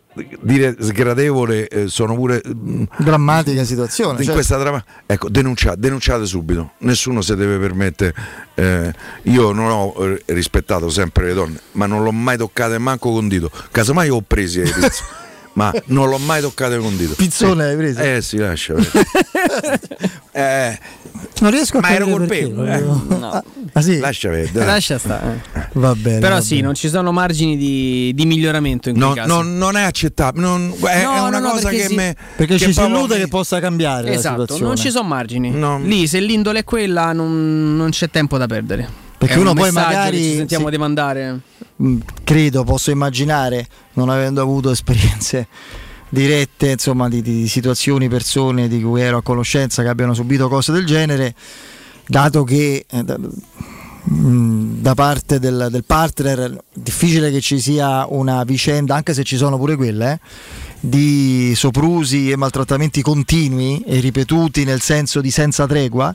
S3: dire sgradevole, eh, sono pure mm,
S1: Drammatica situazione.
S3: in
S1: certo.
S3: questa trama. Ecco, denunciate, denunciate subito. Nessuno si deve permettere. eh, io non ho eh, rispettato sempre le donne, ma non l'ho mai toccata manco con dito. Casomai ho presi ai pizzi, (laughs) ma non l'ho mai toccata con dito.
S1: Pizzone hai preso?
S3: Eh sì, lascia. (laughs) eh,
S1: Non riesco a
S3: ma ero colpevole. eh.
S2: No.
S1: Ah sì?
S3: Lascia perdere.
S2: Lascia stare. eh.
S1: Va bene.
S2: Però
S1: va
S2: sì,
S1: bene.
S2: non ci sono margini di, di miglioramento in
S3: No, no, non è accettabile, non- è,
S2: No,
S3: è una cosa
S2: perché
S3: che
S2: sì.
S3: me,
S1: Perché
S3: che
S1: ci si illude
S3: mi-
S1: che possa cambiare
S2: Esatto, non ci sono margini.
S3: No.
S2: Lì, se l'indole è quella, non, non c'è tempo da perdere.
S1: Perché
S2: È un
S1: uno poi magari
S2: ci sentiamo
S1: sì.
S2: di mandare.
S1: Mm, credo, posso immaginare, non avendo avuto esperienze dirette, insomma, di, di situazioni, persone di cui ero a conoscenza che abbiano subito cose del genere, dato che eh, da, mm, da parte del, del partner è difficile che ci sia una vicenda, anche se ci sono pure quelle, eh, di soprusi e maltrattamenti continui e ripetuti nel senso di senza tregua,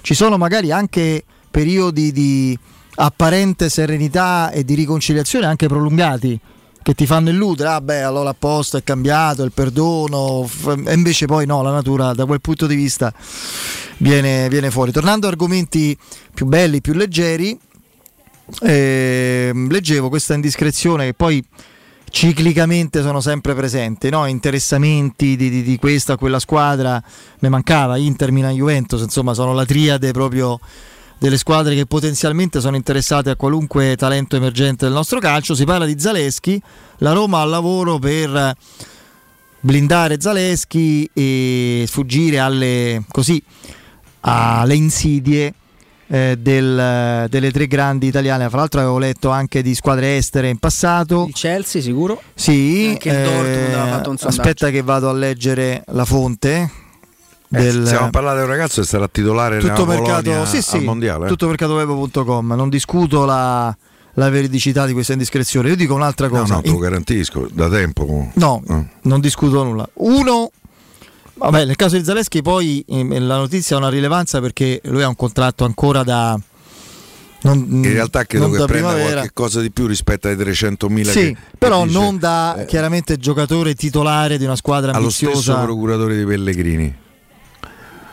S1: ci sono magari anche periodi di apparente serenità e di riconciliazione anche prolungati che ti fanno illudere, ah beh allora a posto è cambiato, il perdono, e invece poi no, la natura da quel punto di vista viene, viene fuori. Tornando a argomenti più belli, più leggeri, ehm, leggevo questa indiscrezione che poi ciclicamente sono sempre presenti, no? interessamenti di, di- di questa o quella squadra, ne mancava Inter, Milan, Juventus, insomma sono la triade proprio delle squadre che potenzialmente sono interessate a qualunque talento emergente del nostro calcio, si parla di Zaleschi, la Roma al lavoro per blindare Zaleschi e sfuggire alle, così, alle insidie eh, del- delle tre grandi italiane. Fra l'altro avevo letto anche di squadre estere in passato.
S2: Il Chelsea, sicuro.
S1: Sì,
S2: Anche il Dortmund fatto un sondaggio.
S1: aspetta che vado a leggere la fonte.
S3: Eh,
S1: Del,
S3: Stiamo a parlare di un ragazzo che sarà titolare
S1: tutto mercato, sì, sì,
S3: al mondiale. eh?
S1: tuttomercatoweb.com. Non discuto la, la veridicità di questa indiscrezione. Io dico un'altra
S3: No,
S1: cosa.
S3: no, te lo garantisco, da tempo.
S1: No,
S3: Ah.
S1: non discuto nulla. Uno, vabbè, nel caso di Zaleschi poi ehm, la notizia ha una rilevanza perché lui ha un contratto ancora da... non-
S3: In realtà credo che
S1: da
S3: prenda
S1: primavera.
S3: qualche cosa di più rispetto ai 300.000
S1: Sì,
S3: che,
S1: però
S3: che dice,
S1: non da
S3: eh,
S1: chiaramente giocatore titolare di una squadra
S3: allo stesso
S1: ambiziosa.
S3: procuratore di Pellegrini.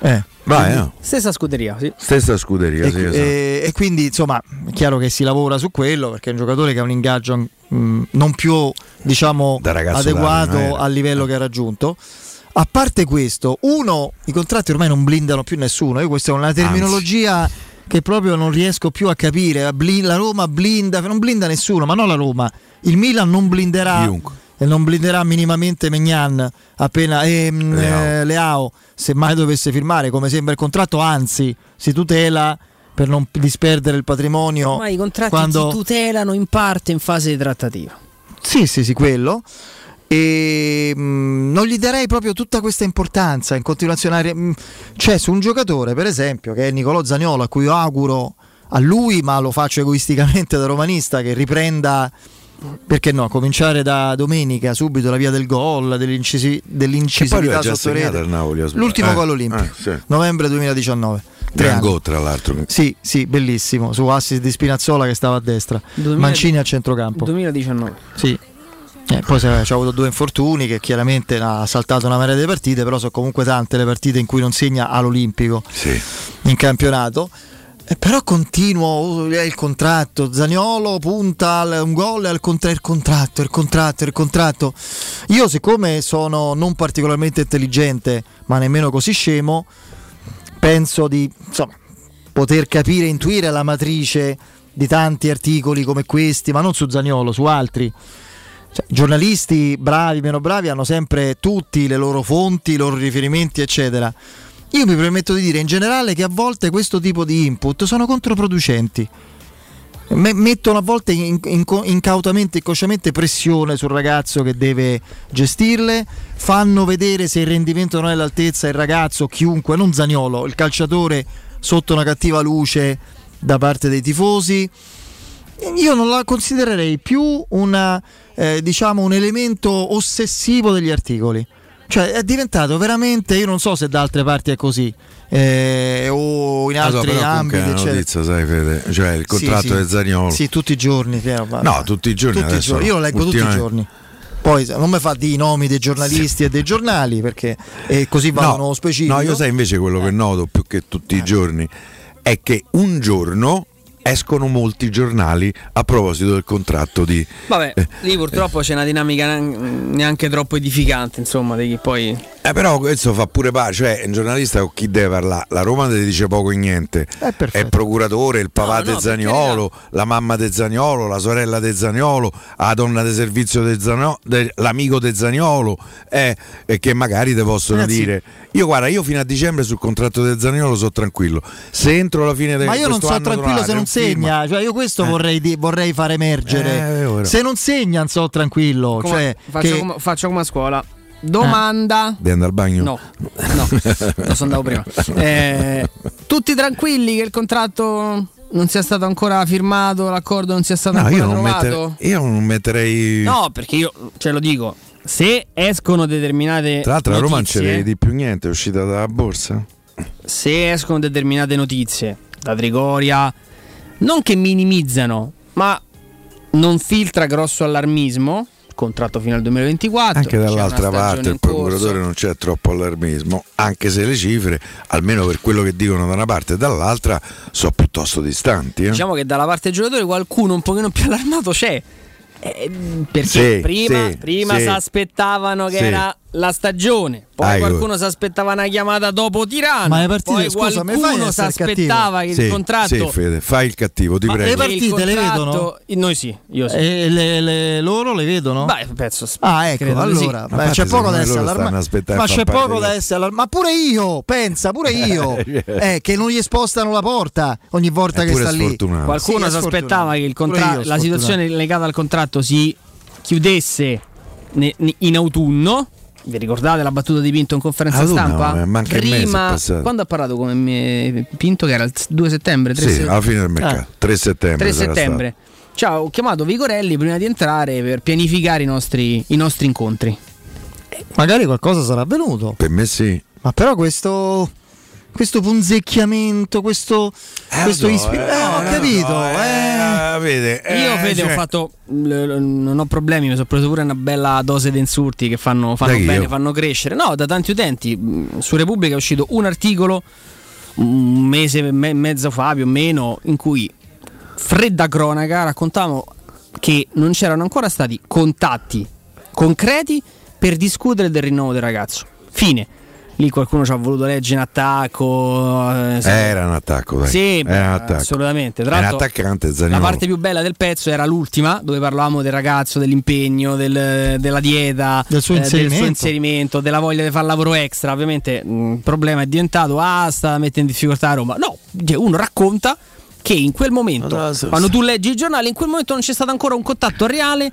S1: Eh.
S3: Vai, no?
S2: Stessa scuderia, sì.
S3: Stessa scuderia,
S1: E,
S3: sì, esatto.
S1: e- e quindi insomma è chiaro che si lavora su quello perché è un giocatore che ha un ingaggio mh, non più diciamo adeguato
S3: eh.
S1: al livello che ha raggiunto a parte questo, uno, i contratti ormai non blindano più nessuno. Io questa è una terminologia che proprio non riesco più a capire. La Roma blinda, non blinda nessuno, ma non la Roma. Il Milan non blinderà e non blinderà minimamente Megnan appena ehm,
S3: Leao.
S1: eh, Leao, se mai dovesse firmare, come sembra il contratto, anzi, si tutela per non disperdere il patrimonio.
S2: Ma i contratti
S1: quando...
S2: si tutelano in parte in fase di trattativa.
S1: Sì, sì, sì, quello. E mh, non gli darei proprio tutta questa importanza in continuazione. mh, Cioè, su un giocatore, per esempio, che è Nicolò Zaniolo, a cui io auguro a lui, ma lo faccio egoisticamente da romanista, che riprenda. Perché no? Cominciare da domenica subito la via del gol, dell'incisi- dell'incisività
S3: ha
S1: sotto rete.
S3: Napoli. ha.
S1: L'ultimo
S3: Eh,
S1: gol olimpico,
S3: eh, sì.
S1: novembre 2019. Tre
S3: Gran gol, tra l'altro.
S1: Sì, sì, bellissimo. Su assist di Spinazzola che stava a destra.
S2: 2000
S1: Mancini a centrocampo.
S2: 2019.
S1: Sì. Eh, poi c'ha c'ha avuto due infortuni che chiaramente ha saltato una marea di partite, però sono comunque tante le partite in cui non segna all'Olimpico in campionato. Eh, però continuo eh, il contratto, Zaniolo punta al un gol al contra- il contratto, il contratto, il contratto. Io siccome sono non particolarmente intelligente, ma nemmeno così scemo, penso di insomma, poter capire, intuire la matrice di tanti articoli come questi, ma non su Zaniolo, su altri. Cioè, giornalisti bravi, meno bravi, hanno sempre tutti le loro fonti, i loro riferimenti, eccetera. Io mi permetto di dire in generale che a volte questo tipo di input sono controproducenti. Me- mettono a volte in- in- incautamente, inconsciamente pressione sul ragazzo che deve gestirle, fanno vedere se il rendimento non è all'altezza il ragazzo, chiunque, non Zaniolo, il calciatore sotto una cattiva luce da parte dei tifosi. Io non la considererei più una, eh, diciamo, un elemento ossessivo degli articoli. Cioè è diventato veramente, io non so se da altre parti è così, eh, o in
S3: Ah, so,
S1: altri
S3: comunque
S1: ambiti,
S3: è una notizia, sai, Fede? Cioè il contratto
S1: Sì, sì.
S3: del Zaniolo.
S1: Sì, tutti i giorni. Piero,
S3: No, tutti i giorni
S1: tutti i giorni. Io lo leggo tutti i
S3: Ultimamente.
S1: giorni. Poi non mi fa di i nomi dei giornalisti e dei giornali perché e così vanno
S3: no,
S1: specifico.
S3: no, io sai invece quello che noto più che tutti
S1: Eh.
S3: i giorni è che un giorno escono molti giornali a proposito del contratto di
S2: Vabbè, lì purtroppo c'è una dinamica nean- neanche troppo edificante, insomma, di chi poi...
S3: Eh, però questo fa pure pace, cioè un giornalista con chi deve parlare? La Roma te dice poco e niente. È, il procuratore, il papà
S2: no,
S3: de
S2: per
S3: Zaniolo, la mamma de Zaniolo, la sorella de Zaniolo, la donna di servizio de Zaniolo, de- l'amico de Zaniolo, eh, e che magari ti possono
S1: Ragazzi-
S3: dire. Io guarda, io fino a dicembre sul contratto de Zaniolo sono tranquillo. Se entro la fine del
S1: Ma io non
S3: questo
S1: so
S3: anno
S1: tranquillo se non segna, cioè io questo
S3: Eh.
S1: vorrei, di- vorrei far emergere.
S3: Eh,
S1: se non segna, non so tranquillo.
S2: Come-
S1: cioè,
S2: faccio,
S1: che-
S2: come, faccio come a scuola. Domanda...
S3: Devi andare al bagno?
S2: No, no, lo so andavo prima. (laughs) Eh, tutti tranquilli che il contratto non sia stato ancora firmato, l'accordo non sia stato
S3: No,
S2: ancora
S3: io non,
S2: trovato?
S3: mettere- io non metterei.
S2: No, perché io ce lo dico. Se escono determinate
S3: Tra l'altro, la Roma non ce
S2: notizie,
S3: vede di più niente, è uscita dalla borsa.
S2: se escono determinate notizie da Trigoria, non che minimizzano, ma non filtra grosso allarmismo. Contratto fino al 2024.
S3: Anche dall'altra parte il procuratore non c'è troppo allarmismo, anche se le cifre, almeno per quello che dicono da una parte e dall'altra, sono piuttosto distanti. eh.
S2: Diciamo che dalla parte dei giocatori qualcuno un pochino più (laughs) allarmato c'è. Eh, perché
S3: Sì,
S2: prima,
S3: sì,
S2: prima
S3: sì.
S2: si aspettavano che era la stagione, poi
S3: ecco.
S2: qualcuno si aspettava una chiamata dopo Tirana,
S1: Ma le partite,
S2: poi
S1: scusa,
S2: qualcuno si aspettava che
S3: Sì,
S2: il contratto
S3: sì, Fede, fai il cattivo, ti
S2: Ma
S3: prego.
S1: le partite le vedono?
S2: Noi sì, io sì.
S1: E le- le- loro le vedono?
S2: Beh, penso.
S1: Ah, ecco,
S2: credo sì.
S1: allora
S3: Ma
S1: beh, c'è poco da essere allarmati. Ma c'è poco da essere allarmati. Ma pure io, pensa, pure (laughs) io, eh, che non gli spostano la porta ogni volta
S3: È
S1: che sta lì.
S3: sfortunato.
S2: Qualcuno
S1: Sì,
S2: si aspettava che contra- la situazione legata al contratto si chiudesse in autunno. Vi ricordate la battuta di Pinto in conferenza
S3: Autunno,
S2: stampa?
S3: eh, manca il mese, è
S2: Prima, quando ha parlato con me, Pinto, che era il 2 settembre? 3
S3: Sì, alla fine del mercato,
S2: Ah.
S3: 3 settembre.
S2: 3
S3: sarà
S2: settembre. Ciao, ho chiamato Vigorelli prima di entrare per pianificare i nostri, i nostri incontri.
S1: Magari qualcosa sarà avvenuto.
S3: Per me sì.
S1: Ma però questo. Questo punzecchiamento, questo. questo
S3: so,
S1: ispi-
S3: eh,
S1: eh, ho
S3: no,
S1: capito.
S3: no,
S1: eh.
S3: eh, vede, eh,
S2: Io, Fede,
S3: cioè-
S2: ho fatto. Non ho problemi, mi sono preso pure una bella dose di insulti che fanno, fanno bene,
S3: io?
S2: fanno crescere. No, da tanti utenti. mh, Su Repubblica è uscito un articolo un mese e me- mezzo fa più o meno in cui fredda cronaca raccontavamo che non c'erano ancora stati contatti concreti per discutere del rinnovo del ragazzo. Fine. Lì qualcuno ci ha voluto leggere in attacco. eh,
S3: Era un attacco, dai.
S2: Sì,
S3: era un attacco.
S2: assolutamente. Tra
S3: Era attaccante
S2: La
S3: Zaniolo.
S2: parte più bella del pezzo era l'ultima, dove parlavamo del ragazzo, dell'impegno, del- della dieta,
S1: Del suo
S2: eh,
S1: inserimento.
S2: inserimento, della voglia di fare lavoro extra. Ovviamente mh, il problema è diventato, ah, sta mettendo in difficoltà Roma. No, uno racconta che in quel momento,
S3: No, no,
S2: quando tu leggi i giornali, in quel momento non c'è stato ancora un contatto reale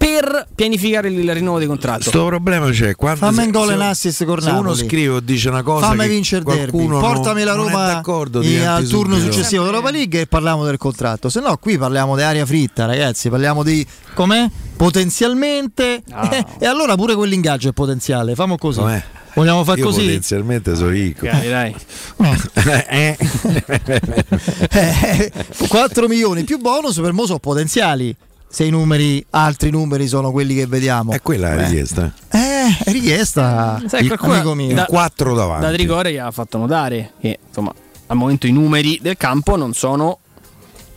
S2: per pianificare il rinnovo di contratto.
S3: Sto problema c'è quando
S1: Fammi
S3: se-
S1: un gol
S3: se-
S1: in assist con
S3: se uno
S1: Napoli.
S3: scrive o dice una cosa
S1: Fammi
S3: che
S1: vincere il derby, portami la Roma al turno successivo dell'Europa League e parliamo del contratto. Se no, qui parliamo di aria fritta, ragazzi. Parliamo di com'è? Potenzialmente.
S3: Ah. (laughs)
S1: e allora pure quell'ingaggio è potenziale. Famo così.
S3: Com'è?
S1: Vogliamo fare
S3: Io
S1: così?
S3: potenzialmente sono ricco.
S2: Dai, dai.
S3: Eh. (laughs)
S1: 4 milioni più bonus per mo sono potenziali. Se i numeri, altri numeri sono quelli che vediamo.
S3: È quella la
S1: Beh.
S3: richiesta.
S1: Eh, è richiesta.
S2: Sai, qualcuno-
S1: amico mio.
S2: da-
S3: 4 davanti.
S2: Da Trigore gli ha fatto notare che insomma al momento i numeri del campo non sono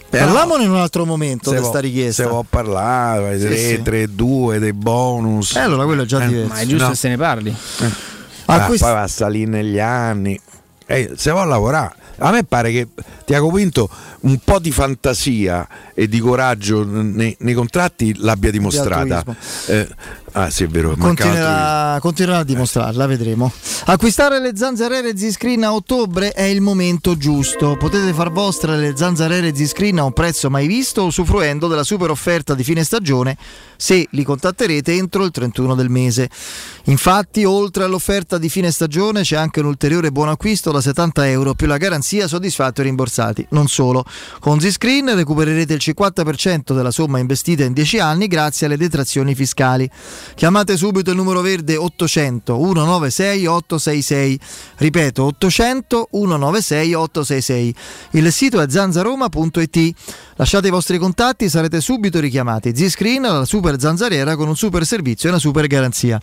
S1: Parliamone in un altro momento di questa richiesta.
S3: Se può parlare,
S1: Sì,
S3: 3,
S1: sì.
S3: 3, 2, dei bonus.
S1: Eh, allora quello è già diverso.
S2: ma è giusto
S3: No.
S2: che se ne parli.
S3: Ah,
S1: quest-
S3: Poi va a salire negli anni. Eh, se vuoi lavorare. A me pare che Tiago Pinto un po' di fantasia e di coraggio nei, nei contratti l'abbia dimostrata. Eh, ah, sì, è vero.
S1: Continuerà, continuerà a dimostrarla, vedremo. Acquistare le zanzariere Z-Screen a ottobre è il momento giusto. Potete far vostre le zanzariere Z-Screen a un prezzo mai visto, usufruendo della super offerta di fine stagione se li contatterete entro il 31 del mese. Infatti, oltre all'offerta di fine stagione, c'è anche un ulteriore buon acquisto da 70 euro più la garanzia soddisfatto e rimborsati. Non solo, con Z-Screen recupererete il 50% della somma investita in 10 anni grazie alle detrazioni fiscali. Chiamate subito il numero verde 800 196 866. Ripeto 800 196 866. Il sito è zanzaroma.it. Lasciate i vostri contatti, sarete subito richiamati. Z-Screen, la super zanzariera con un super servizio e una super garanzia.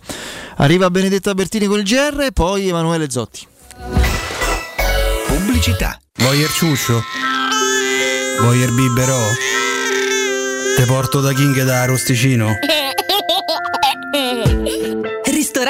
S1: Arriva Benedetta Bertini con il GR e poi Emanuele Zotti.
S30: Pubblicità.
S21: Voyer ciuscio? Voyer biberò? Te porto da King da Rosticino? (laughs)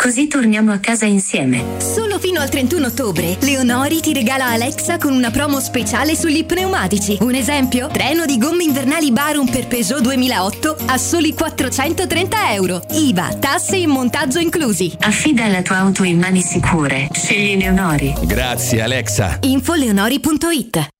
S10: così torniamo a casa insieme.
S31: Solo fino al 31 ottobre, Leonori ti regala Alexa con una promo speciale sugli pneumatici. Un esempio? Treno di gomme invernali Barum per Peugeot 2008 a soli 430 euro. IVA, tasse e montaggio inclusi.
S10: Affida la tua auto in mani sicure. Scegli Leonori.
S12: Grazie Alexa.
S31: Infoleonori.it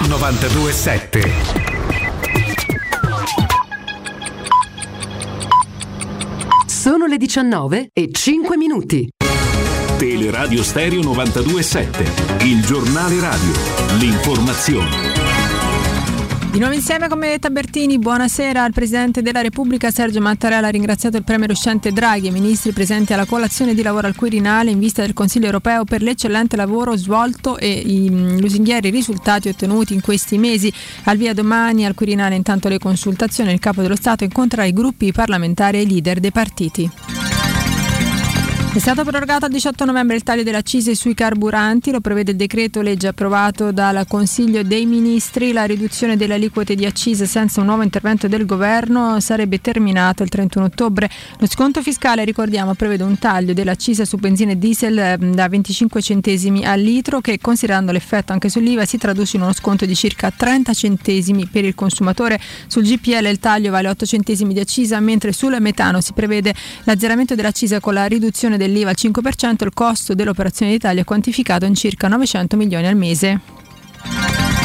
S32: 927.
S15: Sono le 19 e 5 minuti.
S33: Teleradio Stereo 927, il giornale radio, l'informazione.
S17: Di nuovo insieme con Benedetta Bertini, buonasera al Presidente della Repubblica Sergio Mattarella ha ringraziato il Premier uscente Draghi e i ministri presenti alla colazione di lavoro al Quirinale in vista del Consiglio europeo per l'eccellente lavoro svolto e i lusinghieri risultati ottenuti in questi mesi. Al via domani al Quirinale intanto le consultazioni, il Capo dello Stato incontrerà i gruppi parlamentari e i leader dei partiti. È stato prorogato al 18 novembre il taglio delle accise sui carburanti, lo prevede il decreto legge approvato dal Consiglio dei Ministri. La riduzione delle aliquote di accise senza un nuovo intervento del governo sarebbe terminato il 31 ottobre. Lo sconto fiscale, ricordiamo, prevede un taglio dell'accisa su benzina e diesel eh, da 25 centesimi al litro che considerando l'effetto anche sull'IVA si traduce in uno sconto di circa 30 centesimi per il consumatore. Sul GPL il taglio vale 8 centesimi di accisa, mentre sul metano si prevede l'azzeramento dell'accisa con la riduzione dell'IVA al 5%, il costo dell'operazione d'Italia è quantificato in circa 900 milioni al mese.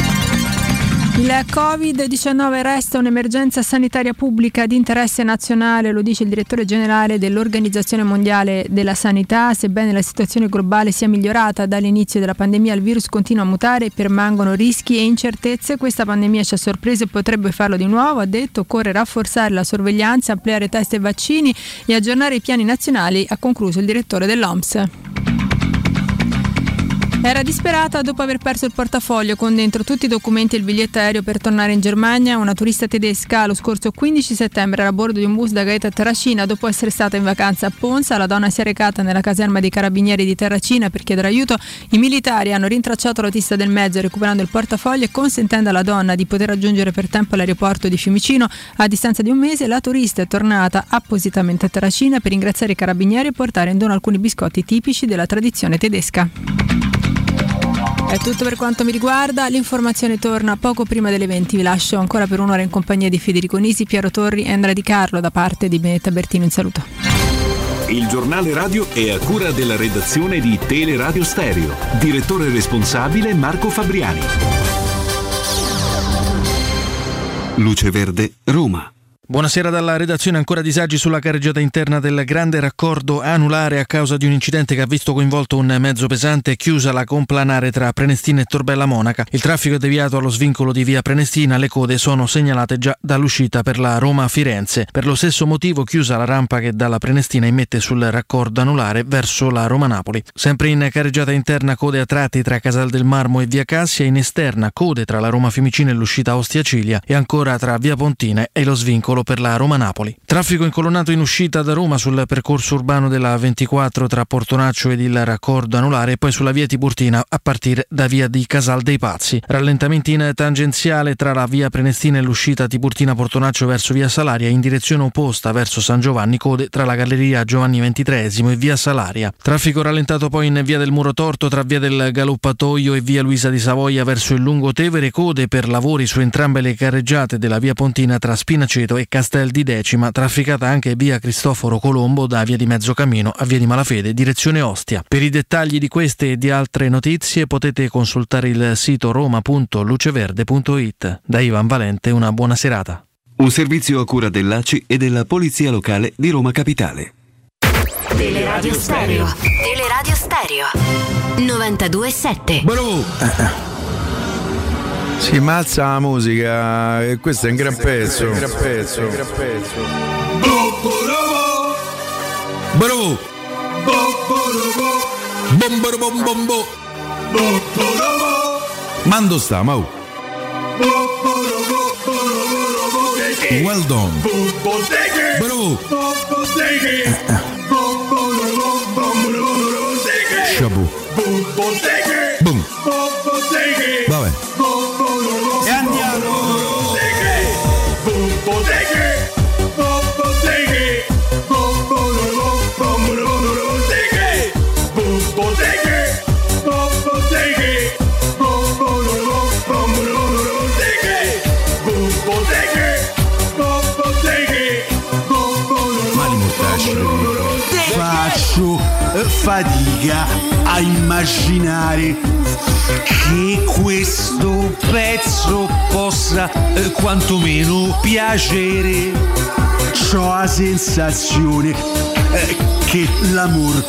S17: Il Covid-19 resta un'emergenza sanitaria pubblica di interesse nazionale, lo dice il direttore generale dell'Organizzazione Mondiale della Sanità. Sebbene la situazione globale sia migliorata dall'inizio della pandemia, il virus continua a mutare e permangono rischi e incertezze. Questa pandemia ci ha sorpreso e potrebbe farlo di nuovo. Ha detto occorre rafforzare la sorveglianza, ampliare test e vaccini e aggiornare i piani nazionali, ha concluso il direttore dell'OMS. Era disperata dopo aver perso il portafoglio con dentro tutti i documenti e il biglietto aereo per tornare in Germania. Una turista tedesca lo scorso 15 settembre era a bordo di un bus da Gaeta a Terracina dopo essere stata in vacanza a Ponza. La donna si è recata nella caserma dei carabinieri di Terracina per chiedere aiuto. I militari hanno rintracciato l'autista del mezzo recuperando il portafoglio e consentendo alla donna di poter raggiungere per tempo l'aeroporto di Fiumicino. A distanza di un mese la turista è tornata appositamente a Terracina per ringraziare i carabinieri e portare in dono alcuni biscotti tipici della tradizione tedesca. È tutto per quanto mi riguarda, l'informazione torna poco prima delle 20, vi lascio ancora per un'ora in compagnia di Federico Nisi, Piero Torri e Andrea Di Carlo da parte di Benetta Bertino, in saluto.
S33: Il giornale radio è a cura della redazione di Teleradio Stereo. Direttore responsabile Marco Fabriani.
S34: Luce Verde, Roma.
S20: Buonasera dalla redazione, ancora disagi sulla carreggiata interna del grande raccordo anulare a causa di un incidente che ha visto coinvolto un mezzo pesante chiusa la complanare tra Prenestina e Torbella Monaca. Il traffico è deviato allo svincolo di via Prenestina, le code sono segnalate già dall'uscita per la Roma-Firenze. Per lo stesso motivo chiusa la rampa che dalla Prenestina immette sul raccordo anulare verso la Roma-Napoli. Sempre in carreggiata interna code a tratti tra Casal del Marmo e via Cassia, in esterna code tra la Roma Fiumicino e l'uscita Ostia Ciglia e ancora tra via Pontina e lo svincolo per la Roma-Napoli. Traffico incolonnato in uscita da Roma sul percorso urbano della 24 tra Portonaccio ed il raccordo anulare e poi sulla via Tiburtina a partire da via di Casal dei Pazzi. Rallentamenti in tangenziale tra la via Prenestina e l'uscita Tiburtina-Portonaccio verso via Salaria in direzione opposta verso San Giovanni Code tra la galleria Giovanni XXIII e via Salaria. Traffico rallentato poi in via del Muro Torto tra via del Galoppatoio e via Luisa di Savoia verso il Lungo Tevere Code per lavori su entrambe le carreggiate della via Pontina tra Spinaceto e Castel di Decima, trafficata anche via Cristoforo Colombo da via di Mezzocammino a via di Malafede, direzione Ostia. Per i dettagli di queste e di altre notizie potete consultare il sito roma.luceverde.it. Da Ivan Valente una buona serata.
S34: Un servizio a cura dell'ACI e della Polizia Locale di Roma Capitale.
S31: Teleradio Stereo. Teleradio Stereo. 92.7.
S24: Si ma alza la musica e questo è un gran pezzo. Un gran pezzo.
S9: Bravo!
S24: Bomboro bom bombo. Mando sta, mau. Well done. Bravo. Chapeau. Boom. Vabbè.
S35: Fatica a immaginare che questo pezzo possa eh, quantomeno piacere. Ho la sensazione eh, che l'amor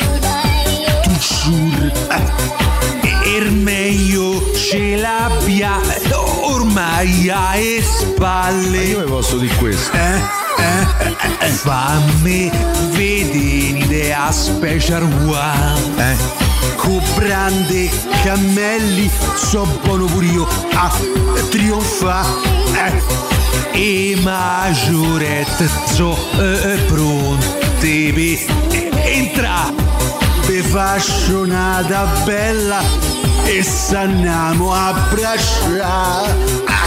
S35: toujours eh, er meglio ce l'abbia eh, ormai alle spalle.
S24: Io vi posso dire questo.
S35: Eh, eh, eh, eh, fammi vedere un'idea special one.
S24: Eh.
S35: Con brande cammelli so buono pure io a trionfa. Eh. E maggiorette so eh, pronte per entra. Vi faccio una bella e s'andiamo a abbracciare. Ah.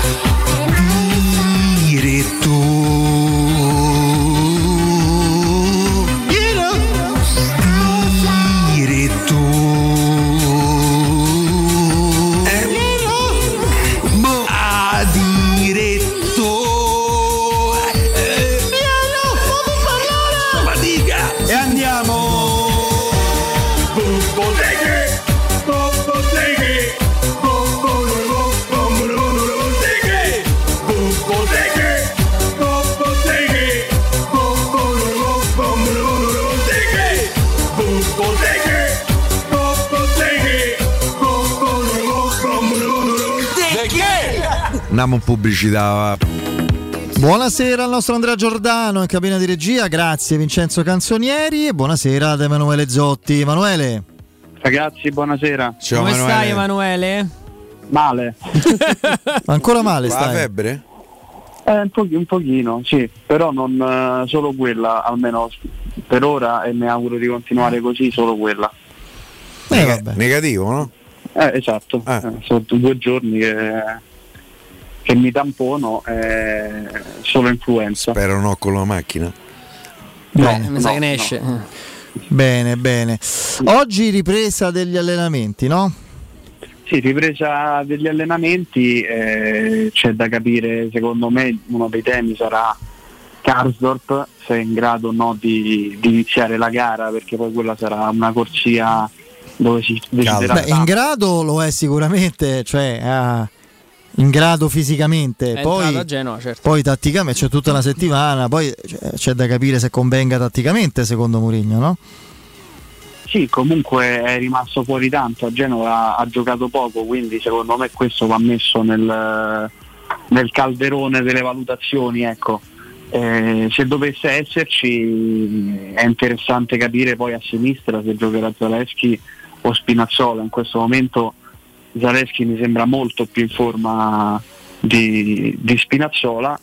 S35: Andiamo
S24: in pubblicità.
S1: Buonasera al nostro Andrea Giordano in cabina di regia, grazie Vincenzo Canzonieri e buonasera ad Emanuele Zotti. Emanuele.
S36: Ragazzi, buonasera.
S17: Come stai Emanuele?
S36: Male.
S1: Ancora male
S36: La
S1: stai?
S36: febbre? Eh, un, po- un pochino, sì, però non eh, solo quella, almeno per ora e mi auguro di continuare così, solo quella.
S24: Nega- negativo, no?
S36: Eh, esatto, Eh, sono due giorni che, che mi tampono, eh, solo influenza.
S24: Spero no con la macchina.
S1: Bene,
S17: mi sa che ne esce.
S1: Bene, bene. Oggi ripresa degli allenamenti, no?
S36: Sì, ripresa degli allenamenti, eh, c'è da capire, secondo me uno dei temi sarà Karsdorp se è in grado o no di, di iniziare la gara perché poi quella sarà una corsia dove si deciderà
S1: Beh, in grado lo è sicuramente, cioè ah, in grado fisicamente,
S2: È
S1: poi,
S2: entrato a Genova, certo.
S1: poi tatticamente c'è tutta una settimana, poi c'è, c'è da capire se convenga tatticamente secondo Mourinho, no?
S36: Sì, comunque è rimasto fuori tanto, a Genova ha giocato poco, quindi secondo me questo va messo nel, nel calderone delle valutazioni. Ecco. Eh, se dovesse esserci è interessante capire poi a sinistra se giocherà Zaleschi o Spinazzola. In questo momento Zaleschi mi sembra molto più in forma di, di Spinazzola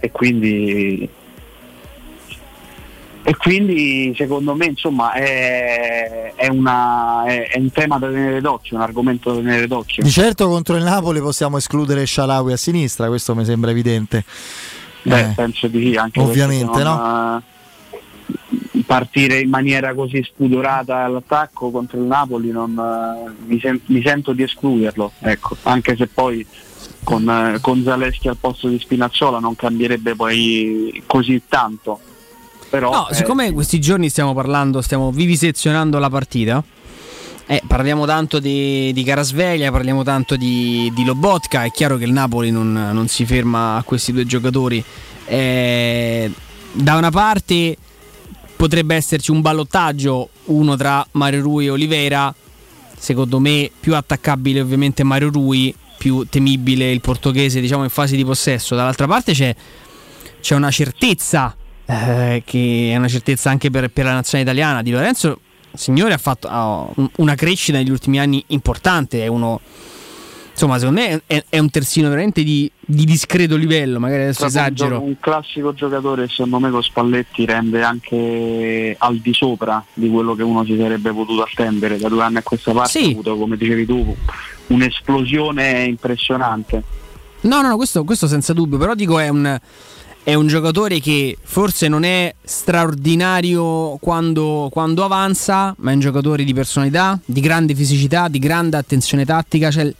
S36: e quindi e quindi secondo me insomma è, è una- è- è un tema da tenere d'occhio, un argomento da tenere d'occhio.
S1: Di certo contro il Napoli possiamo escludere Shalawi a sinistra, questo mi sembra evidente.
S36: Beh,
S1: Eh,
S36: penso di sì, anche
S1: ovviamente,
S36: non, eh, partire in maniera così spudorata all'attacco contro il Napoli non, eh, mi, sen- mi sento di escluderlo, ecco, anche se poi con, eh, con Zaleschi al posto di Spinazzola non cambierebbe poi così tanto. Però,
S2: No,
S36: eh,
S2: siccome questi giorni stiamo parlando, stiamo vivisezionando la partita. eh, parliamo tanto di, di Carasveglia, parliamo tanto di, di Lobotka. È chiaro che il Napoli non, non si ferma a questi due giocatori. Eh, da una parte potrebbe esserci un ballottaggio, uno tra Mario Rui e Oliveira. Secondo me, più attaccabile ovviamente Mario Rui, più temibile il portoghese, diciamo in fase di possesso. Dall'altra parte c'è, c'è una certezza, eh, che è una certezza anche per, per la nazione italiana. Di Lorenzo, signore, ha fatto un- una crescita negli ultimi anni importante. È uno, insomma, secondo me è, è un terzino veramente di, di discreto livello. Magari adesso
S36: un
S2: esagero.
S36: gio- Un, classico giocatore secondo me con Spalletti rende anche al di sopra di quello che uno si sarebbe potuto attendere da due anni a questa parte. Ha avuto, come dicevi tu, un'esplosione impressionante.
S2: No, no, no, questo, questo senza dubbio, però dico è un, è un giocatore che forse non è straordinario quando, quando avanza, ma è un giocatore di personalità, di grande fisicità, di grande attenzione tattica, cioè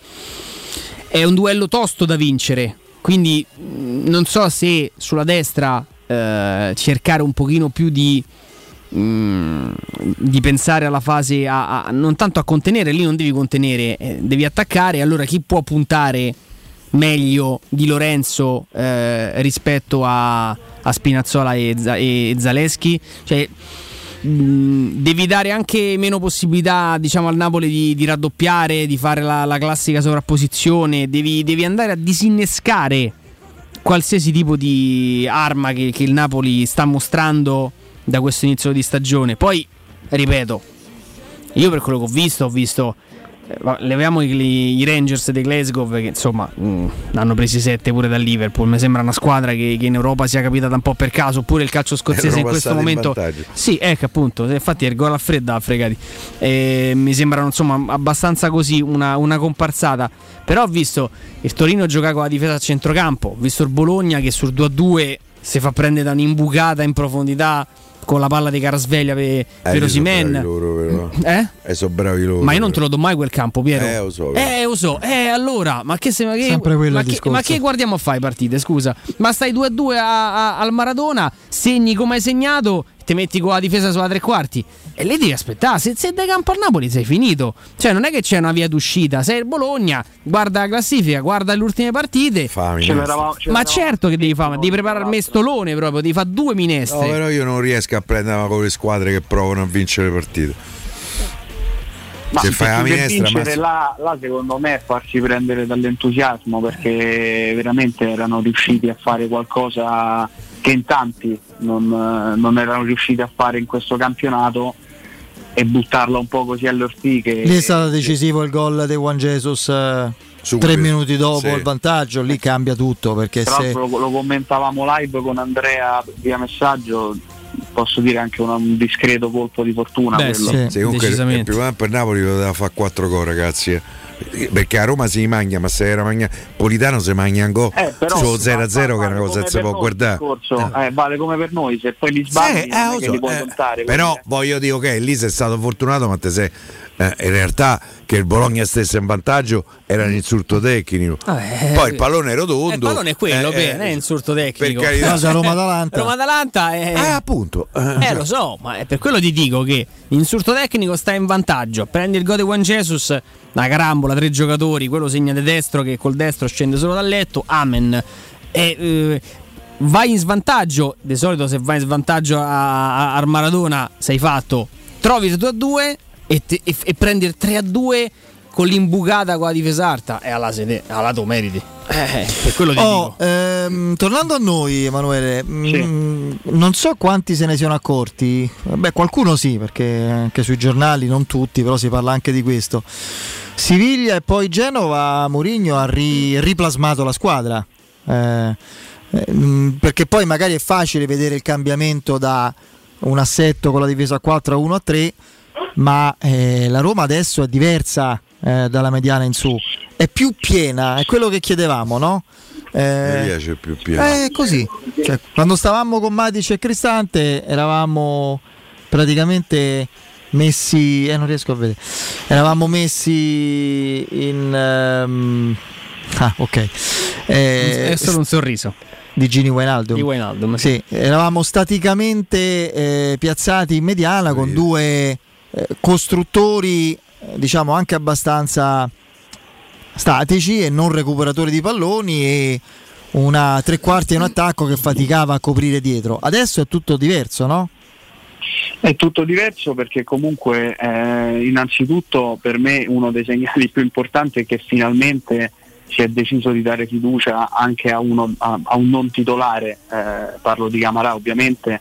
S2: è un duello tosto da vincere, quindi mh, non so se sulla destra eh, cercare un pochino più di... mh, di pensare alla fase a, a- non tanto a contenere, lì non devi contenere, eh, devi attaccare. Allora chi può puntare meglio di Lorenzo eh, rispetto a, a Spinazzola e, e Zaleschi? Cioè, mh, devi dare anche meno possibilità diciamo, al Napoli di, di raddoppiare, di fare la, la classica sovrapposizione, devi, devi andare a disinnescare qualsiasi tipo di arma che, che il Napoli sta mostrando da questo inizio di stagione. Poi, ripeto, io per quello che ho visto, ho visto. Eh, Leviamo i, i Rangers dei Glasgow che insomma mh, hanno presi 7 pure dal Liverpool. Mi sembra una squadra che, che in Europa sia capitata un po' per caso. Oppure il calcio scozzese in questo
S3: in
S2: momento.
S3: vantaggio.
S2: Sì, ecco appunto. Infatti il gol a fredda fregati. Eh, mi sembrano insomma abbastanza così una, una comparsata. Però ho visto il Torino giocare con la difesa a centrocampo. Ho visto il Bologna che sul 2-2 si fa prendere da un'imbucata in profondità con la palla di Carasveglia per,
S3: Eh, bravi loro, però.
S2: Eh?
S3: Eh, sono bravi loro.
S2: Ma io non te lo do mai quel campo, Piero.
S3: Eh, lo so.
S2: Eh, lo so. Eh, allora, ma che, se, ma che,
S1: Sempre quello
S2: ma che,
S1: discorso.
S2: ma che guardiamo a fare partite, scusa? Ma stai 2-2 a- a- al Maradona, segni come hai segnato, ti metti con la difesa sulla tre quarti e lì devi aspettare. Se, se dai campo al Napoli sei finito. Cioè, non è che c'è una via d'uscita. Sei il Bologna, guarda la classifica, guarda le ultime partite.
S36: Ce
S2: ma certo che devi fare, devi preparare il mestolone proprio, devi fare due
S3: No,
S2: minestre.
S3: però io non riesco a prendere con le squadre che provano a vincere le partite.
S36: Ma
S3: Se fai la minestra,
S36: vincere
S3: ma-
S36: là, là secondo me è farsi prendere dall'entusiasmo perché veramente erano riusciti a fare qualcosa che in tanti non, non erano riusciti a fare in questo campionato e buttarla un po' così alle ortiche.
S1: Lì è stato decisivo il gol di Juan Jesus eh, tre minuti dopo
S36: Sì.
S1: il vantaggio, lì cambia tutto perché
S36: Tra
S1: se
S36: l'altro lo, lo commentavamo live con Andrea via messaggio, posso dire anche una- un discreto colpo di fortuna quello.
S3: Sì, comunque il primo tempo il Napoli lo doveva fare 4 gol, ragazzi. eh. Perché a Roma si mangia, ma se era magna... Politano si mangia un gol
S36: Eh, però
S3: solo 0-0 che è una cosa che si
S36: per
S3: può guardare.
S36: il discorso, eh, vale come per noi, se poi li sbagli
S3: Sì,
S36: non
S3: eh, lo
S36: che
S3: so,
S36: li puoi
S3: eh,
S36: contare.
S3: Però voglio dire, ok, lì sei stato fortunato, ma te sei eh, in realtà che il Bologna stesse in vantaggio era un insulto tecnico.
S2: Vabbè,
S3: Poi il pallone era rotondo.
S2: Eh, il pallone è quello,
S3: eh,
S2: beh,
S3: eh,
S2: non è insulto tecnico.
S3: per carità.
S1: Cosa Roma-Atalanta?
S2: Roma-Atalanta è...
S3: Eh, appunto.
S2: Eh, lo so, ma è per quello ti dico che insulto tecnico sta in vantaggio. Prendi il gol di Juan Jesus, una carambola, tre giocatori, quello segna di destro che col destro scende solo dal letto, amen. E, eh, vai in svantaggio, di solito se vai in svantaggio a, a- a Maradona sei fatto, trovi il 2 a 2 e, te- e- e prendi il 3 a 2 con l'imbucata con la difesa alta e alla sede, alla tu meriti. Eh, per quello ti
S1: Oh,
S2: dico.
S1: ehm, tornando a noi, Emanuele, mm, non so quanti se ne siano accorti. Beh, qualcuno sì, perché anche sui giornali, non tutti, però si parla anche di questo. Siviglia e poi Genova, Mourinho ha ri- riplasmato la squadra. Eh, eh, mm, perché poi magari è facile vedere il cambiamento da un assetto con la difesa a 4 a 1 a 3, ma eh, la Roma adesso è diversa eh, dalla mediana in su, è più piena, è quello che chiedevamo, no?
S3: Mi
S1: Eh,
S3: piace più pieno.
S1: è così. Cioè, quando stavamo con Matic e Cristante eravamo praticamente messi, eh, non riesco a vedere, eravamo messi in... ehm, ah, ok. Eh,
S2: è solo un sorriso.
S1: di Gini Wijnaldum.
S2: Di Wijnaldum,
S1: Sì, eravamo staticamente eh, piazzati in mediana con due eh, costruttori, eh, diciamo anche abbastanza statici e non recuperatori di palloni e una tre quarti e un attacco che faticava a coprire dietro. Adesso è tutto diverso, no?
S36: È tutto diverso perché comunque eh, innanzitutto per me uno dei segnali più importanti è che finalmente si è deciso di dare fiducia anche a, uno, a, a un non titolare, eh, parlo di Camarà ovviamente,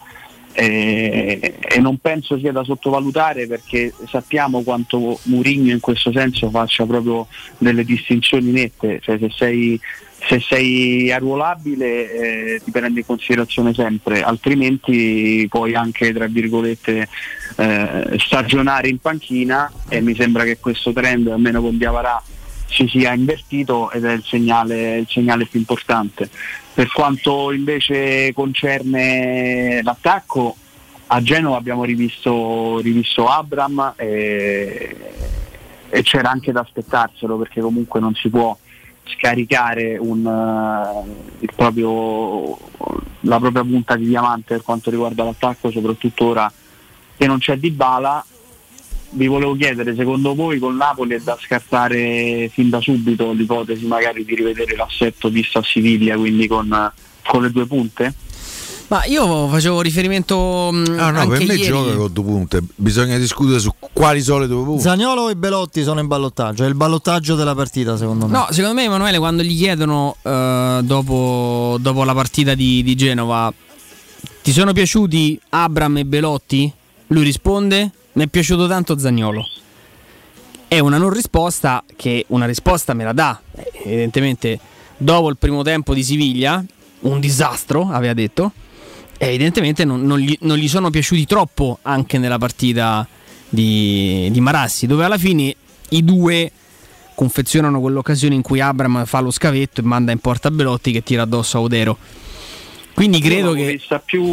S36: eh, e non penso sia da sottovalutare perché sappiamo quanto Mourinho in questo senso faccia proprio delle distinzioni nette, cioè se sei, se sei arruolabile eh, ti prende in considerazione sempre, altrimenti puoi anche tra virgolette eh, stagionare in panchina e mi sembra che questo trend almeno con Diavarà si sia invertito ed è il segnale, il segnale più importante. Per quanto invece concerne l'attacco, a Genova abbiamo rivisto, rivisto Abram e, e c'era anche da aspettarselo perché comunque non si può scaricare un, il proprio- la propria punta di diamante per quanto riguarda l'attacco, soprattutto ora che non c'è Di Bala. Vi volevo chiedere, secondo voi con Napoli è da scartare fin da subito l'ipotesi magari di rivedere l'assetto visto a Siviglia, quindi con, con le due punte?
S2: Ma io facevo riferimento mh,
S3: Ah, no,
S2: anche
S3: per me
S2: ieri.
S3: gioca con due punte. Bisogna discutere su quali sono le due punte.
S1: Zagnolo e Belotti sono in ballottaggio, è il ballottaggio della partita secondo me.
S2: No, secondo me Emanuele quando gli chiedono eh, dopo, dopo la partita di, di Genova ti sono piaciuti Abram e Belotti? Lui risponde mi è piaciuto tanto Zagnolo. È una non risposta che una risposta me la dà. Evidentemente dopo il primo tempo di Siviglia, un disastro aveva detto, evidentemente non, non gli, non gli sono piaciuti troppo anche nella partita di, di Marassi, dove alla fine i due confezionano quell'occasione in cui Abram fa lo scavetto e manda in porta Belotti che tira addosso a Odero. Quindi credo
S36: l'ho
S2: che
S36: vista più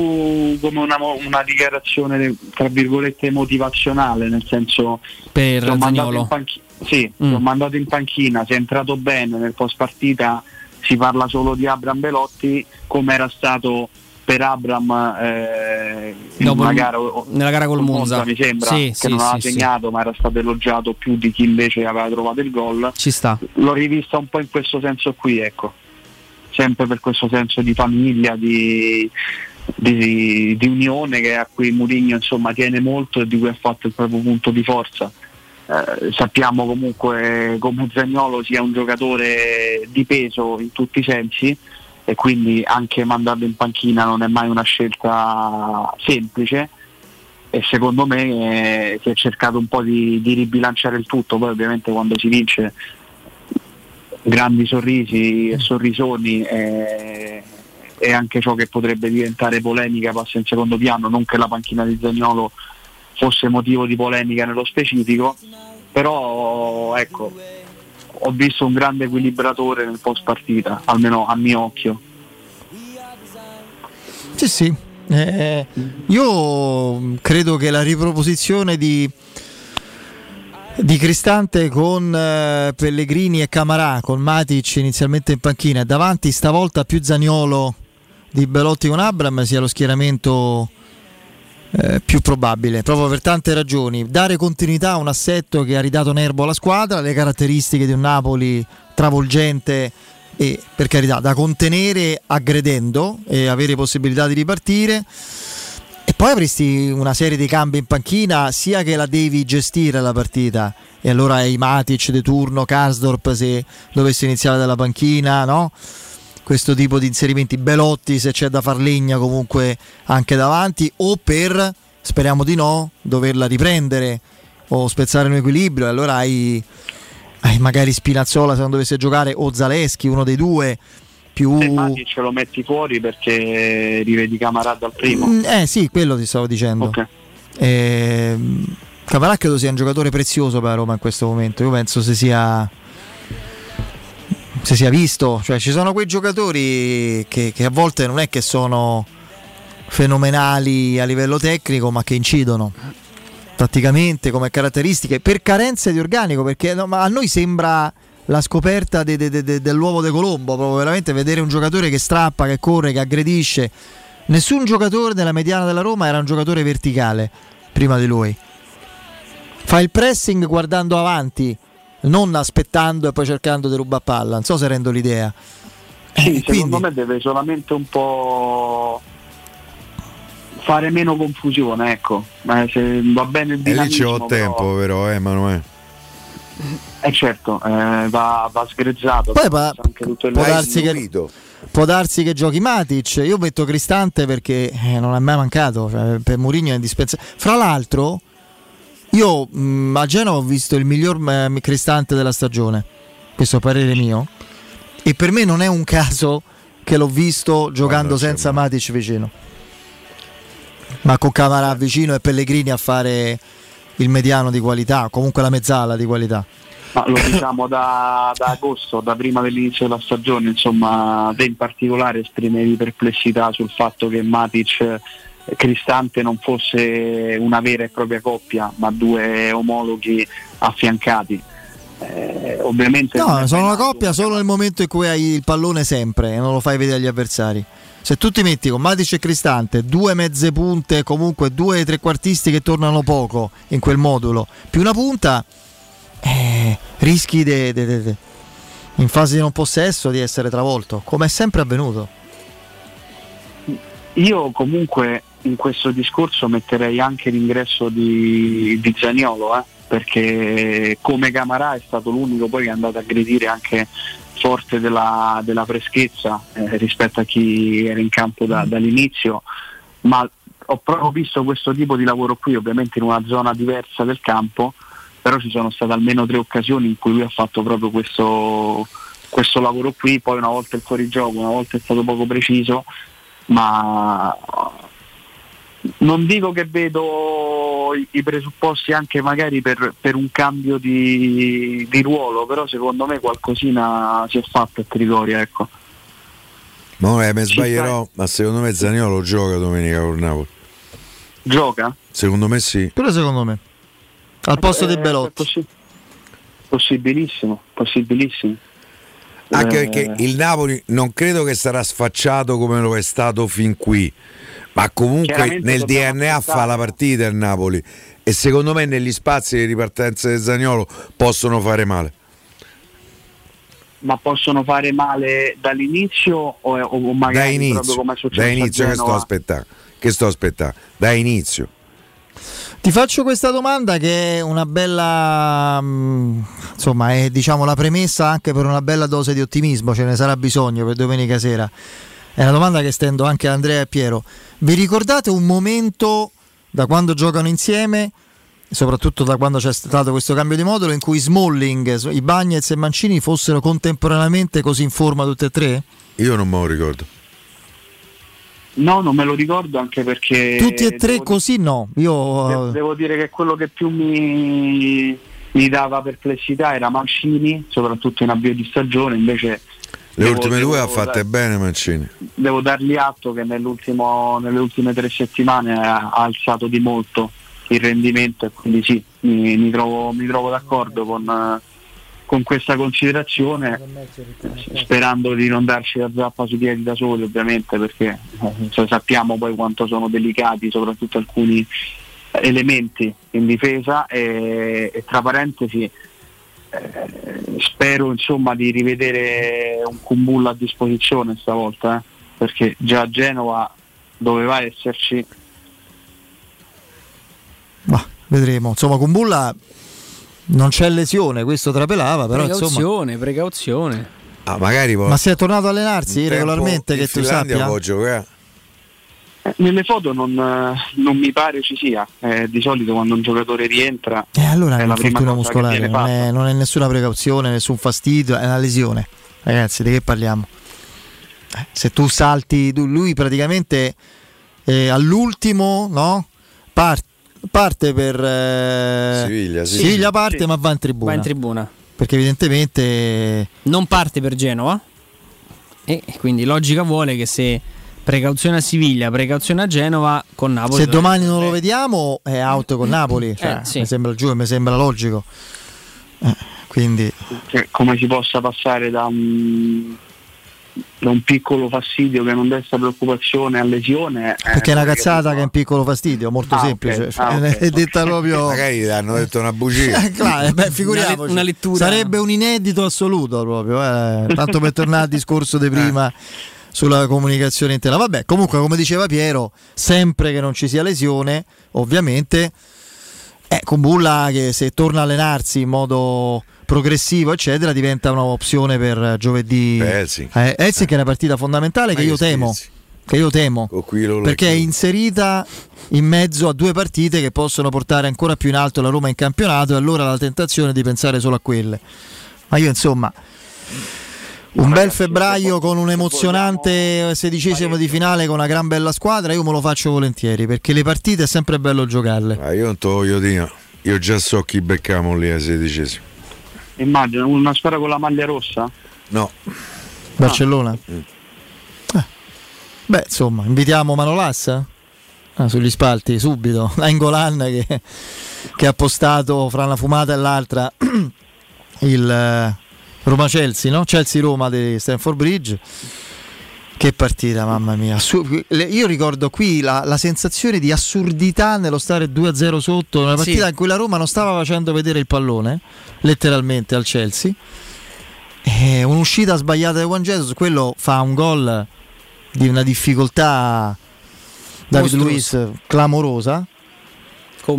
S36: come una, una dichiarazione tra virgolette motivazionale, nel senso
S2: per
S36: in panchi- sì,
S2: Mm.
S36: ho mandato in panchina, sei entrato bene nel post partita, si parla solo di Abram Belotti, come era stato per Abram eh, gara, o-
S2: nella gara col Monza.
S36: mi sembra,
S2: Sì,
S36: che
S2: sì,
S36: non aveva
S2: sì.
S36: segnato ma era stato elogiato più di chi invece aveva trovato il gol.
S2: Ci sta.
S36: L'ho rivista un po' in questo senso qui, ecco. Sempre per questo senso di famiglia, di, di- di unione che a cui Mourinho insomma tiene molto e di cui ha fatto il proprio punto di forza. Eh, sappiamo comunque come Zagnolo sia un giocatore di peso in tutti i sensi e quindi anche mandarlo in panchina non è mai una scelta semplice e secondo me eh, si è cercato un po' di, di ribilanciare il tutto, poi ovviamente quando si vince grandi sorrisi e sorrisoni eh, e anche ciò che potrebbe diventare polemica passa in secondo piano, non che la panchina di Zagnolo fosse motivo di polemica nello specifico, però ecco, ho visto un grande equilibratore nel post partita, almeno a mio occhio.
S1: Sì, sì. Eh, io credo che la riproposizione di, di Cristante con eh, Pellegrini e Camarà, con Matic inizialmente in panchina davanti stavolta più Zaniolo di Belotti con Abram sia lo schieramento eh, più probabile, proprio per tante ragioni. Dare continuità a un assetto che ha ridato nervo alla squadra, le caratteristiche di un Napoli travolgente e per carità da contenere aggredendo e avere possibilità di ripartire. Poi avresti una serie di cambi in panchina, sia che la devi gestire la partita, e allora hai Matic di turno, Karsdorp se dovesse iniziare dalla panchina, no? Questo tipo di inserimenti, Belotti se c'è da far legna comunque anche davanti, o per, speriamo di no, doverla riprendere o spezzare un equilibrio, e allora hai, hai magari Spinazzola se non dovesse giocare, o Zaleschi, uno dei due, più...
S36: Se Matic lo metti fuori perché rivedi Camarà al primo.
S1: Mm, eh sì, quello ti stavo dicendo. Ehm, Camarà credo sia un giocatore prezioso per la Roma in questo momento. Io penso se sia. Se sia visto, cioè ci sono quei giocatori che, che a volte non è che sono fenomenali a livello tecnico, ma che incidono tatticamente come caratteristiche per carenze di organico. Perché no, a noi sembra la scoperta de- de- de- dell'uovo di Colombo, proprio veramente vedere un giocatore che strappa, che corre, che aggredisce. Nessun giocatore della mediana della Roma era un giocatore verticale prima di lui. Fa il pressing guardando avanti, non aspettando e poi cercando di rubare palla. Non so se rendo l'idea.
S36: Sì, secondo me deve solamente un po' fare meno confusione, ecco. Ma se va bene il
S24: E lì c'ho
S36: dinamismo,
S24: tempo, però, eh, Emanuele. (laughs)
S36: Eh certo, eh, va, va sgrezzato.
S1: Poi pa-
S36: anche tutto il
S1: può darsi, che, può darsi che giochi Matic. Io metto Cristante perché eh, non è mai mancato. cioè, per Mourinho è indispensabile. Fra l'altro, io mh, a Genova ho visto il miglior eh, Cristante della stagione. Questo è parere mio. E per me non è un caso che l'ho visto giocando senza Matic vicino. Ma con Camarà vicino e Pellegrini a fare il mediano di qualità, comunque la mezzala di qualità.
S36: Ma lo diciamo da, da agosto, da prima dell'inizio della stagione, insomma, te in particolare esprimevi perplessità sul fatto che Matic e Cristante non fosse una vera e propria coppia, ma due omologhi affiancati. Eh, ovviamente
S1: No, sono una coppia solo nel momento in cui hai il pallone sempre e non lo fai vedere agli avversari. Se tu ti metti con Matic e Cristante, due mezze punte, comunque due trequartisti che tornano poco in quel modulo, più una punta, eh, rischi de- de- de- in fase di non possesso di essere travolto, come è sempre avvenuto.
S36: Io comunque in questo discorso metterei anche l'ingresso di, di Zaniolo, eh, perché come Camarà è stato l'unico poi che è andato a aggredire anche forte della, della freschezza eh, rispetto a chi era in campo da- dall'inizio, ma ho proprio visto questo tipo di lavoro qui, ovviamente in una zona diversa del campo, però ci sono state almeno tre occasioni in cui lui ha fatto proprio questo, questo lavoro qui, poi una volta il fuorigioco, una volta è stato poco preciso, ma non dico che vedo i, presupposti anche magari per, per un cambio di, di ruolo, però secondo me qualcosina si è fatto a Trigoria, ecco.
S24: Ma eh, mi sbaglierò, ma secondo me Zaniolo gioca domenica con Napoli.
S36: Gioca?
S24: Secondo me sì.
S1: Pure secondo me. Al posto di
S36: Eh,
S1: Belotti.
S36: possi- possibilissimo, possibilissimo.
S24: Anche
S36: Eh,
S24: perché il Napoli non credo che sarà sfacciato come lo è stato fin qui, ma comunque nel DNA fa la partita il Napoli e secondo me negli spazi di ripartenza del Zagnolo possono fare male.
S36: ma possono fare male dall'inizio o, o magari
S24: Da
S36: proprio
S24: inizio,
S36: come è successo
S24: da
S36: a
S24: inizio che sto aspettando, che sto aspettando, da inizio.
S1: Ti faccio questa domanda che è una bella, mm, insomma, è diciamo la premessa anche per una bella dose di ottimismo, ce ne sarà bisogno per domenica sera. È una domanda che stendo anche a Andrea e Piero. Vi ricordate un momento da quando giocano insieme, soprattutto da quando c'è stato questo cambio di modulo, in cui Smalling, i Bagnets e Mancini fossero contemporaneamente così in forma tutte e tre?
S24: Io non me lo ricordo.
S36: No, non me lo ricordo anche perché
S1: Tutti e tre così no. Io
S36: de- devo dire che quello che più mi, mi dava perplessità era Mancini, soprattutto in avvio di stagione, invece
S24: Le
S36: devo-
S24: ultime due
S36: devo
S24: ha fatte
S36: dar-
S24: bene Mancini.
S36: devo dargli atto che nell'ultimo, nelle ultime tre settimane ha, ha alzato di molto il rendimento e quindi sì, mi, mi trovo, mi trovo d'accordo con, con questa considerazione, sperando di non darci la zappa sui piedi da soli ovviamente perché eh, cioè, sappiamo poi quanto sono delicati soprattutto alcuni elementi in difesa e, e tra parentesi eh, spero insomma di rivedere un Kumbulla a disposizione stavolta eh, perché già a Genova doveva esserci
S1: Ma vedremo. Insomma, con Bulla non c'è lesione, questo trapelava, però insomma.
S2: Precauzione, precauzione.
S3: Ah, magari può-
S1: Ma si è tornato a allenarsi regolarmente che
S3: in
S1: tu
S3: Finlandia
S1: sappia?
S3: può giocare.
S36: Eh, Nelle foto non, eh, non mi pare ci sia, Eh, di solito quando un giocatore rientra
S1: Eh, allora
S36: è
S1: è
S36: la
S1: un
S36: prima
S1: infortunio
S36: cosa che
S1: muscolare, non è, non è nessuna precauzione, nessun fastidio, è una lesione. Ragazzi, di che parliamo? Eh, se tu salti, lui praticamente eh, all'ultimo, no? Par- parte per eh,
S3: Siviglia, sì.
S1: Siviglia parte ma va in tribuna.
S2: Va in tribuna.
S1: Perché evidentemente
S2: Non parte per Genova. E quindi logica vuole che se precauzione a Siviglia, precauzione a Genova, con Napoli.
S1: se domani non lo vediamo è out con Napoli, cioè,
S2: Eh, sì.
S1: mi sembra giù, mi sembra logico. Eh, quindi
S36: Cioè, come si possa passare da un, da un piccolo fastidio che non desta preoccupazione a lesione eh,
S1: perché è una cazzata che è un piccolo fastidio, molto
S36: Ah,
S1: semplice.
S36: Ah,
S1: Cioè,
S36: ok.
S1: È detta proprio.
S3: Magari gli hanno detto una bugia.
S1: Eh, claro, eh, beh, figuriamoci.
S2: Una una lettura.
S1: Sarebbe un inedito assoluto proprio. eh. Tanto per tornare al discorso di prima sulla comunicazione interna. Vabbè, comunque, come diceva Piero, sempre che non ci sia lesione, ovviamente. Eh, con Bulla che se torna a allenarsi in modo progressivo, eccetera, diventa un'opzione per giovedì.
S3: Per Helsinki.
S1: Eh, Helsinki è una partita fondamentale
S3: Ma
S1: che io temo. Che io temo perché è inserita in mezzo a due partite che possono portare ancora più in alto la Roma in campionato e allora la tentazione di pensare solo a quelle. Ma io insomma, un bel febbraio con un emozionante sedicesimo di finale con una gran bella squadra, io me lo faccio volentieri perché le partite è sempre bello giocarle.
S3: Ah, io non te voglio dire. Io già so chi beccamo lì ai sedicesimi.
S36: Immagino una squadra con la maglia rossa?
S3: No.
S1: Barcellona? Eh. Beh, insomma, invitiamo Manolassa ah, sugli spalti subito. (laughs) Angolan che, che ha postato fra una fumata e l'altra (clears throat) il eh, Roma-Chelsea, no? Chelsea-Roma di Stanford Bridge. Che partita, mamma mia. Io ricordo qui la, la sensazione di assurdità nello stare 2-0 sotto, una partita
S2: Sì.
S1: in cui la Roma non stava facendo vedere il pallone, letteralmente al Chelsea. E un'uscita sbagliata di Juan Jesus, quello fa un gol di una difficoltà David. Luiz clamorosa.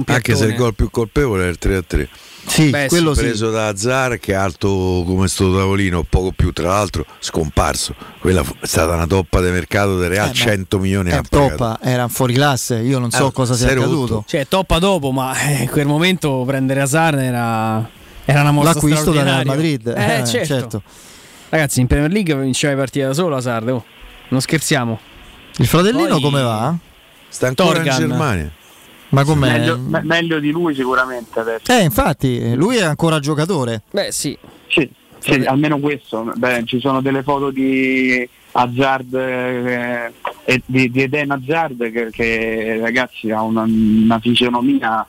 S3: Anche se il gol più colpevole è il 3-3.
S1: Sì, Beh, quello sì.
S3: preso da Azar che è alto come sto tavolino, poco più, tra l'altro scomparso. Quella è stata una toppa di mercato del Real,
S1: Eh, ma
S3: 100 milioni ha pagato.
S1: toppa, era fuori classe, io non so
S3: Ah,
S1: cosa sia accaduto.
S2: Cioè, toppa dopo, ma eh, in quel momento prendere Hazard era, era una mossa
S1: L'acquisto da Real. Madrid,
S2: Eh,
S1: eh,
S2: certo.
S1: certo.
S2: Ragazzi, in Premier League vinceva le partite da solo Hazard, oh. Non scherziamo.
S1: Il fratellino
S2: Poi-
S1: come va?
S3: Sta ancora
S2: Torgan.
S3: in Germania.
S1: Ma com'è?
S36: Meglio, me- meglio di lui sicuramente adesso.
S1: Eh, infatti, lui è ancora giocatore.
S2: Beh, sì.
S36: Sì, sì, almeno questo. Beh, ci sono delle foto di Hazard eh, e di, di Eden Hazard che, che, ragazzi ha una, una fisionomia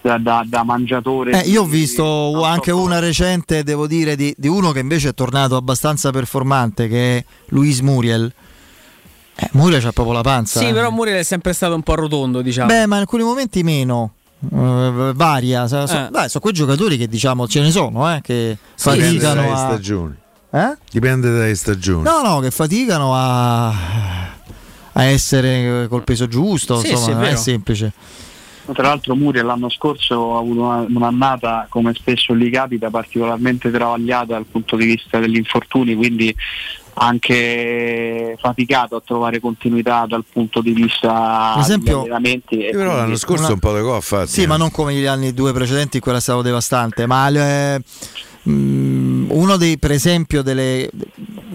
S36: da, da- da mangiatore.
S1: Eh, io ho
S36: di-
S1: visto anche una recente, devo dire, di, di uno che invece è tornato abbastanza performante, che è Luis Muriel. Eh, Muriel c'ha proprio la panza.
S2: Sì,
S1: eh.
S2: però Muriel è sempre stato un po' rotondo, diciamo.
S1: Beh, ma in alcuni momenti meno. Eh, varia, so- so-
S2: Eh.
S1: dai, sono quei giocatori che diciamo ce ne sono, eh, che
S3: Dipende
S1: faticano
S3: dalle
S1: a...
S3: stagioni.
S1: Eh?
S3: Dipende dalle stagioni.
S1: No, no, che faticano a, a essere col peso giusto,
S36: Sì,
S1: insomma,
S36: sì, è
S1: non è
S36: vero.
S1: semplice.
S36: Tra l'altro Muriel l'anno scorso ha avuto una- un'annata, come spesso gli capita, particolarmente travagliata dal punto di vista degli infortuni, quindi anche faticato a trovare continuità dal punto di vista
S1: Per esempio-
S36: degli allenamenti. e
S3: Però l'anno scorso
S1: una-
S3: un po' di gol ha.
S1: Sì, ma non come gli anni due precedenti in cui era stato devastante, ma eh, mm, uno dei, per esempio, delle,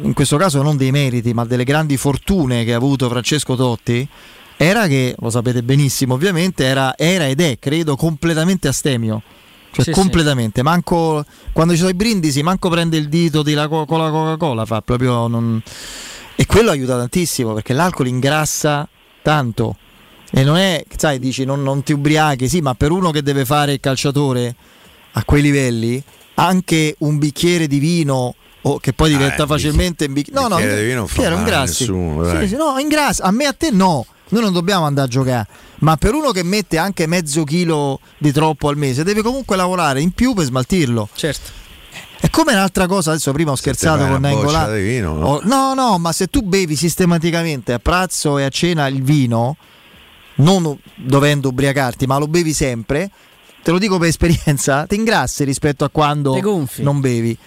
S1: in questo caso non dei meriti, ma delle grandi fortune che ha avuto Francesco Totti era che, lo sapete benissimo ovviamente, era, era ed è, credo, completamente astemio. Cioè,
S2: Sì,
S1: completamente, manco quando ci sono i brindisi, manco prende il dito di la co- con la Coca-Cola, fa proprio non... e quello aiuta tantissimo perché l'alcol ingrassa tanto E non è, sai, dici non, non ti ubriachi, sì, ma per uno che deve fare il calciatore a quei livelli, anche un bicchiere di vino o che poi diventa
S24: eh,
S1: facilmente un bicchiere. No, no,
S24: bicchiere di vino
S1: Piero, ingrassi.
S24: nessuno.
S1: Sì, sì, no, ingrassi. A me a te no. Noi non dobbiamo andare a giocare, ma per uno che mette anche mezzo chilo di troppo al mese, deve comunque lavorare in più per smaltirlo.
S17: Certo.
S1: È come un'altra cosa, adesso prima ho scherzato con Nengola.
S24: no?
S1: Oh, no, no, ma se tu bevi sistematicamente a pranzo e a cena il vino, non dovendo ubriacarti, ma lo bevi sempre, te lo dico per esperienza, ti ingrassi rispetto a quando non bevi.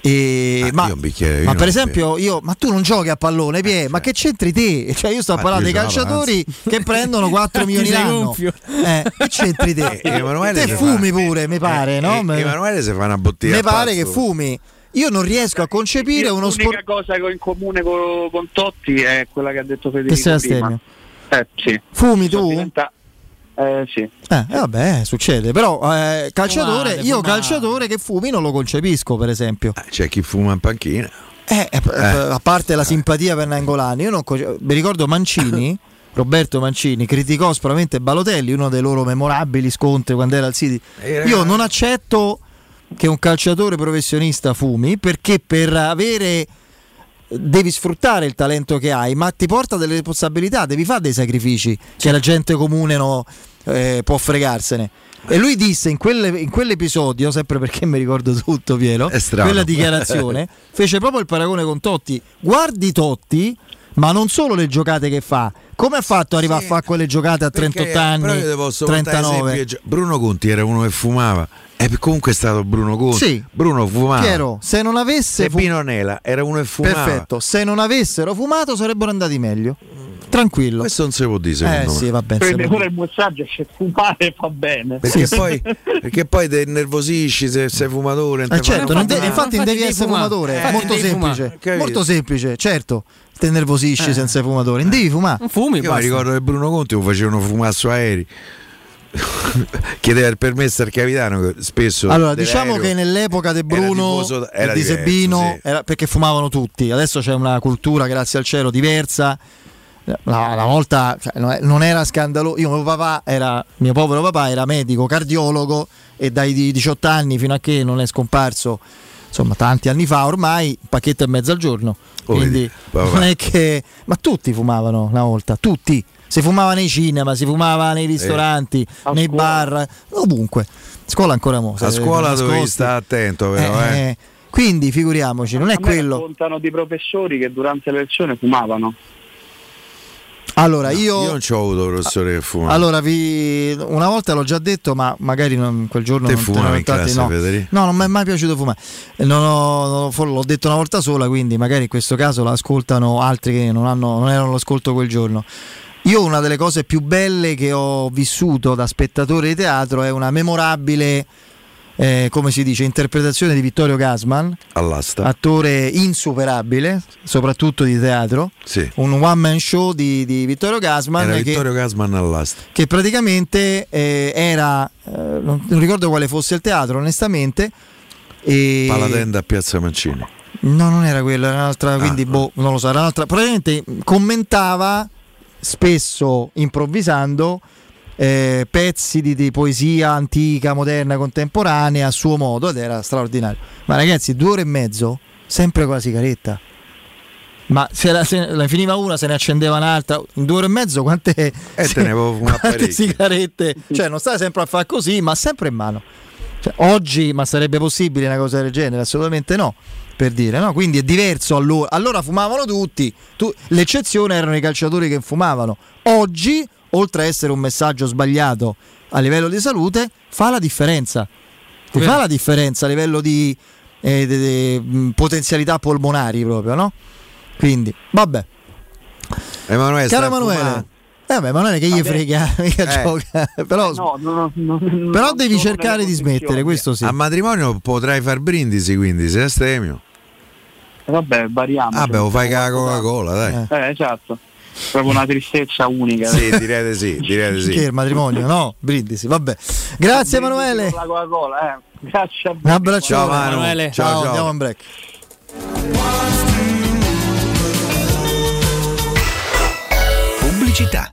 S1: E-
S24: Ah,
S1: ma,
S24: bicchiere
S1: ma per esempio, io, ma tu non giochi a pallone, Pie, ma che c'entri te? Cioè, io sto
S24: Ma
S1: parlando dei calciatori che prendono 4 (laughs) milioni l'anno. Eh, che c'entri te? (laughs)
S24: Eh, Emanuele
S1: te fumi
S24: fa-
S1: pure, mi pare,
S24: Eh,
S1: no?
S24: eh, Emanuele se fa una bottiglia
S1: Mi
S24: a
S1: pare che fumi. Io non riesco a concepire
S36: Io
S1: uno
S36: l'unica
S1: sport.
S36: cosa che ho in comune con, con Totti è quella che ha detto Federico
S1: Che sei
S36: prima. Eh sì.
S1: Fumi
S36: Sono
S1: tu?
S36: diventa- Eh sì.
S1: Eh, eh, vabbè, succede. Però, eh, calciatore,
S17: Fumate,
S1: io
S17: fumate.
S1: calciatore che fumi non lo concepisco, per esempio.
S24: C'è chi fuma in panchina.
S1: Eh, eh, eh, a parte la simpatia per Nangolani, io non mi ricordo Mancini. (laughs) Roberto Mancini criticò sicuramente Balotelli, uno dei loro memorabili scontri quando era al City. Io non accetto che un calciatore professionista fumi perché per avere devi sfruttare il talento che hai, ma ti porta delle responsabilità, devi fare dei sacrifici che la gente comune no, eh, può fregarsene. E lui disse in, quelle- in quell'episodio, sempre perché mi ricordo tutto Piero, quella dichiarazione, (laughs) fece proprio il paragone con Totti. Guardi Totti, ma non solo le giocate che fa, come ha fatto ad arrivare a fare quelle giocate a 38
S24: Perché-
S1: anni,
S24: però io portare
S1: 39?
S24: esempi. Bruno Conti era uno che fumava. E comunque è stato Bruno Conti.
S1: Sì.
S24: Bruno fumava.
S1: Piero, se non avesse
S24: E Pino Nela era uno che fumava.
S1: Perfetto, se non avessero fumato sarebbero andati meglio. Tranquillo.
S24: Questo non si può dire secondo
S1: Eh
S24: me.
S1: sì, vabbè.
S36: Quindi
S1: se-
S36: ora il messaggio che fumare fa bene.
S24: Perché, poi, (laughs) perché poi ti innervosisci se sei fumatore.
S1: Eh certo, non de- infatti,
S17: infatti
S1: non devi
S17: devi
S1: essere
S17: fumare.
S1: fumatore,
S17: Infatti
S1: molto
S17: devi
S1: semplice, molto semplice, certo. Ti nervosisci senza fumatore, non devi fumare.
S17: Non fumi,
S24: Io mi
S17: basta.
S24: ricordo che Bruno Conti lo facevano fumare su aerei. (laughs) Chiedeva il permesso al capitano spesso
S1: Allora, diciamo che nell'epoca di
S24: era
S1: Bruno e di
S24: diverso,
S1: Sebino,
S24: sì.
S1: era perché fumavano tutti, adesso c'è una cultura, grazie al cielo, diversa. Una, una volta cioè, non era scandaloso. Io, mio papà era, mio povero papà era medico, cardiologo e dai di- 18 anni fino a che non è scomparso, insomma, tanti anni fa ormai, un pacchetto e mezzo al giorno.
S24: Oh,
S1: Quindi
S24: papà.
S1: non è che. Ma tutti fumavano una volta, tutti. Si fumava nei cinema, si fumava nei ristoranti, nei bar, ovunque. Scuola ancora mo.
S24: a scuola dovevi stare attento, però,
S1: Eh,
S24: eh.
S1: eh, Quindi figuriamoci, non è
S36: A me
S1: quello.
S36: raccontano di professori che durante le lezioni fumavano.
S1: Allora, io.
S24: Io non ci ho avuto professore che fumava.
S1: Allora, vi... una volta l'ho già detto, ma magari non- quel giorno
S24: Te
S1: non ho
S24: in classe,
S1: no.
S24: Federico?
S1: No, non mi è mai piaciuto fumare. Non ho- non ho- l'ho detto una volta sola, quindi magari in questo caso la ascoltano altri che non, hanno, non erano all'ascolto quel giorno. Io una delle cose più belle che ho vissuto da spettatore di teatro è una memorabile, eh, come si dice, interpretazione di Vittorio Gasman,
S24: all'asta.
S1: attore insuperabile, soprattutto di teatro.
S24: Sì.
S1: Un one man show di, di Vittorio Gasman che,
S24: Vittorio Gasman all'asta.
S1: che praticamente eh, era, eh, non, non ricordo quale fosse il teatro onestamente, e
S24: Palatenda a Piazza Mancini.
S1: no non era quello, era un'altra,
S24: Ah,
S1: quindi boh, non lo so, era un'altra, praticamente commentava spesso improvvisando eh, pezzi di, di poesia antica, moderna, contemporanea a suo modo ed era straordinario. Ma ragazzi, due ore e mezzo, sempre con la sigaretta. Ma se la, se la finiva una, se ne accendeva un'altra. In due ore e mezzo, quante,
S24: E tenevo una
S1: quante sigarette? Cioè, non stai sempre a fare così, ma sempre in mano. Cioè, oggi, ma sarebbe possibile una cosa del genere? Assolutamente no. Per dire, no? Quindi è diverso allora. Allora fumavano tutti. Tu- l'eccezione erano i calciatori che fumavano. Oggi, oltre a essere un messaggio sbagliato a livello di salute, fa la differenza. Ti fa la differenza a livello di eh, de- de- mh, potenzialità polmonari proprio, no? Quindi, vabbè.
S24: Emanuele,
S1: Caro Emanuele, eh, vabbè, Emanuele che gli
S36: Vabbè.
S1: frega, (laughs) mica
S24: Eh.
S1: gioca. Però,
S36: No, no, no, no,
S1: però
S36: non
S1: devi
S36: sono
S1: cercare
S36: nelle
S1: di smettere,
S36: condizioni.
S1: questo sì.
S24: A matrimonio potrai far brindisi, quindi sei astemio.
S36: Vabbè, variamo.
S24: Ah, beh, lo fai con la Coca-Cola, dai.
S36: Eh, esatto. Proprio una tristezza unica.
S24: Sì, direi di sì, direi di
S1: Che
S24: sì.
S1: il matrimonio, no? Brindisi, vabbè. Grazie Emanuele.
S36: La Coca-Cola, eh. Grazie a voi.
S1: Un abbraccio.
S24: Ciao, Manu.
S17: Emanuele.
S24: Ciao, ciao.
S1: andiamo in break.
S35: Pubblicità.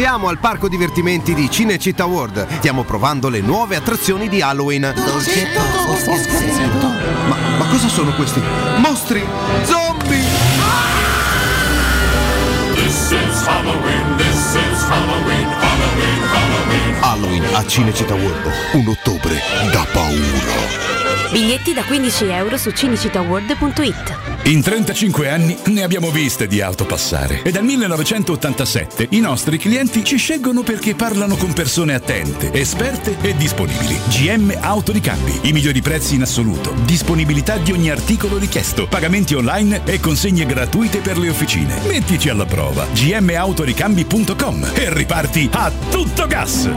S37: Siamo al parco divertimenti di Cinecittà World. Stiamo provando le nuove attrazioni di Halloween. Ma, ma cosa sono questi? Mostri! Zombie!
S38: This is Halloween, this is Halloween, Halloween, Halloween.
S37: Halloween a Cinecittà World. Un ottobre da paura.
S27: Biglietti da 15 euro su cinecittàworld.it.
S12: In 35 anni ne abbiamo viste di auto passare e dal 1987 i nostri clienti ci scelgono perché parlano con persone attente, esperte e disponibili. GM Autoricambi, i migliori prezzi in assoluto, disponibilità di ogni articolo richiesto, pagamenti online e consegne gratuite per le officine. Mettici alla prova. gmautoricambi.com e riparti a tutto gas.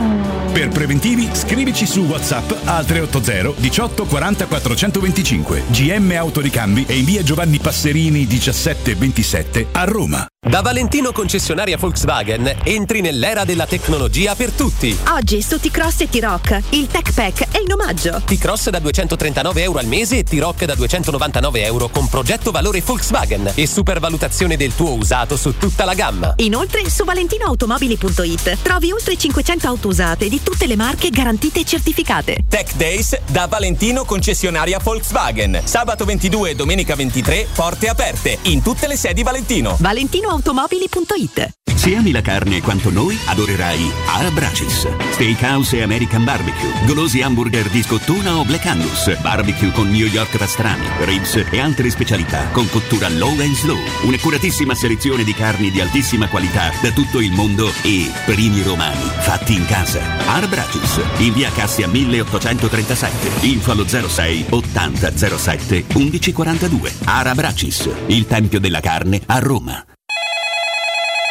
S12: Per preventivi scrivici su WhatsApp al 380 18 40 425. GM Autoricambi e in via Giovanni Passerini 1727 a Roma.
S39: Da Valentino concessionaria Volkswagen entri nell'era della tecnologia per tutti.
S27: Oggi su T-Cross e T-Rock il Tech Pack è in omaggio.
S39: T-Cross da 239 euro al mese e T-Rock da 299 euro con progetto valore Volkswagen e supervalutazione del tuo usato su tutta la gamma.
S27: Inoltre su valentinoautomobili.it trovi oltre 500 auto usate di tutte le marche garantite e certificate.
S39: Tech Days da Valentino concessionaria Volkswagen. Sabato 22 e domenica 23 porte aperte in tutte le sedi Valentino.
S27: valentinoautomobili.it
S5: Se ami la carne quanto noi, adorerai Arabracis. Steakhouse e American Barbecue. Golosi hamburger di scottuna o Black Angus. Barbecue con New York pastrami, ribs e altre specialità con cottura low and slow. Un'accuratissima selezione di carni di altissima qualità da tutto il mondo e primi romani fatti in casa. Arabracis. In via Cassia 1837. Info allo 06 80 07 1142. Arabracis. Il tempio della carne a Roma.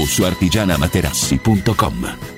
S5: o su artigianamaterassi.com.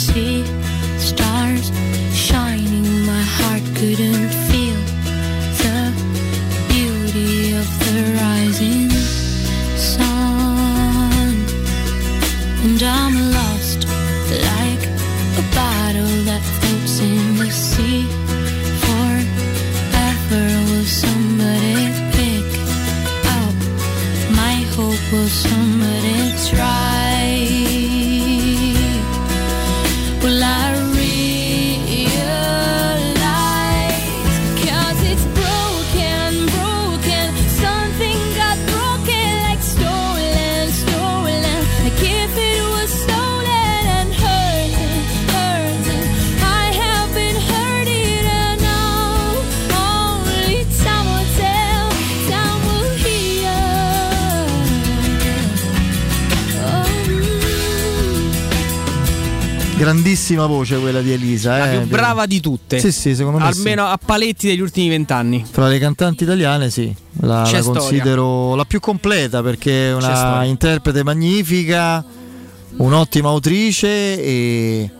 S29: 起
S1: Grandissima voce quella di Elisa.
S2: La
S1: eh,
S2: più brava di tutte.
S1: Sì, sì, secondo me sì.
S2: Almeno a paletti degli ultimi vent'anni.
S1: Fra le cantanti italiane, sì, la, la considero la più completa perché è una interprete magnifica, un'ottima autrice e,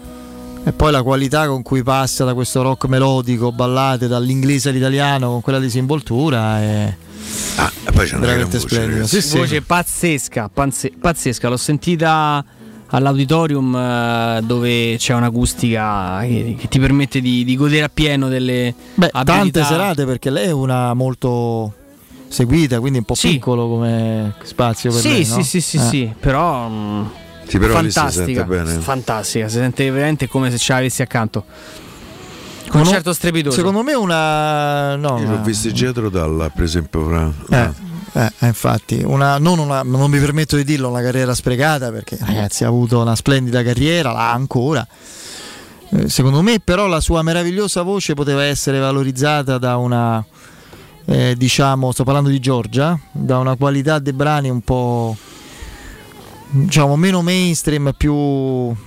S1: e poi la qualità con cui passa da questo rock melodico, ballate dall'inglese all'italiano con quella disinvoltura è
S3: Ah, e poi c'è
S1: veramente
S3: ragazzi.
S1: Sì, sì.
S2: Voce pazzesca, panze- pazzesca. L'ho sentita all'auditorium eh, dove c'è un'acustica che, che ti permette di, di godere appieno delle
S1: Beh,
S2: abilità.
S1: tante serate perché lei è una molto seguita, quindi un po'
S2: Sì.
S1: piccolo come spazio per
S2: Sì,
S1: lei.
S2: sì,
S1: no?
S2: sì, sì,
S1: Eh.
S2: sì, però, mm,
S3: Sì, però lì si
S2: fantastica,
S3: sente bene.
S2: fantastica, si sente veramente come se ce l'avessi accanto.
S1: Con un-
S2: Concerto strepitoso.
S1: Secondo me una no,
S3: Io
S1: una-
S3: l'ho visto dietro dalla, per esempio, fra-
S1: Eh, eh, infatti, una, non, una- non mi permetto di dirlo una carriera sprecata perché ragazzi ha avuto una splendida carriera, l'ha ancora. Eh, secondo me però la sua meravigliosa voce poteva essere valorizzata da una, eh, diciamo, sto parlando di Giorgia, da una qualità dei brani un po' diciamo meno mainstream, più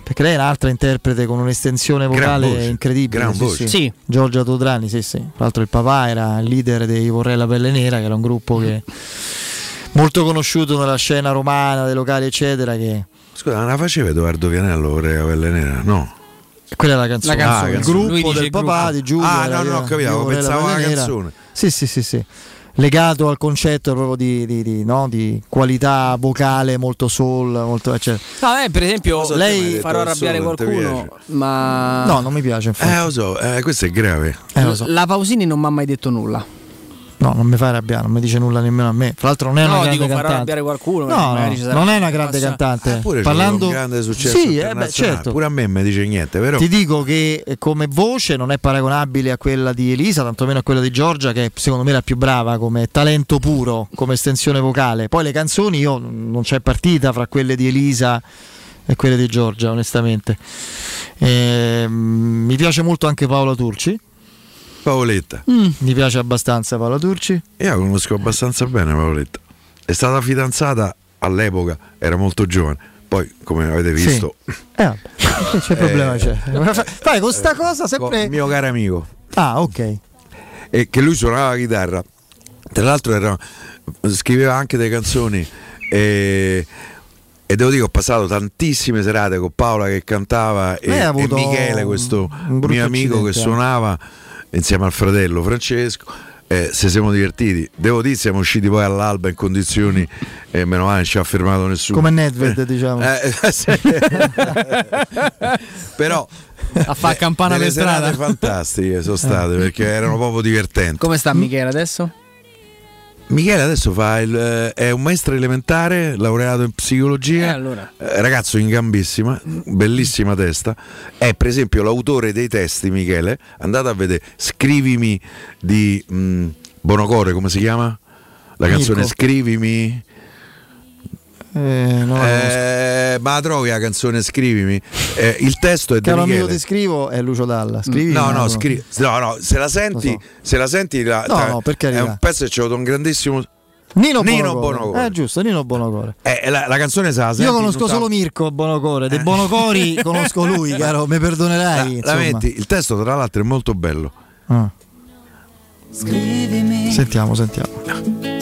S1: perché lei è un'altra interprete con un'estensione
S3: Gran
S1: vocale
S3: voce,
S1: incredibile.
S3: gran
S1: sì,
S3: voce.
S1: sì.
S2: Sì.
S1: Giorgia Todrani, sì, sì. Tra l'altro il papà era il leader dei Vorrei la pelle nera, che era un gruppo che (laughs) molto conosciuto nella scena romana, dei locali, eccetera. Che
S3: Scusa, non la faceva Edoardo Vianello vorrei la pelle nera? No.
S1: quella è la canzone,
S3: La canzone.
S1: il
S3: Ah, canzone.
S1: gruppo del
S3: il
S1: papà
S3: gruppo.
S1: di Giulio.
S3: Ah, no, no, ho capito, pensavo alla canzone.
S1: Sì, sì, sì, sì. Legato al concetto proprio di, di- di, no, di qualità vocale molto soul, molto eccetera.
S2: No, eh, per esempio,
S1: Lei-
S2: lei farò arrabbiare qualcuno, ma
S1: No, non mi piace, infatti.
S3: Eh, lo so, eh, questo è grave.
S1: Eh, lo so.
S2: la Pausini non mi ha mai detto nulla.
S1: No, non mi fa arrabbiare, non mi dice nulla nemmeno a me. Fra l'altro non è
S2: No,
S1: una grande
S2: dico, farò
S1: cantante.
S2: arrabbiare qualcuno,
S1: No, no, non è una grande
S2: prossima-
S1: cantante.
S3: C'è
S1: Parlando
S3: un grande successo
S1: Sì, eh, beh, certo.
S3: Pure a me mi dice niente, vero?
S1: Ti dico che eh, come voce non è paragonabile a quella di Elisa, tantomeno a quella di Giorgia, che è secondo me la più brava come talento puro, come estensione vocale. Poi le canzoni io non c'è partita fra quelle di Elisa e quelle di Giorgia, onestamente. Ehm, mi piace molto anche Paola Turci.
S3: Paoletta.
S1: Mi piace abbastanza Paola Turci.
S3: Io la conosco abbastanza bene Paoletta. È stata fidanzata all'epoca, era molto giovane. Poi, come avete
S1: Sì.
S3: visto,
S1: Eh, vabbè, che c'è (laughs) problema c'è? Fai con sta cosa sempre.
S3: mio caro amico,
S1: Ah, ok.
S3: e che lui suonava la chitarra. Tra l'altro era- scriveva anche delle canzoni e, e devo dire ho passato tantissime serate con Paola che cantava e, e Michele, questo mio amico che
S1: eh.
S3: suonava insieme al fratello Francesco. eh, se siamo divertiti. Devo dire, siamo usciti poi all'alba in condizioni e meno male non ci ha fermato nessuno.
S1: Come Nedved, diciamo.
S3: Eh, (laughs) sì. (laughs) Però
S2: A fare campana per strada.
S3: fantastiche sono state perché erano proprio divertenti.
S2: Come sta Michele adesso?
S3: Michele adesso fa il, eh, è un maestro elementare, laureato in psicologia,
S2: Eh, allora.
S3: eh, ragazzo in gambissima, bellissima testa. È per esempio l'autore dei testi, Michele. Andate a vedere, scrivimi di mh, Bonocore, come si chiama? La canzone
S1: Mirko.
S3: Scrivimi.
S1: Eh, no,
S3: Eh, ma la trovi la canzone Scrivimi? Eh, il testo è di
S1: Caro amico
S3: Michele.
S1: ti scrivo è Lucio Dalla. Scrivi
S3: No, no,
S1: Marco.
S3: scri- no, no, se la senti,
S1: so.
S3: se la senti la-
S1: No,
S3: ta-
S1: no, per carità.
S3: è un pezzo che c'è avuto un grandissimo
S1: Nino,
S3: Nino
S1: Bonocore.
S3: Bonocore.
S1: Eh, giusto, Nino Bonocore.
S3: Eh, la, la canzone sa, la senti
S1: Io conosco solo Mirko Bonocore, dei Bonocori (laughs) conosco lui, caro, mi perdonerai.
S3: La, la metti, il testo tra l'altro è molto bello.
S1: Ah.
S40: Scrivimi
S1: Sentiamo, sentiamo.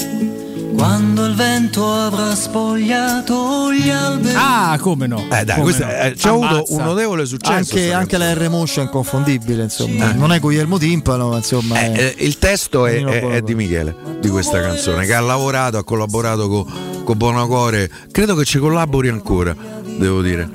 S40: Quando il vento avrà spogliato gli alberi.
S2: Ah, come no?
S3: Eh dai, questo
S2: no?
S3: è- c'è avuto un notevole successo.
S1: Anche, anche la R-Motion è inconfondibile, insomma.
S3: Eh.
S1: Non è Guglielmo Timpano, ma insomma.
S3: Eh,
S1: è-
S3: eh, il testo è, è- è di Michele, di questa canzone, che ha lavorato, ha collaborato con, con Bonocore. Credo che ci collabori ancora, devo dire.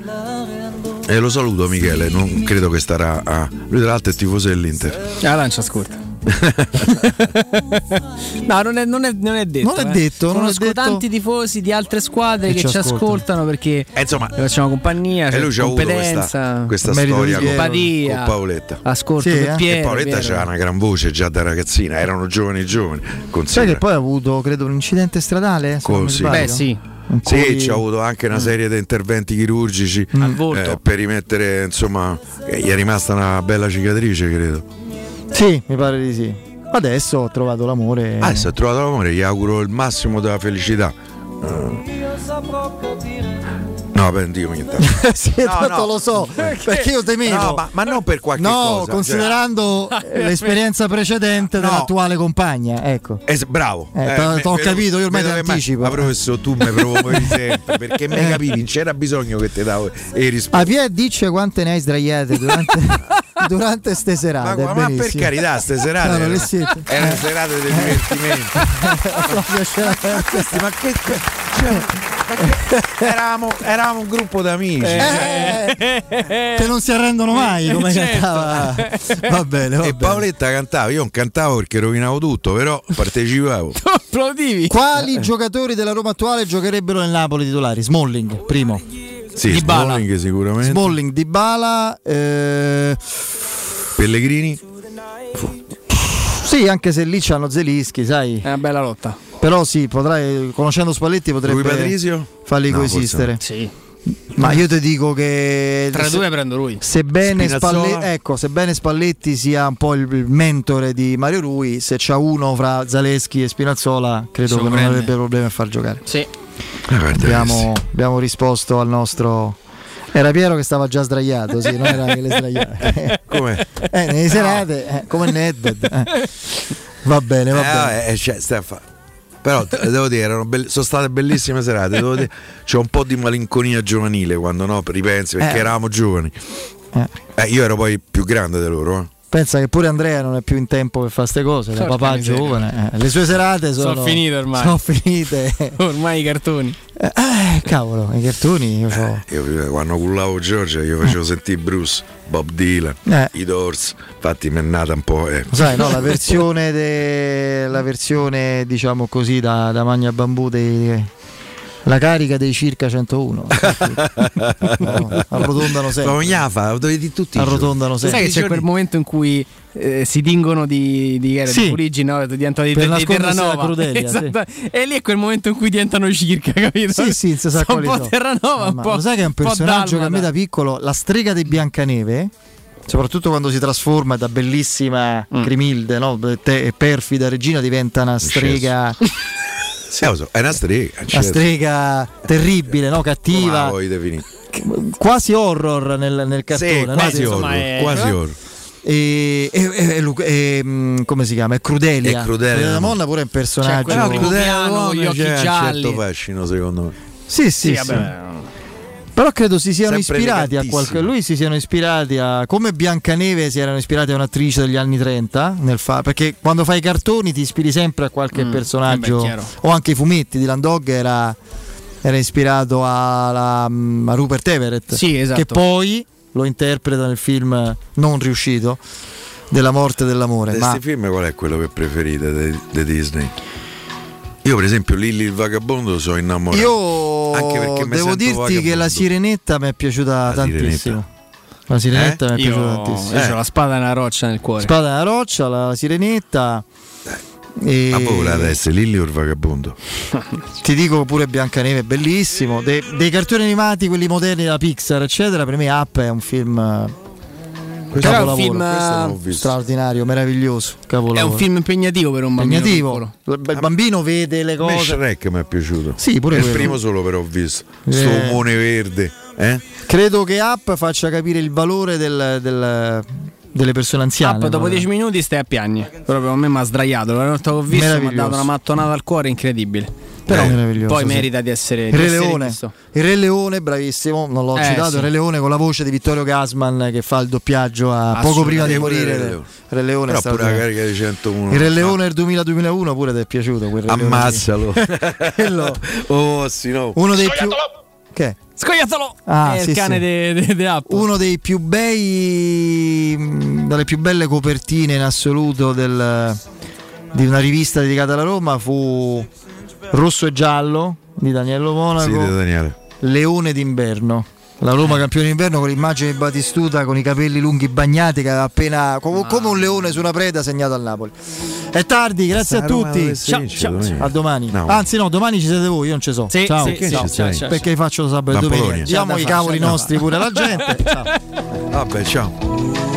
S3: E lo saluto Michele, non credo che starà a... Lui tra l'altro è tifoso dell'Inter.
S2: Ah, lancia ascolta. (laughs) no, non è, non è- non è detto.
S1: Non è
S2: eh.
S1: detto, non è
S2: Conosco
S1: detto.
S2: tanti tifosi di altre squadre
S1: Che
S2: che,
S1: ci
S2: ci
S1: ascoltano.
S2: ascoltano perché
S3: Eh, insomma,
S2: le facciamo compagnia,
S3: e lui ci ha avuto
S2: competenza,
S3: questa, questa storia con, con Paoletta.
S2: ascolto
S1: Sì, eh?
S2: Piero.
S3: e Paoletta
S2: Piero.
S3: c'era una gran voce già da ragazzina, erano giovani giovani.
S1: Sai
S3: Considera.
S1: che poi ha avuto, credo, un incidente stradale? se non mi
S3: Con- sì.
S1: sbaglio?
S2: Beh, sì.
S1: In
S3: Sì,
S1: cui-
S3: ci ha avuto anche una serie di interventi chirurgici
S2: volto.
S3: eh, per rimettere, insomma, eh, gli è rimasta una bella cicatrice, credo.
S1: Sì, mi pare di sì. Adesso ho trovato l'amore.
S3: Adesso ha trovato l'amore, gli auguro il massimo della felicità. Eh, No, beh, dico niente. (laughs)
S1: sì,
S3: No,
S1: tanto
S3: no.
S1: lo so, perché io temevo.
S3: No, ma, ma non per qualche
S1: No,
S3: cosa. cioè-
S1: considerando (laughs) l'esperienza precedente
S3: No.
S1: dell'attuale compagna, ecco.
S3: Eh, bravo.
S1: Eh, t'ho
S3: vedo-
S1: capito, io ormai ti anticipo.
S3: Ma professore, tu mi promuovi (laughs) sempre perché me capivi, non c'era bisogno che ti davo e rispondi.
S1: A Pier dice quante ne hai sdraiate durante, durante ste
S3: Ma,
S1: serate.
S3: ma per
S1: benissimo.
S3: carità, ste serate
S1: No,
S3: erano,
S1: siete.
S3: erano serate di divertimento. Ma questi, ma che, cioè, ma eravamo, eravamo un gruppo d'amici.
S1: Eh, che non si arrendono mai come
S2: Certo.
S1: cantava. Va bene, va
S3: e
S1: bene.
S3: Paoletta cantava, io non cantavo perché rovinavo tutto, però partecipavo.
S2: Applaudivi.
S1: Quali giocatori della Roma attuale giocherebbero nel Napoli titolari? Smalling, primo.
S3: Sì,
S2: Dybala.
S3: Smalling sicuramente.
S1: Smalling, Dybala, eh,
S3: Pellegrini?
S1: sì, anche se lì c'hanno Zelischi, sai.
S2: È una bella lotta.
S1: Però sì, potrai, conoscendo Spalletti potrebbe
S3: Patrizio?
S1: farli
S3: No,
S1: coesistere.
S2: Sì.
S1: Ma io ti dico che
S2: Tra i
S1: se-
S2: due prendo lui.
S1: Sebbene? Spalle- ecco, sebbene Spalletti sia un po' il mentore di Mario Rui, se c'ha uno fra Zaleschi e Spinazzola, credo che non avrebbe problemi a far giocare.
S2: Sì.
S3: Ah,
S1: Abbiamo, abbiamo risposto al nostro. Era Piero che stava già sdraiato, sì, non era che le sdraiate. (laughs)
S3: Come?
S1: Eh, nelle serate, eh, come Nedved. eh. (laughs) Va bene, va
S3: Eh,
S1: bene.
S3: eh, cioè, fa- Però devo dire, bell- sono state bellissime serate. devo dire, c'è un po' di malinconia giovanile quando no, ripensi perché
S1: Eh.
S3: eravamo giovani.
S1: Eh,
S3: io ero poi più grande di loro. Eh.
S1: Pensa che pure Andrea non è più in tempo per fare queste cose, da papà
S2: miseria.
S1: giovane. eh. Le sue serate sono,
S2: Sono finite ormai.
S1: Sono finite. (laughs)
S2: Ormai i cartoni.
S1: Eh, eh, cavolo, i cartoni io so.
S3: Io eh, quando cullavo Giorgia io facevo sentire Bruce, Bob Dylan,
S1: Eh.
S3: i Doors. Infatti mi è nata un po'. eh.
S1: Sai, no, la versione, de- la versione diciamo così da, da Magna Bambù dei, la carica dei circa 101 (laughs) No, arrotondano sempre
S3: ogni fa, lo devi dire tutti. giorni.
S1: arrotondano
S2: Sai
S1: sempre
S2: che c'è quel momento in cui eh, si tingono di, di, di,
S1: Sì.
S2: di Parigi, no? diventano di,
S1: Per
S2: di
S1: nascondersi
S2: Terranova.
S1: Crudelia, sì.
S2: Esatto. E lì è quel momento in cui diventano circa, capito?
S1: sì sì si sa
S2: Sono un
S1: quali
S2: po'. Terranova, un
S1: Ma
S2: po'.
S1: lo sai che è un personaggio che a me da piccolo la strega di Biancaneve soprattutto quando si trasforma da bellissima
S2: Mm.
S1: Grimilde no? te- e perfida regina diventa una strega (laughs)
S3: Sì, so, è una strega.
S1: una
S3: certo.
S1: strega terribile no?
S3: Come
S1: cattiva
S3: vuoi definire?
S1: quasi horror nel, nel cartone
S3: Sì,
S1: no?
S3: quasi
S2: insomma,
S3: horror,
S2: è-
S3: quasi
S1: eh?
S3: horror.
S1: e, e- e- e e, mm, come si chiama? È Crudelia.
S3: È Crudelia.
S1: la Monna pure è un personaggio.
S2: primo
S3: Crudele
S2: piano,
S3: dell'uomo
S2: gli occhi
S3: c'è un
S2: gialli.
S3: certo fascino secondo me.
S1: Sì, sì,
S2: Sì,
S1: sì.
S2: vabbè.
S1: Però credo si siano
S3: Sempre
S1: ispirati a qualche. Lui si siano ispirati a. Come Biancaneve si erano ispirati a un'attrice degli anni 30. Nel fa- perché quando fai i cartoni ti ispiri sempre a qualche
S2: Mm,
S1: personaggio.
S2: eh beh, chiaro.
S1: o anche i fumetti. Dylan Dog era, era ispirato alla- a Rupert Everett.
S2: Sì, esatto.
S1: Che poi lo interpreta nel film non riuscito della morte e dell'amore.
S3: Di
S1: Ma
S3: questi film qual è quello che preferite di Disney? Io per esempio Lilly il vagabondo sono innamorato.
S1: io
S3: Anche perché mi
S1: devo dirti che
S3: vagabondo.
S1: la sirenetta mi è piaciuta
S3: La
S1: tantissimo. La sirenetta
S2: Eh?
S1: mi è
S2: Io,
S1: piaciuta tantissimo.
S2: io ho la spada nella roccia nel cuore.
S1: Spada nella roccia, la sirenetta. E
S3: Ma voi volete essere Lilly o il vagabondo? (laughs)
S1: ti dico pure Biancaneve è bellissimo. De- dei cartoni animati, quelli moderni della Pixar, eccetera. Per me Up è un film.
S2: Però è un film,
S1: Questo straordinario, meraviglioso. Capolavoro.
S2: È un film impegnativo per un bambino
S1: impegnativo. Il bambino vede le cose.
S3: Shrek mi è piaciuto.
S1: Sì, pure
S3: È il primo solo però ho visto.
S1: Eh.
S3: Sto omone verde. Eh?
S1: Credo che Up faccia capire il valore del- del- delle persone anziane.
S2: Up, dopo
S1: no?
S2: 10 minuti stai a piagni. Proprio a me mi ha sdraiato. La volta che ho visto mi ha dato una mattonata al cuore incredibile. Però
S1: Meraviglioso,
S2: poi
S1: sì.
S2: merita di essere,
S1: Il
S2: di
S1: Re
S2: essere
S1: Leone,
S2: visto.
S1: il Re Leone, bravissimo, non l'ho
S2: Eh,
S1: citato.
S2: sì.
S1: Il Re Leone con la voce di Vittorio Gasman che fa il doppiaggio a poco prima di morire.
S3: Re
S1: Il
S3: Leone.
S1: Re Leone è
S3: Però pure la carica di 101.
S1: Il Re Leone del 2000-2001 pure ti è piaciuto? quel Re?
S3: Ammazzalo. (laughs)
S1: Quello- (laughs)
S3: oh, sì, no.
S1: Uno dei più. Che?
S2: Scoiattolo!
S1: Ah,
S2: è
S1: sì,
S2: il cane
S1: sì.
S2: di Up.
S1: Uno dei più bei. mh, dalle più belle copertine in assoluto del- di una rivista dedicata alla Roma fu Rosso e Giallo di Daniello Monaco.
S3: Sì, di Daniele.
S1: Leone d'inverno. La Roma campione d'inverno con l'immagine di Batistuta con i capelli lunghi bagnati che aveva appena come, come un leone su una preda segnato al Napoli. È tardi, grazie a
S3: Sta Roma
S1: tutti. Ciao, ciao.
S3: domenica.
S1: A domani.
S3: No.
S1: Anzi no, domani ci siete voi, io non ci so.
S2: Sì,
S1: ciao.
S2: sì, Perché ciao, ci ciao.
S1: Perché faccio sabato e domenica.
S2: Da
S1: i cavoli nostri pure alla (laughs) gente. Ciao.
S3: Vabbè, ciao.